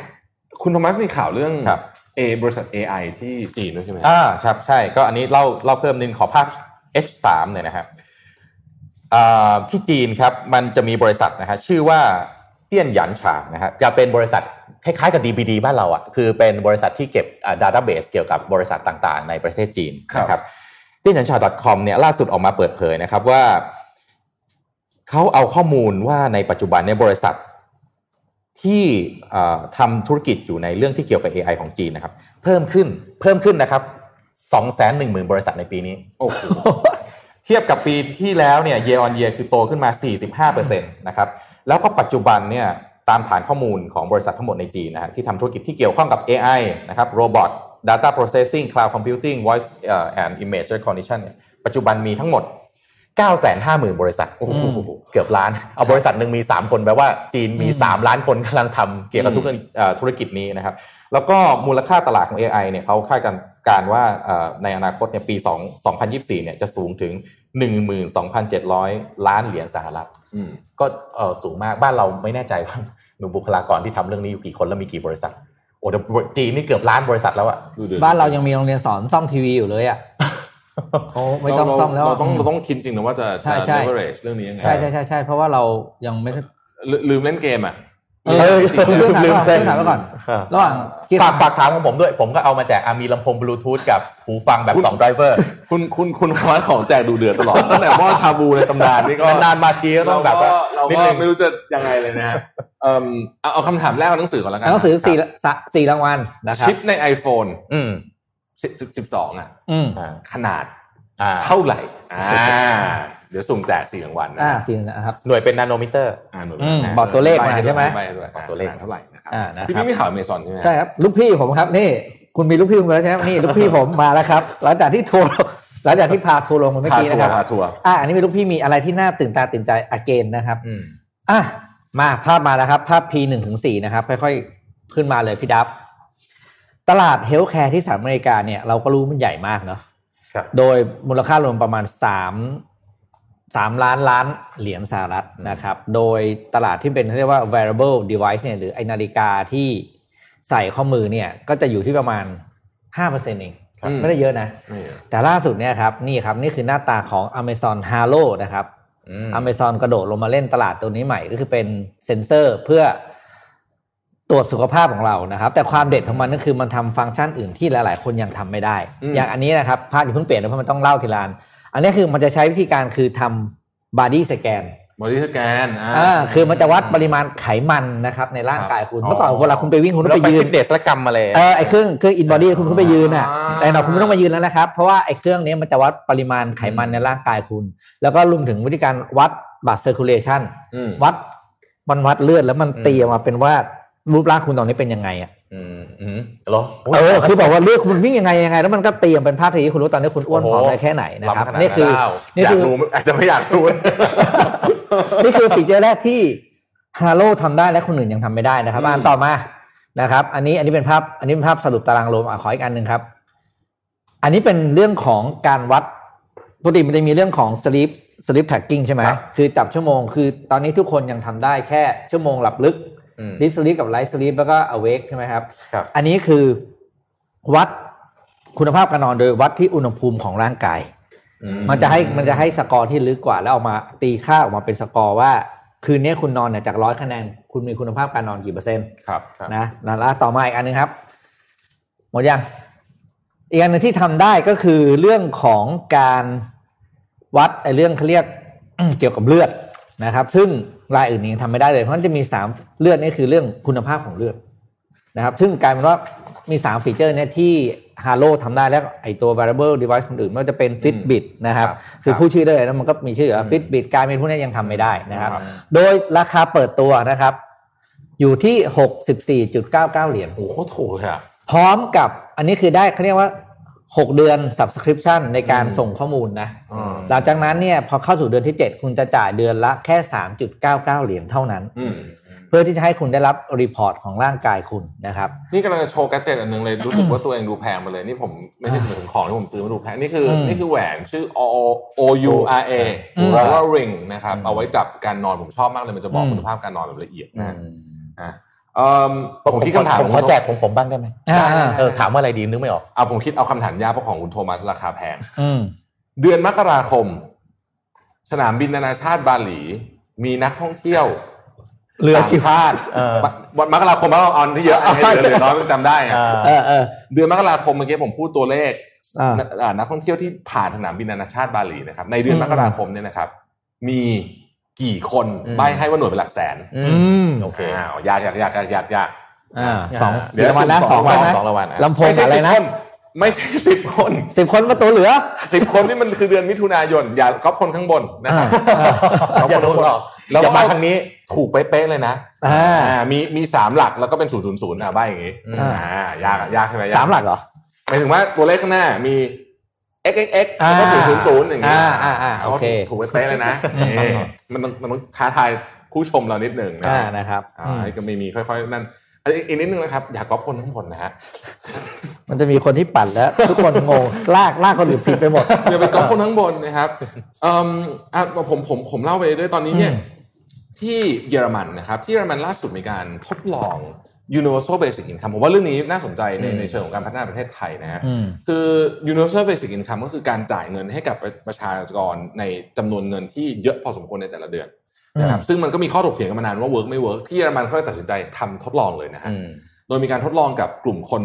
คุณโทมัสมีข่าวเรื่องครับเอบริษัท AI ที่จีนด้วยใช่ไหมอ่าครับใช่ก็อันนี้เล่าเล่าเพิ่มนิดขอภาพ H3 เนี่ยนะครับอ่าที่จีนครับมันจะมีบริษัทนะฮะชื่อว่าเตี้ยนหยันฉางนะฮะจะเป็นบริษัท คล้ายๆกับ DBD บ้านเราอะคือเป็นบริษัทที่เก็บอ่า database เกี่ยวกับบริษัทต่างๆ ในประเทศจีนนะครับเตี้ยนหยันฉาง .com เนี่ยล่าสุดออกมาเปิดเผยนะครับว่าเขาเอาข้อมูลว่าในปัจจุบันเนี่ยบริษัทที่เอ่อทำธุรกิจอยู่ในเรื่องที่เกี่ยวกับ AI ของจีนนะครับ เพิ่มขึ้นเพิ่มขึ้นนะครับ2 1 0 0 0 0บริษัทในปีนี้โอ้โหเทียบกับปีที่แล้วเนี่ย year on year คือโตขึ้นมา 45%นะครับแล้วก็ปัจจุบันเนี่ย ตามฐานข้อมูลของบริษัททั้งหมดในจีนนะฮะที่ทำธุรกิจที่เกี่ยวข้องกับ AI นะครับ robot data processing cloud computing voice เอ่อ and image recognition เนี่ยปัจจุบันมีทั้งหมด 950,000 บริษัทโอ้โหเกือบล้าน เอาบริษัทหนึ่งมี 3 คนแปลว่าจีนมี 3 ล้านคนกำลังทำเกี่ยวกับธุรกิจเอ่อธุรกิจนี้นะครับ แล้วก็มูลค่าตลาดของ AI เนี่ยเขาคาดการการว่าเอ่อในอนาคตเนี่ยปี 2 2024 เนี่ยจะสูงถึง 12,700 ล้านเหรียญสหรัฐอืม ก็เออสูงมากบ้านเราไม่แน่ใจว่ามีบุคลากรที่ทำเรื่องนี้อยู่กี่คนแล้วมีกี่บริษัทโอ้แต่จีนนี่เกือบล้านบริษัทแล้วอะดูดือดบ้านเรายังมีโรงเรียนสอนซ่อมทีวีอยู่เลยอะเขาไม่ต้องซ่อมแล้วเราต้องเราต้องคิดจริงนะว่าจะใช่จะใช่ leverage เรื่องนี้ยังไงใช่ใช่ใช่ใช่เพราะว่าเรายังไม่ได้ลืลืมเล่นเกมอะ เออสิ่งเรื่องที่ถามก่อนเรื่องถามไว้ก่อนระหว่างที่ฝากฝากถามของผมด้วย ผมก็เอามาแจกอะมีลำโพงบลูทูธกับหูฟังแบบ2 driver คุณคุณคุณวัดของแจกดูเดือดตลอดตั้งแต่หม้อชาบูในตำนานนี่ก็นานๆมาทีก็ต้องแบบว่าเรานิดก็นึงไม่รู้จะยังไงเลยนะฮะเอิ่มเอาเอาคำถามแรกของหนังสือก่อนแล้วกันหนังสือสี่สะสี่รางวัลนะครับชิปใน iPhone อืม10 12อะอืมอ่าขนาดอ่า เท่าไหร่อ่าเดี๋ยวสุ่มแจกสี่รางวัลนะอ่าสี่นะครับหน่วยเป็นนาโนมิเตอร์อ่าหน่วยอืมนะบอกตัวเลขมาใช่ไหมใบด้วยบอกตัวเลขขนาดเท่าไหร่นะครับอ่านะครับพี่นี่มีข่าวเมซอนใช่ไหมใช่ครับลูกพี่ผมครับนี่คุณมีลูกพี่คุณแล้วใช่ไหมนี่ลูกพี่ผมมาแล้วครับ หลังจากที่ทัวร์หลังจากที่พาทัวร์ลงมาเมื่อพากี้ทันะวครับร์พาทัวร์อ่าอันนี้มีลูกพี่มีอะไรที่น่าตื่นตาตื่นใจ again นะครับอืมอะมาภาพมาแล้วครับ ภาพ P หนึ่งถึงสี่นะครับ ค่อยๆ ขึ้นมาเลยพี่ดับ ตลาด healthcare ที่สหรัฐอเมริกาเนี่ยเราก็รู้มันใหญ่มากเนาะครับ โดยมูลค่ารวมประมาณสามสามล้านล้านเหรียญสหรัฐนะครับ โดยตลาดที่เป็นเรียกว่า wearable device เนี่ยหรือไอนาฬิกาที่ใส่ข้อมือเนี่ยก็จะอยู่ที่ประมาณห้าเปอร์เซ็นต์เองครับไม่ได้เยอะนะไม่เยอะแต่ล่าสุดเนี่ยครับนี่ครับนี่คือหน้าตาของ Amazon Halo นะครับอืมอเมซอนกระโดดลงมาเล่นตลาดตัวนี้ใหม่ก็คือเป็นเซ็นเซอร์เพื่อ ตรวจสุขภาพของเรานะครับ แต่ความเด็ดของมันก็คือมันทำฟังก์ชันอื่นที่หลาย ๆ คนยังทำไม่ได้อืมอย่างอันนี้นะครับภาพอย่าเพิ่งเปลี่ยนนะเพราะมันต้องเล่าทีละอันอันนี้คือมันจะใช้วิธีการคือทำ body scan body scan อ่าอ่าคือมันจะวัดปริมาณไขมันนะครับในร่างกายคุณอ๋อเมื่อก่อนเวลาคุณไปวิ่งคุณต้องไปยืนฟิตเนสและกรรมมาเลยเออไอเครื่องเครื่อง InBody คุณคุณไปยืนอะอ่าแต่เราคุณไม่ต้องมายืนแล้วนะครับ เพราะว่าไอเครื่องนี้มันจะวัดปริมาณไขมันในร่างกายคุณ แล้วก็รวมถึงวิธีการวัด blood circulation อืมวัดมันวัดเลือดแล้วมันอืมตีออกมาเป็นว่า รูปร่างคุณตอนนี้เป็นยังไงอะอืมอืมเหรอเออคือบอกว่าเลือดคุณวิ่งยังไงยังไง แล้วมันก็ตีออกเป็นภาพที่คุณรู้ตอนนี้คุณอ้วนผอมได้แค่ไหนนะครับล้ำขนาดนี่คือนั้นนี่อยาคืกอรู้อาจจะไม่อยากรู้นี่คือฟีเจอร์แรกที่ฮาโลทำได้และคนอื่นยังทำไม่ได้นะครับอืมอ่านต่อมานะครับ อันนี้อันนี้เป็นภาพ อันนี้เป็นภาพสรุปตารางลมอะขออีกอันหนึ่งครับ อันนี้เป็นเรื่องของการวัดปกติมันจะมีเรื่องของ sleep sleep tracking ใช่ไหมครับคือจับชั่วโมง คือตอนนี้ทุกคนยังทำได้แค่ชั่วโมงหลับลึก อืม deep sleep กับ light sleep แล้วก็ awake ใช่ไหมครับครับ อันนี้คือวัดคุณภาพการนอนโดยวัดที่อุณหภูมิของร่างกายอืมันจะให้มันจะให้สกอร์ที่ลึกกว่าแล้วออกมาตีค่าออกมาเป็นสกอร์ว่า คืนนี้คุณนอนเนี่ยจากร้อยคะแนน คุณมีคุณภาพการนอนกี่เปอร์เซ็นต์ครับครับนะนั่นละต่อมาอีกอันหนึงครับ หมดยังอีกอันหนึงที่ทำได้ก็คือเรื่องของการวัดไอ้เรื่องเขาเรียกเกี่ยวกับเลือดนะครับ ซึ่ง รายอื่นยังทำไม่ได้เลย เพราะมันจะมีสามเลือดนี่คือเรื่องคุณภาพของเลือดนะครับ ซึ่งกลายเป็นว่ามีสามฟีเจอร์เนี่ยที่ Halo ทำได้แล้วไอตัว variable device คนอื่นไม่ว่าจะเป็น Fitbit นะครับครับคือผู้ชื่อได้เลยแล้วมันก็มีชื่อว่า Fitbit การเป็นพวกนี้ยังทำไม่ได้นะครับครับโดยราคาเปิดตัวนะครับ อยู่ที่หกสิบสี่จุดเก้าเก้าเหรียญโอ้โหโถเลยอะพร้อมกับอันนี้คือได้เขาเรียกว่า 6 เดือน subscription ในการส่งข้อมูลนะอืมหลังจากนั้นเนี่ยพอเข้าสู่เดือนที่ 7 คุณจะจ่ายเดือนละแค่ 3.99 เหรียญเท่านั้นอืมเพื่อที่จะให้คุณได้รับ report ของร่างกายคุณนะครับ นี่กำลังจะโชว์ gadget อันหนึ่งเลย รู้สึกว่าตัวเองดูแพงมาเลย นี่ผมไม่ใช่ถึงของที่ผมซื้อมาดูแพง นี่คืออมนี่คือแหวนชื่อ O O U R A อืม Oura Ring นะครับอืมเอาไว้จับการนอนผมชอบมากเลยมันจะบอกอืมคุณภาพการนอนแบบละเอียดอืนะมอะเอิ่ม ผมคิดคำถามผมขอแจกผมผมบ้างได้ไหมอ่าเออถามว่าอะไรดีนึกไม่ออกเอาผมคิดเอาคำถามยากเพราะของคุณโทมัสราคาแพงอืมเดือนมกราคม สนามบินนานาชาติบาหลี มีนักท่องเที่ยวเรือต่างคิวชาติเออวันมกราคมเราเอาอันที่เยอะอันนี้เหลือเหลือน้อยมันจำได้อะเออเออเดือนมกราคมเมื่อกี้ผมพูดตัวเลขอ่าอ่านักท่องเที่ยวที่ผ่านสนามบินนานาชาติบาหลีนะครับ ในเดือนอืมมกราคมเนี่ยนะครับ มี กี่คนอืมใบให้ว่าหน่วยเป็นหลักแสนอือืมมโอเคอ้าวยากยากยากยากยากยากอ่าสองเดี๋ยวรางวัลนะสุ่มสองสองใช่ไหมสองรางวัลอะลำโพงไม่ใช่อะไรสิบนะคนไม่ใช่สิบคนสิบคนประตูเหลือสิบคนนี่มันคือเดือนมิถุนายน อย่าก๊อปคนข้างบนนะครับอ่าก๊อปอย่าคนโดข้านงบหนลอกแล้วอย่าก็มาเอาทางนี้ถูกเป๊ะๆเลยนะอ่าอ่ามีมีสามหลักแล้วก็เป็นศูนย์ศูนย์ศูนย์อะใบอย่างงี้อืมอ่ายากอะยากใช่ไหมยากสามหลักเหรอหมายถึงว่าตัวเลขข้างหน้ามี x x x อ่าแล้วก็ศูนย์ศูนย์ศูนย์อย่างเงี้ยอ่าอ่าอ่าโอเคถูกเป๊ะๆเลยนะอืมนี่มันต้องมันต้องท้าทายผู้ชมเรานิดหนึ่งนะอ่านะครับอ่าก็ไม่มีค่อยๆนั่นอันนี้อีกนิดนึงนะครับ อย่าก๊อปคนทั้งหมดนะฮะมันจะมีคนที่ปั่นแล้ว ทุกคนงงลากลากคนอื่นผิดไปหมดอย่าไปก๊อปคนทั้งบนนะครับเอ่มอะผมผมผมเล่าไปด้วยตอนนี้เนี่ยอืมที่เยอรมันนะครับ ที่เยอรมันล่าสุดมีการทดลอง universal basic income ผมว่าเรื่องนี้น่าสนใจในอืมในเชิงของการพัฒนาประเทศไทยนะฮะอืมคือ universal basic income ก็คือการจ่ายเงินให้กับประชากรในจำนวนเงินที่เยอะพอสมควรในแต่ละเดือนนะครับซึ่งมันก็มีข้อถกเถียงกันมานานว่า work ไม่ work ที่เยอรมันเขาเลยตัดสินใจทำทดลองเลยนะฮะอืมโดยมีการทดลองกับกลุ่มคน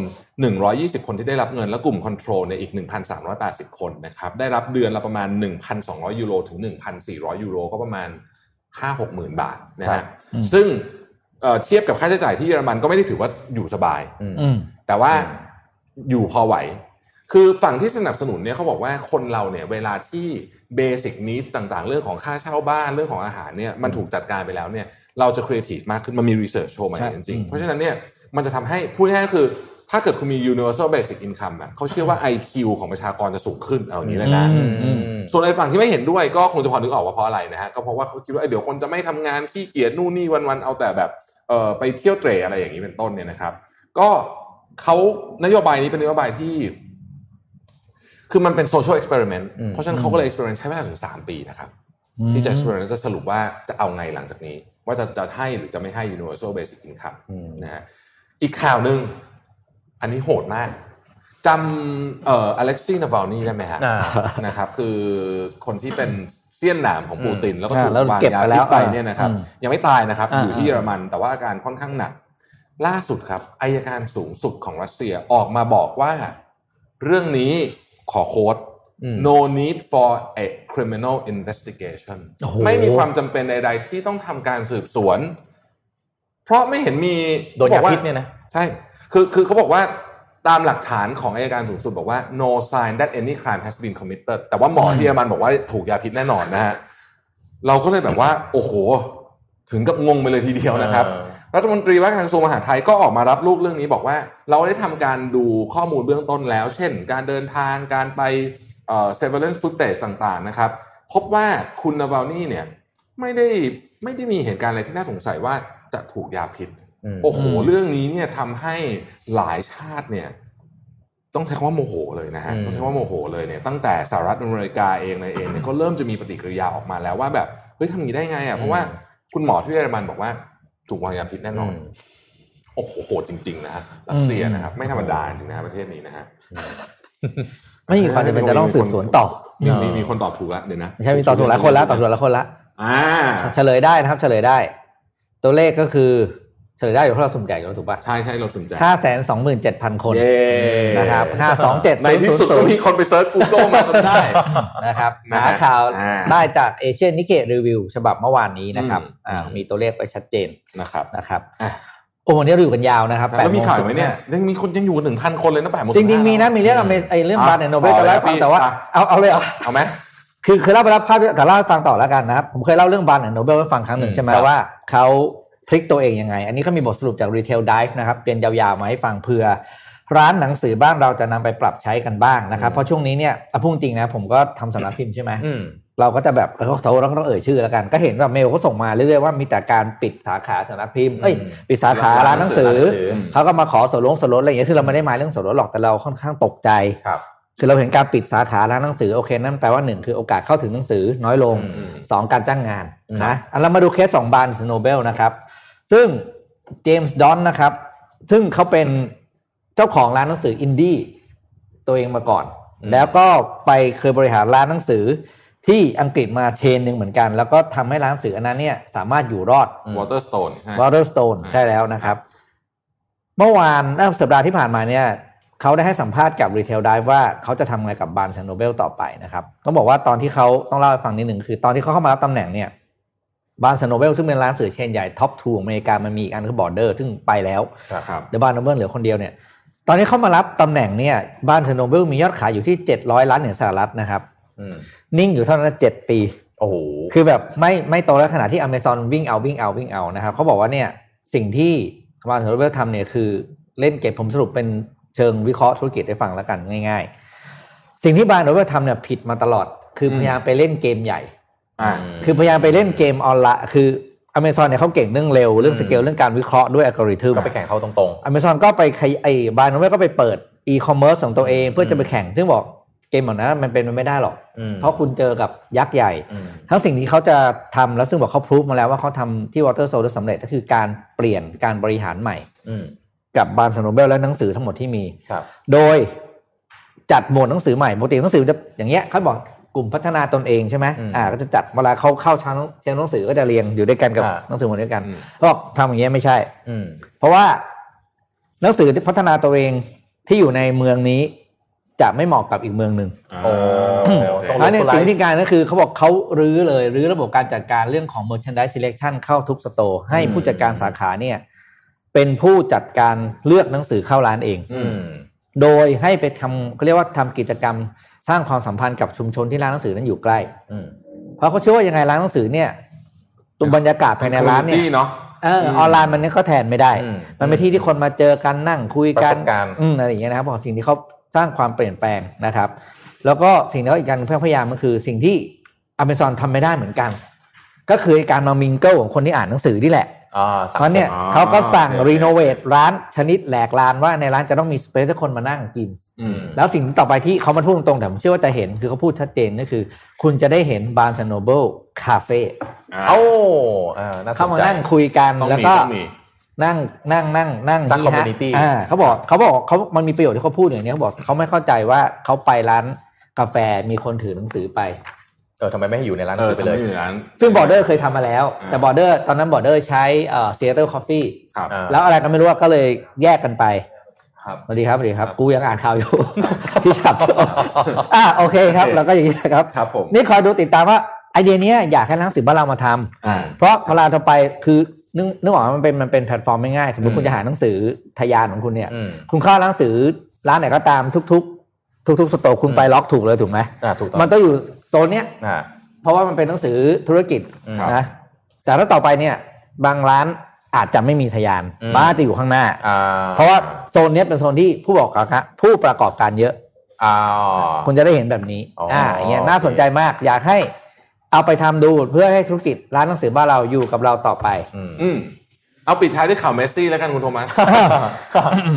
120 คนที่ได้รับเงิน และกลุ่มคอนโทรลในยอีก 1,380 คนนะครับได้รับเดือนละประมาณ 1,200 ยูโรถึง 1,400 ยูโรก็ประมาณ 5-6หมื่นบาทนะครัฮะบอืมซึ่ง เอ่อเทียบกับค่าใช้จ่ายที่เยอรมันก็ไม่ได้ถือว่าอยู่สบายอืมอืมแต่ว่าอยู่พอไหว คือฝั่งที่สนับสนุนเนี่ยเขาบอกว่าคนเราเนี่ย เวลาที่ basic need ต่างๆ เรื่องของค่าเช่าบ้านเรื่องของอาหารเนี่ยมันถูกจัดการไปแล้วเนี่ย เราจะครีเอทีฟมากขึ้นมันมี research show มาใช่จริงอืๆมเพราะฉะนั้นเนี่ยมันจะทำให้พูดง่ายๆก็คือ ถ้าเกิดคุณมี universal basic income อะเขาเชื่อว่า IQ ของประชากรจะสูงขึ้นเอาอย่างนี้เลยนะอืมอืมส่วนไอ้ฝั่งที่ไม่เห็นด้วยก็คงจะพอนึกออกว่าเพราะอะไรนะฮะก็เพราะว่าเขาคิดว่าเอ้ยเดี๋ยวคนจะไม่ทำงานขี้เกียจนู่นนี่วันๆเอาแต่แบบเอ่อ ไปเที่ยวเตร่อะไรอย่างนี้เป็นต้นเนี่ยนะครับ ก็เขานโยบายนี้เป็นนโยบายที่ คือมันเป็น social experiment อืมเพราะฉะนั้นเขาก็เลย experiment ใช้เวลาถึงสามปีนะครับ ที่จะ experiment จะสรุปว่าจะเอาไงหลังจากนี้ ว่าจะจะให้หรือจะไม่ให้ universal basic income อืมนะฮะอีกข่าวหนึ่งอันนี้โหดมากจำเอ่ออเล็กซี่นาบาลนี่ได้ไหมฮะอ่านะครับ คือคนที่เป็น เสี้ยนหนามของปูติน แล้วก็อ่าถูกแล้ววางเก็บยาไปแล้พิวษไปเนี่ยนะครับอืมยังไม่ตายนะครับอ่าอยู่ที่เยอรมันแต่ว่าอาการค่อนข้างหนัก ล่าสุดครับอายการสูงสุดของรัสเซียออกมาบอกว่า เรื่องนี้ขอโค้ดอืม no need for a criminal investigation โอ้โหไม่มีความจำเป็นใดๆ ที่ต้องทำการสืบสวน เพราะไม่เห็นมีโดนยาบอกว่พิษเนี่ยนะใช่ คือคือเขาบอกว่า ตามหลักฐานของอายการสูงสุดบอกว่า no sign that any crime has been committed แต่ว่าหมอที่เยอรมันบอกว่าถูกยาพิษแน่นอนนะฮะเราก็เลยแบบว่า โอ้โห ถึงกับงงไปเลยทีเดียวนะครับเออรัฐมนตรีว่าการกระทรวงมหาดไทยก็ออกมารับลูกเรื่องนี้บอกว่า เราได้ทำการดูข้อมูลเบื้องต้นแล้ว เช่น การเดินทางการไปเอ่อ surveillance footage ต่างๆนะครับ พบว่าคุณนาวานี่เนี่ยไม่ได้ไม่ได้มีเหตุการณ์อะไรที่น่าสงสัยว่าจะถูกยาพิษม โอ้โหอืมเรื่องนี้เนี่ยทำให้หลายชาติเนี่ย ต้องใช้คำว่าโมโหเลยนะฮะอืมต้องใช้คำว่าโมโหเลยเนี่ยตั้งแต่สหรัฐอเมริกาเองเลยเองเนี่ยก็เริ่มจะมีปฏิกิริยาออกมาแล้วว่าแบบเฮ้ยทำอย่างนี้ได้ไงอะเพราะว่าคุณหมอที่เยอรมันบอกว่าถูกวางยาพิษแน่นอนมโอ้โหโหดจริงๆนะฮะรัสเซียนะครับ ไม่ธรรมดาจริงๆนะฮะประเทศนี้นะฮะไม่มีความจำเป็นจะต้องสืบสวนต่อมีมีมีคนตอบถูกแล้วเดี๋ยวนะไม่ใช่มีต่อถูกหลายคนแล้วต่อถูกหลายคนแล้วอ่าเฉลยได้นะครับ เฉลยได้ ตัวเลขก็คือ เฉลยได้อยู่เพราะเราสุ่มแจกอยู่แล้วถูกป่ะใช่ใช่เราสนใจห้าแสนสองหมื่นเจ็ดพันคนเย้นะครับห้าสองเจ็ดในที่สุดก็มีคนไป search Google มาจนได้นะครับนะหาฮะข่าวอ่าได้จาก Asian Nikkei Review ฉบับเมื่อวานนี้นะครับอืมอ่ามีตัวเลขไปชัดเจนนะครับนะครับอะโอ้วันนี้เราอยู่กันยาวนะครับแล้วมี8ข่าวไหมเนี่ยยังมีคนยังอยู่หนึ่งพันคนเลยนะแปดโมงจริงๆมีนะมีเรื่องอเมไอเรื่อง Barnes & Noble อะจะเล่าให้ฟังพี่แต่ว่าอะเอาเอาเลยเหรอเอาไหมคือเคยเล่าไปแล้วภาพแต่เล่าให้ฟังต่อแล้วกันนะครับผมเคยเล่าเรื่อง Barnes & Noble ให้ฟังครั้งหนึ่งอืมใช่ไหมครับว่าเขา พลิกตัวเองยังไง อันนี้เขามีบทสรุปจาก Retail Dive นะครับเป็นยาวๆมาให้ฟังเผื่อร้านหนังสือบ้านเราจะนำไปปรับใช้กันบ้างนะครับเพราะช่วงนี้เนี่ยอะพูดจริงนะผมก็ทำสำนักพิมพ์ใช่ไหมอืมเราก็จะแบบเออเขาเราก็ต้องเอ่ยชื่อแล้วกัน ก็เห็นแบบเมลก็ส่งมาเรื่อยๆว่ามีแต่การปิดสาขาสำนักพิมพ์เอ้ยอืมปิดสาขาร้านหนังสือร้านหนังสือเขาก็มาขอส่วนลดส่วนลดอะไรอย่างเงี้ยซึ่งเราไม่ได้หมายเรื่องส่วนลดหรอกแต่เราค่อนข้างตกใจ ครับคือเราเห็นการปิดสาขาร้านหนังสือโอเคนั่นแปลว่าหนึ่งคือโอกาสเข้าถึงหนังสือน้อยลงอืมสองการจ้างงานอืมนะอันเรามาดูเคสสองบานสโนเบลนะครับ ซึ่ง James Daunt นะครับ ซึ่งเขาเป็นเจ้าของร้านหนังสืออินดี้ตัวเองมาก่อน แล้วก็ไปเคยบริหารร้านหนังสือที่อังกฤษมา chain หนึ่งเหมือนกัน แล้วก็ทำให้ร้านหนังสืออันนั้นเนี่ยสามารถอยู่รอด Waterstones Waterstones อ่าใช่แล้วนะครับ เมื่อวานน่าสัปดาห์ที่ผ่านมาเนี่ย เขาได้ให้สัมภาษณ์กับ Retail Dive ว่าเขาจะทำไงกับ Barnes & Noble ต่อไปนะครับ ต้องบอกว่าตอนที่เขาต้องเล่าให้ฟังนิดหนึ่งคือตอนที่เขาเข้ามารับตำแหน่งเนี่ยBarnes & Noble ซึ่งเป็นร้านหนังสือ chain ใหญ่ top two ของอเมริกามันมีอีกอันคือ Borders ซึ่งไปแล้วครับเดี๋ยว Barnes & Noble เหลือคนเดียวเนี่ยตอนนี้เขามารับตำแหน่งเนี่ย Barnes & Noble มียอดขายอยู่ที่เจ็ดร้อยล้านเหรียญสหรัฐนะครับอืมนิ่งอยู่เท่านั้นเจ็ดปีโอ้โหคือแบบไม่ไม่โตแล้วขนาดที่ Amazon วิ่งเอาวิ่งเอาวิ่งเอานะครับเขาบอกว่าเนี่ยสิ่งที่ Barnes & Noble ทำเนี่ยคือเล่นเก็บผมสรุปเป็น เชิงวิเคราะห์ธุรกิจให้ฟังแล้วกันง่าย ๆ สิ่งที่ Barnes & Noble ทำเนี่ยผิดมาตลอด คือพยายามไปเล่นเกมใหญ่อ่าคือพยายามไปเล่นเกมออนไลน์คือ Amazon เนี่ยเขาเก่งเรื่องเร็วเรื่องอืมสเกลเรื่องการวิเคราะห์ด้วยอัลกอริทึมก็ไปแข่งเขาตรงอเมซอนก็ไปขยไอ้ Barnes & Noble ก็ไปเปิดอีคอมเมิร์ซของตัวเองเพื่อจะไปแข่งซึ่งบอกเกมแบบนั้นมันเป็นไปไม่ได้หรอกๆอืมเพราะคุณเจอกับยักษ์ใหญ่อืมทั้งสิ่งที่เขาจะทำแล้วซึ่งบอกเขา prove มาแล้วว่าเขาทำที่ Waterstones สำเร็จก็คือการเปลี่ยนการบริหารใหม่อืม กับ Barnes & Noble และหนังสือทั้งหมดที่มีครับ โดยจัดหมวดหนังสือใหม่ปกติหนังสือจะอย่างเงี้ยเขาบอกกลุ่มพัฒนาตนเองใช่ไหมอืมอ่าก็จะจัดเวลาเขาเข้าชั้นเชิงหนังสือก็จะเรียงอยู่ด้วยกันกับอ่าหนังสือหมวดด้วยกันอืมเขาบอกทำอย่างเงี้ยไม่ใช่ อืมเพราะว่าหนังสือที่พัฒนาตัวเองที่อยู่ในเมืองนี้จะไม่เหมาะกับอีกเมืองหนึ่งโอ้ต้องอันนี้ localize สิ่งที่การก็คือเขาบอกเขารื้อเลยรื้อระบบการจัดการเรื่องของ merchandise selection เข้าทุกสโตร์ให้อืมผู้จัดการสาขาเนี่ย เป็นผู้จัดการเลือกหนังสือเข้าร้านเองอืมโดยให้ไปทำเขาเรียกว่าทำกิจกรรมสร้างความสัมพันธ์กับชุมชนที่ร้านหนังสือนั้นอยู่ใกล้อืมเพราะเขาเชื่อว่ายังไงร้านหนังสือเนี่ยตัวบรรยากาศภายในร้านเนี่ยที่เนาะเออออนไลน์มันเนี่ยก็แทนไม่ได้อืมมันเป็นที่ที่คนมาเจอกันนั่งคุยกันประสบการณ์อืมอะไรอย่างเงี้ยนะครับบอกสิ่งที่เขาสร้างความเปลี่ยนแปลงนะครับ แล้วก็สิ่งที่เขาอีกการพยายามก็คือสิ่งที่อเมซอนทำไม่ได้เหมือนกัน ก็คือการมามิงเกิลของคนที่อ่านหนังสือนี่แหละอ่าสัง เพราะเนี่ยอ๋อเขาก็สั่งโอเครีโนเวทร้านชนิดแหลกลานว่าในร้านจะต้องมีสเปซให้คนมานั่งกินอืมแล้วสิ่งต่อไปที่เขามาพูดตรงๆแต่ผมเชื่อว่าจะเห็นคือเขาพูดชัดเจนก็คือ คุณจะได้เห็นบาร์นโนเบิลคาเฟ่อ่าโอ้อ่าน่าสเข้านมาใจนั่งคุยกันต้องแล้วมีก็ต้องมีนั่งนั่งนั่งนั่งสร้างที่ฮะ community อ่าเขาบอกเขาบอกเขามันมีประโยชน์ที่เขาพูดอย่างนี้เขาบอกเขาไม่เข้าใจว่าเขาไปร้านกาแฟมีคนถือหนังสือไป เออทำไมไม่ให้อยู่ในร้านหเอนังอสือไปเลยทำไมอย่างนั้นซึ่งบอร์เดอร์เคยทำมาแล้วอ่าแต่บอร์เดอร์ตอนนั้นบอร์เดอร์ใช้เอ่อซีแอตเทิลคอฟฟี่ครับอ่าแล้วอะไรก็ไม่รู้ว่าก็เลยแยกกันไปครับสวัสดีครับสวัสดีครับครับ กูยังอ่านข่าวอยู่ที่ฉับอ่าโอเคครับโอเคแล้วก็อย่างนี้นะครับครับผมนี่คอยดูติดตามว่าไอเดียเนี้ยอยากให้หนังสือบ้านเรามาทำอ่าเพราะเวลาเราไปคือนึกนึกออกไหมมันเป็นมันเป็นแพลตฟอร์มไม่ง่ายสมมติอืมคุณจะหาหนังสือทะยานของคุณเนี่ยอืมคุณเข้าร้านหนังสือร้านไหนก็ตามทุก ๆ ทุกๆสโตร์คุณไปล็อกถูกเลยถูกไหมอ่าถูกต้องมันต้องอยู่โซนเนี้ยอ่าเพราะว่ามันเป็นหนังสือธุรกิจอืมนะแต่ถ้าต่อไปเนี่ย บางร้านอาจจะไม่มีทะยานอืมบ้านจะอยู่ข้างหน้าอ่าเพราะว่าโซนเนี้ยเป็นโซนที่ผู้ประกอบการผู้ประกอบการเยอะอ่าคุณจะได้เห็นแบบนี้อ๋ออ่อ่าอย่างเงี้ยน่าสนใจมาก อยากให้เอาไปทำดูเพื่อให้ธุรกิจร้านหนังสือบ้านเราอยู่กับเราต่อไป อืมอืม เอาปิดท้ายด้วยข่าวเมสซี่แล้วกันคุณโทมัส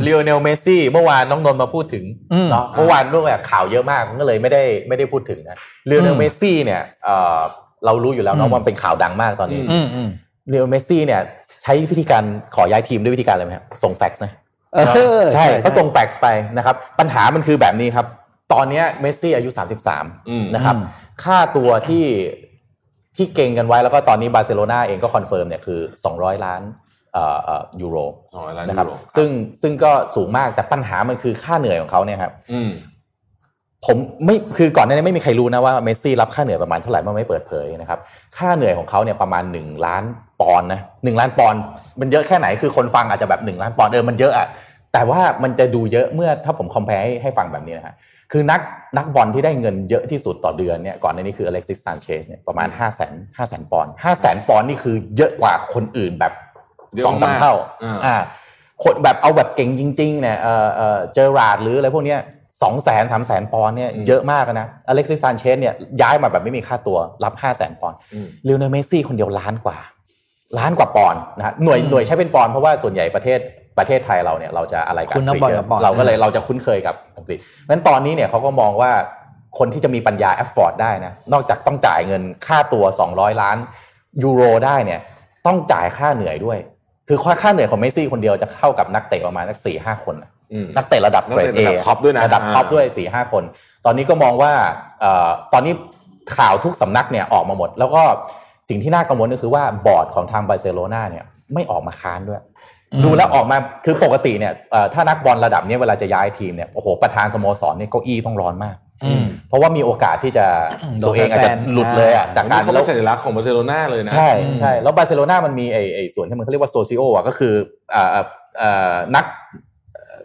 เลโอเนลเมสซี่เมื่อวานน้องนนท์มาพูดถึงอืมเนาะเมื่อวานเรื่องแบบข่าวเยอะมากก็เลยไม่ได้ไม่ได้พูดถึงนะเลโอเนอืลมเมสซี่เนี่ยเอ่อเรารู้อยู่แล้วอืมเนาะว่ามันเป็นข่าวดังมากตอนนี้อือืมอืมเลโอเนลเมสซี่เนี่ย ใช้วิธีการขอย้ายทีมด้วยวิธีการอะไรไหมครับส่งแฟกซ์นะเออใช่เขาส่งแฟกซ์ไปนะครับ ปัญหามันคือแบบนี้ครับ ตอนเนี้ยเมสซี่อายุอืม33 นะครับ ค่าตัวที่ที่เก่งกันไว้แล้วก็ตอนนี้บาร์เซโลนาเองก็ confirm เนี่ยคือ 200 ล้านเอ่อเอ่อ ยูโรสองร้อยล้านนะครับยูโรซึ่งซึ่งก็สูงมากแต่ปัญหามันคือค่าเหนื่อยของเขาเนี่ยครับอืมผมไม่คือก่อนหน้านี้ไม่มีใครรู้นะว่าเมสซี่รับค่าเหนื่อยประมาณเท่าไหร่มันไม่เปิดเผยนะครับ ค่าเหนื่อยของเขาเนี่ยประมาณหนึ่งล้านปอนด์นะหนึ่งล้านปอนด์มันเยอะแค่ไหนคือคนฟังอาจจะแบบหนึ่งล้านปอนด์เออมันเยอะอะแต่ว่ามันจะดูเยอะเมื่อถ้าผม compare ให้ให้ฟังแบบนี้นะฮะคือนักนักบอลที่ได้เงินเยอะที่สุดต่อเดือนเนี่ยก่อนหน้านี้คืออเล็กซิสซานเชสเนี่ยประมาณห้าแสนห้าแสนปอนด์ห้าแสนปอนด์นี่คือเยอะกว่าคนอื่นแบบเยอะ สองสามมากเท่าอ่าอ่าคนแบบเอาแบบเก่งจริง ๆ เนี่ยเออเออเจอราร์ดหรืออะไรพวกเนี้ยสองแสนสามแสนปอนด์เนี่ยอืมเยอะมากนะอเล็กซิสซานเชสเนี่ยย้ายมาแบบไม่มีค่าตัวรับห้าแสนปอนด์อืมลิโอเนลเมสซี่คนเดียวล้านกว่า ล้านกว่าปอนด์นะฮะหน่วยอืมหน่วยใช้เป็นปอนด์เพราะว่าส่วนใหญ่ประเทศประเทศไทยเราเนี่ยเราจะอะไรกับคุณนักบอลเยกับปอนด์เราก็เลยเราจะคุ้นเคยกับอังกฤษเพราะฉะนั้นตอนนี้เนี่ยเขาก็มองว่าคนที่จะมีปัญญา afford ได้นะนอกจากต้องจ่ายเงินค่าตัว 200 ล้านยูโรได้เนี่ยต้องจ่ายค่าเหนื่อยด้วย คือค่าเหนื่อยของเมสซี่คนเดียวจะเข้ากับนักเตะประมาณสักสี่ห้าคนน่ะอืมนักเตะระดับนักเตะเกรดเอระดับ top ด้วยนะระดับ top อ่าด้วยสี่ห้าคน ตอนนี้ก็มองว่าเอ่อตอนนี้ข่าวทุกสำนักเนี่ยออกมาหมด แล้วก็สิ่งที่น่ากังวลก็คือว่าบอร์ดของทางบาร์เซโลนาเนี่ยไม่ออกมาค้านด้วย ดูแล้วออกมาคือปกติเนี่ยเอ่อถ้านักบอลระดับเนี้ยเวลาจะย้ายทีมเนี่ยโอ้โหประธานสโมสรเนี่ยเก้าอี้ต้องร้อนมากอืม เพราะว่ามีโอกาสที่จะโดนตัวเองอาจจะแฟนๆหลุดเลยอะอ่าจากอันกานี้รเขาเป็นสัญลักษณ์ของบาร์เซโลนาเลยนะใช่อืมใช่แล้วบาร์เซโลนามันมีไอไอส่วนที่มันเขาเรียกว่า socio อะก็คืออ่าอ่าอ่านัก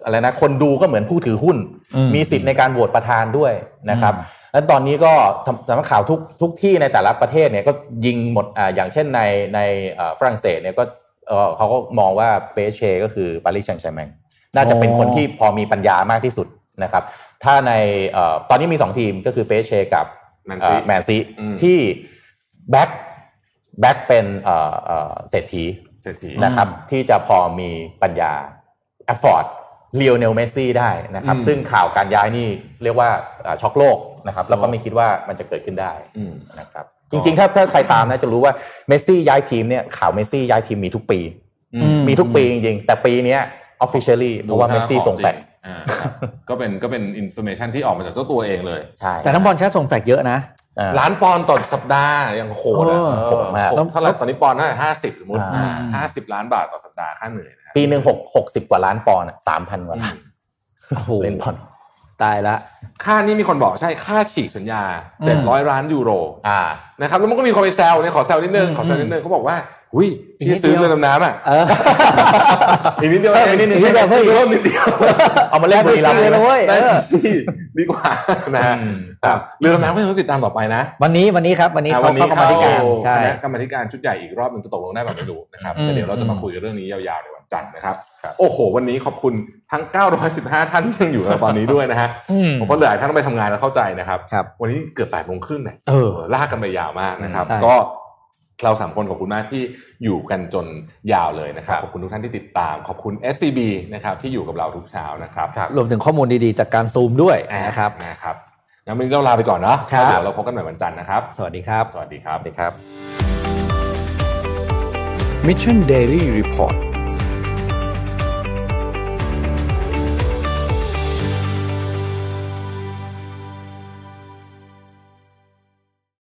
อะไรนะคนดูก็เหมือนผู้ถือหุ้นอืมมีสิทธิ์ในการโหวตประธานด้วยนะครับอืมแล้วตอนนี้ก็ทำสำนักข่าวทุกทุกที่ในแต่ละประเทศเนี่ยก็ยิงหมดอ่าอย่างเช่นในในเอ่อฝรั่งเศสเนี่ยก็เอ่อเขาก็มองว่าเปแอสเชก็คือปารีสแซงต์แชร์แมงน่าจะเป็นคนที่พอมีปัญญามากที่สุดนะครับ ถ้าในเอ่อตอนนี้มีสองทีมก็คือเปแอสเชกับแมนซิแมนซิอืมที่ back back เป็นเอ่อเอ่อเศรษฐีเศรษฐีนะครับที่จะพอมีปัญญา afford เลียวเนลเมสซี่ได้นะครับอืมซึ่งข่าวการย้ายนี่เรียกว่าอ่าช็อกโลกนะครับ แล้วก็ไม่คิดว่ามันจะเกิดขึ้นได้อืมนะครับ จริงๆ ถ้าถ้าใครตามนะจะรู้ว่าเมสซี่ย้ายทีมเนี่ยข่าวเมสซี่ย้ายทีมมีทุกปีอือืมมีทุกปีจริงๆ แต่ปีเนี้ย officially เพราะว่าเมสซี่ส่งแฟกซ์อ่าครับก็เป็นก็เป็น information ที่ออกมาจากเจ้าตัวเองเลยใช่แต่น้องบอลแค่ส่งแฟกซ์เยอะนะอ่าล้านปอนด์ต่อสัปดาห์ยังโหดอะโอ้เออโหดมากโหดเท่าไหร่ตอนนี้ปอนด์น่าจะห้าสิบสมมติอ่าห้าสิบล้านบาทต่อสัปดาห์ค่าเหนื่อยนะฮะปีหนึ่งหกหกสิบกว่าล้านปอนด์สามพันกว่าล้านโอ้โหเล่นบอลตายละ ค่านี่มีคนบอกใช่ค่าฉีกสัญญาอืมเจ็ดร้อยล้านยูโรอ่านะครับแล้วมันก็มีคนไปแซวเนี่ยขอแซวนิดนึงขอแซวนิดนึงเขาบอกว่า หุยอีกนิที่ดซื้อเดียวเรือดำน้ำอะเอออีกนิดเดียวเพิ่มอีกนิดนึงเพิ่มเพิ่มอีกเพิ่มนิดเดียวเอามาเล่นบุรีรัมย์ได้เลยเลยนะเว้ยได้เออที่ดีกว่านะฮะอืมครับเรือดำน้ำก็ยังต้องติดตามต่อไปนะ วันนี้วันนี้ครับวันนี้อะเขาวันนี้เข้ากรรมาธิการเข้าใช่คณะกรรมาธิการชุดใหญ่อีกรอบหนึงจะตกลงได้แบบไม่รู้นะครับอืมแต่เดี๋ยวเราจะมาคุยกันเรื่องนี้ยาวๆในวันจันทร์นะครับโอ้โห วันนี้ขอบคุณทั้ง 915 ท่านที่ยังอยู่กับเราตอนนี้ด้วยนะฮะอืมผมก็เหลือท่านต้องไปทำงานแล้วเข้าใจนะครับครับ วันนี้เกือบ8โมงครึ่งเนี่ยเออลากกันไปยาวมากนะครับใช่ก็ เราสามคนขอบคุณมากที่อยู่กันจนยาวเลยนะครับครับ ขอบคุณทุกท่านที่ติดตาม ขอบคุณ SCB นะครับที่อยู่กับเราทุกเช้านะครับรวมถึงข้อมูลดีๆจากการซูมด้วยนะครับนะครับงั้นวันนี้เราลาไปก่อนเนาะครับเดี๋ยวเราพบกันใหม่วันจันทร์นะครับ สวัสดีครับ สวัสดีครับสวัสดีครับ Mission Daily Report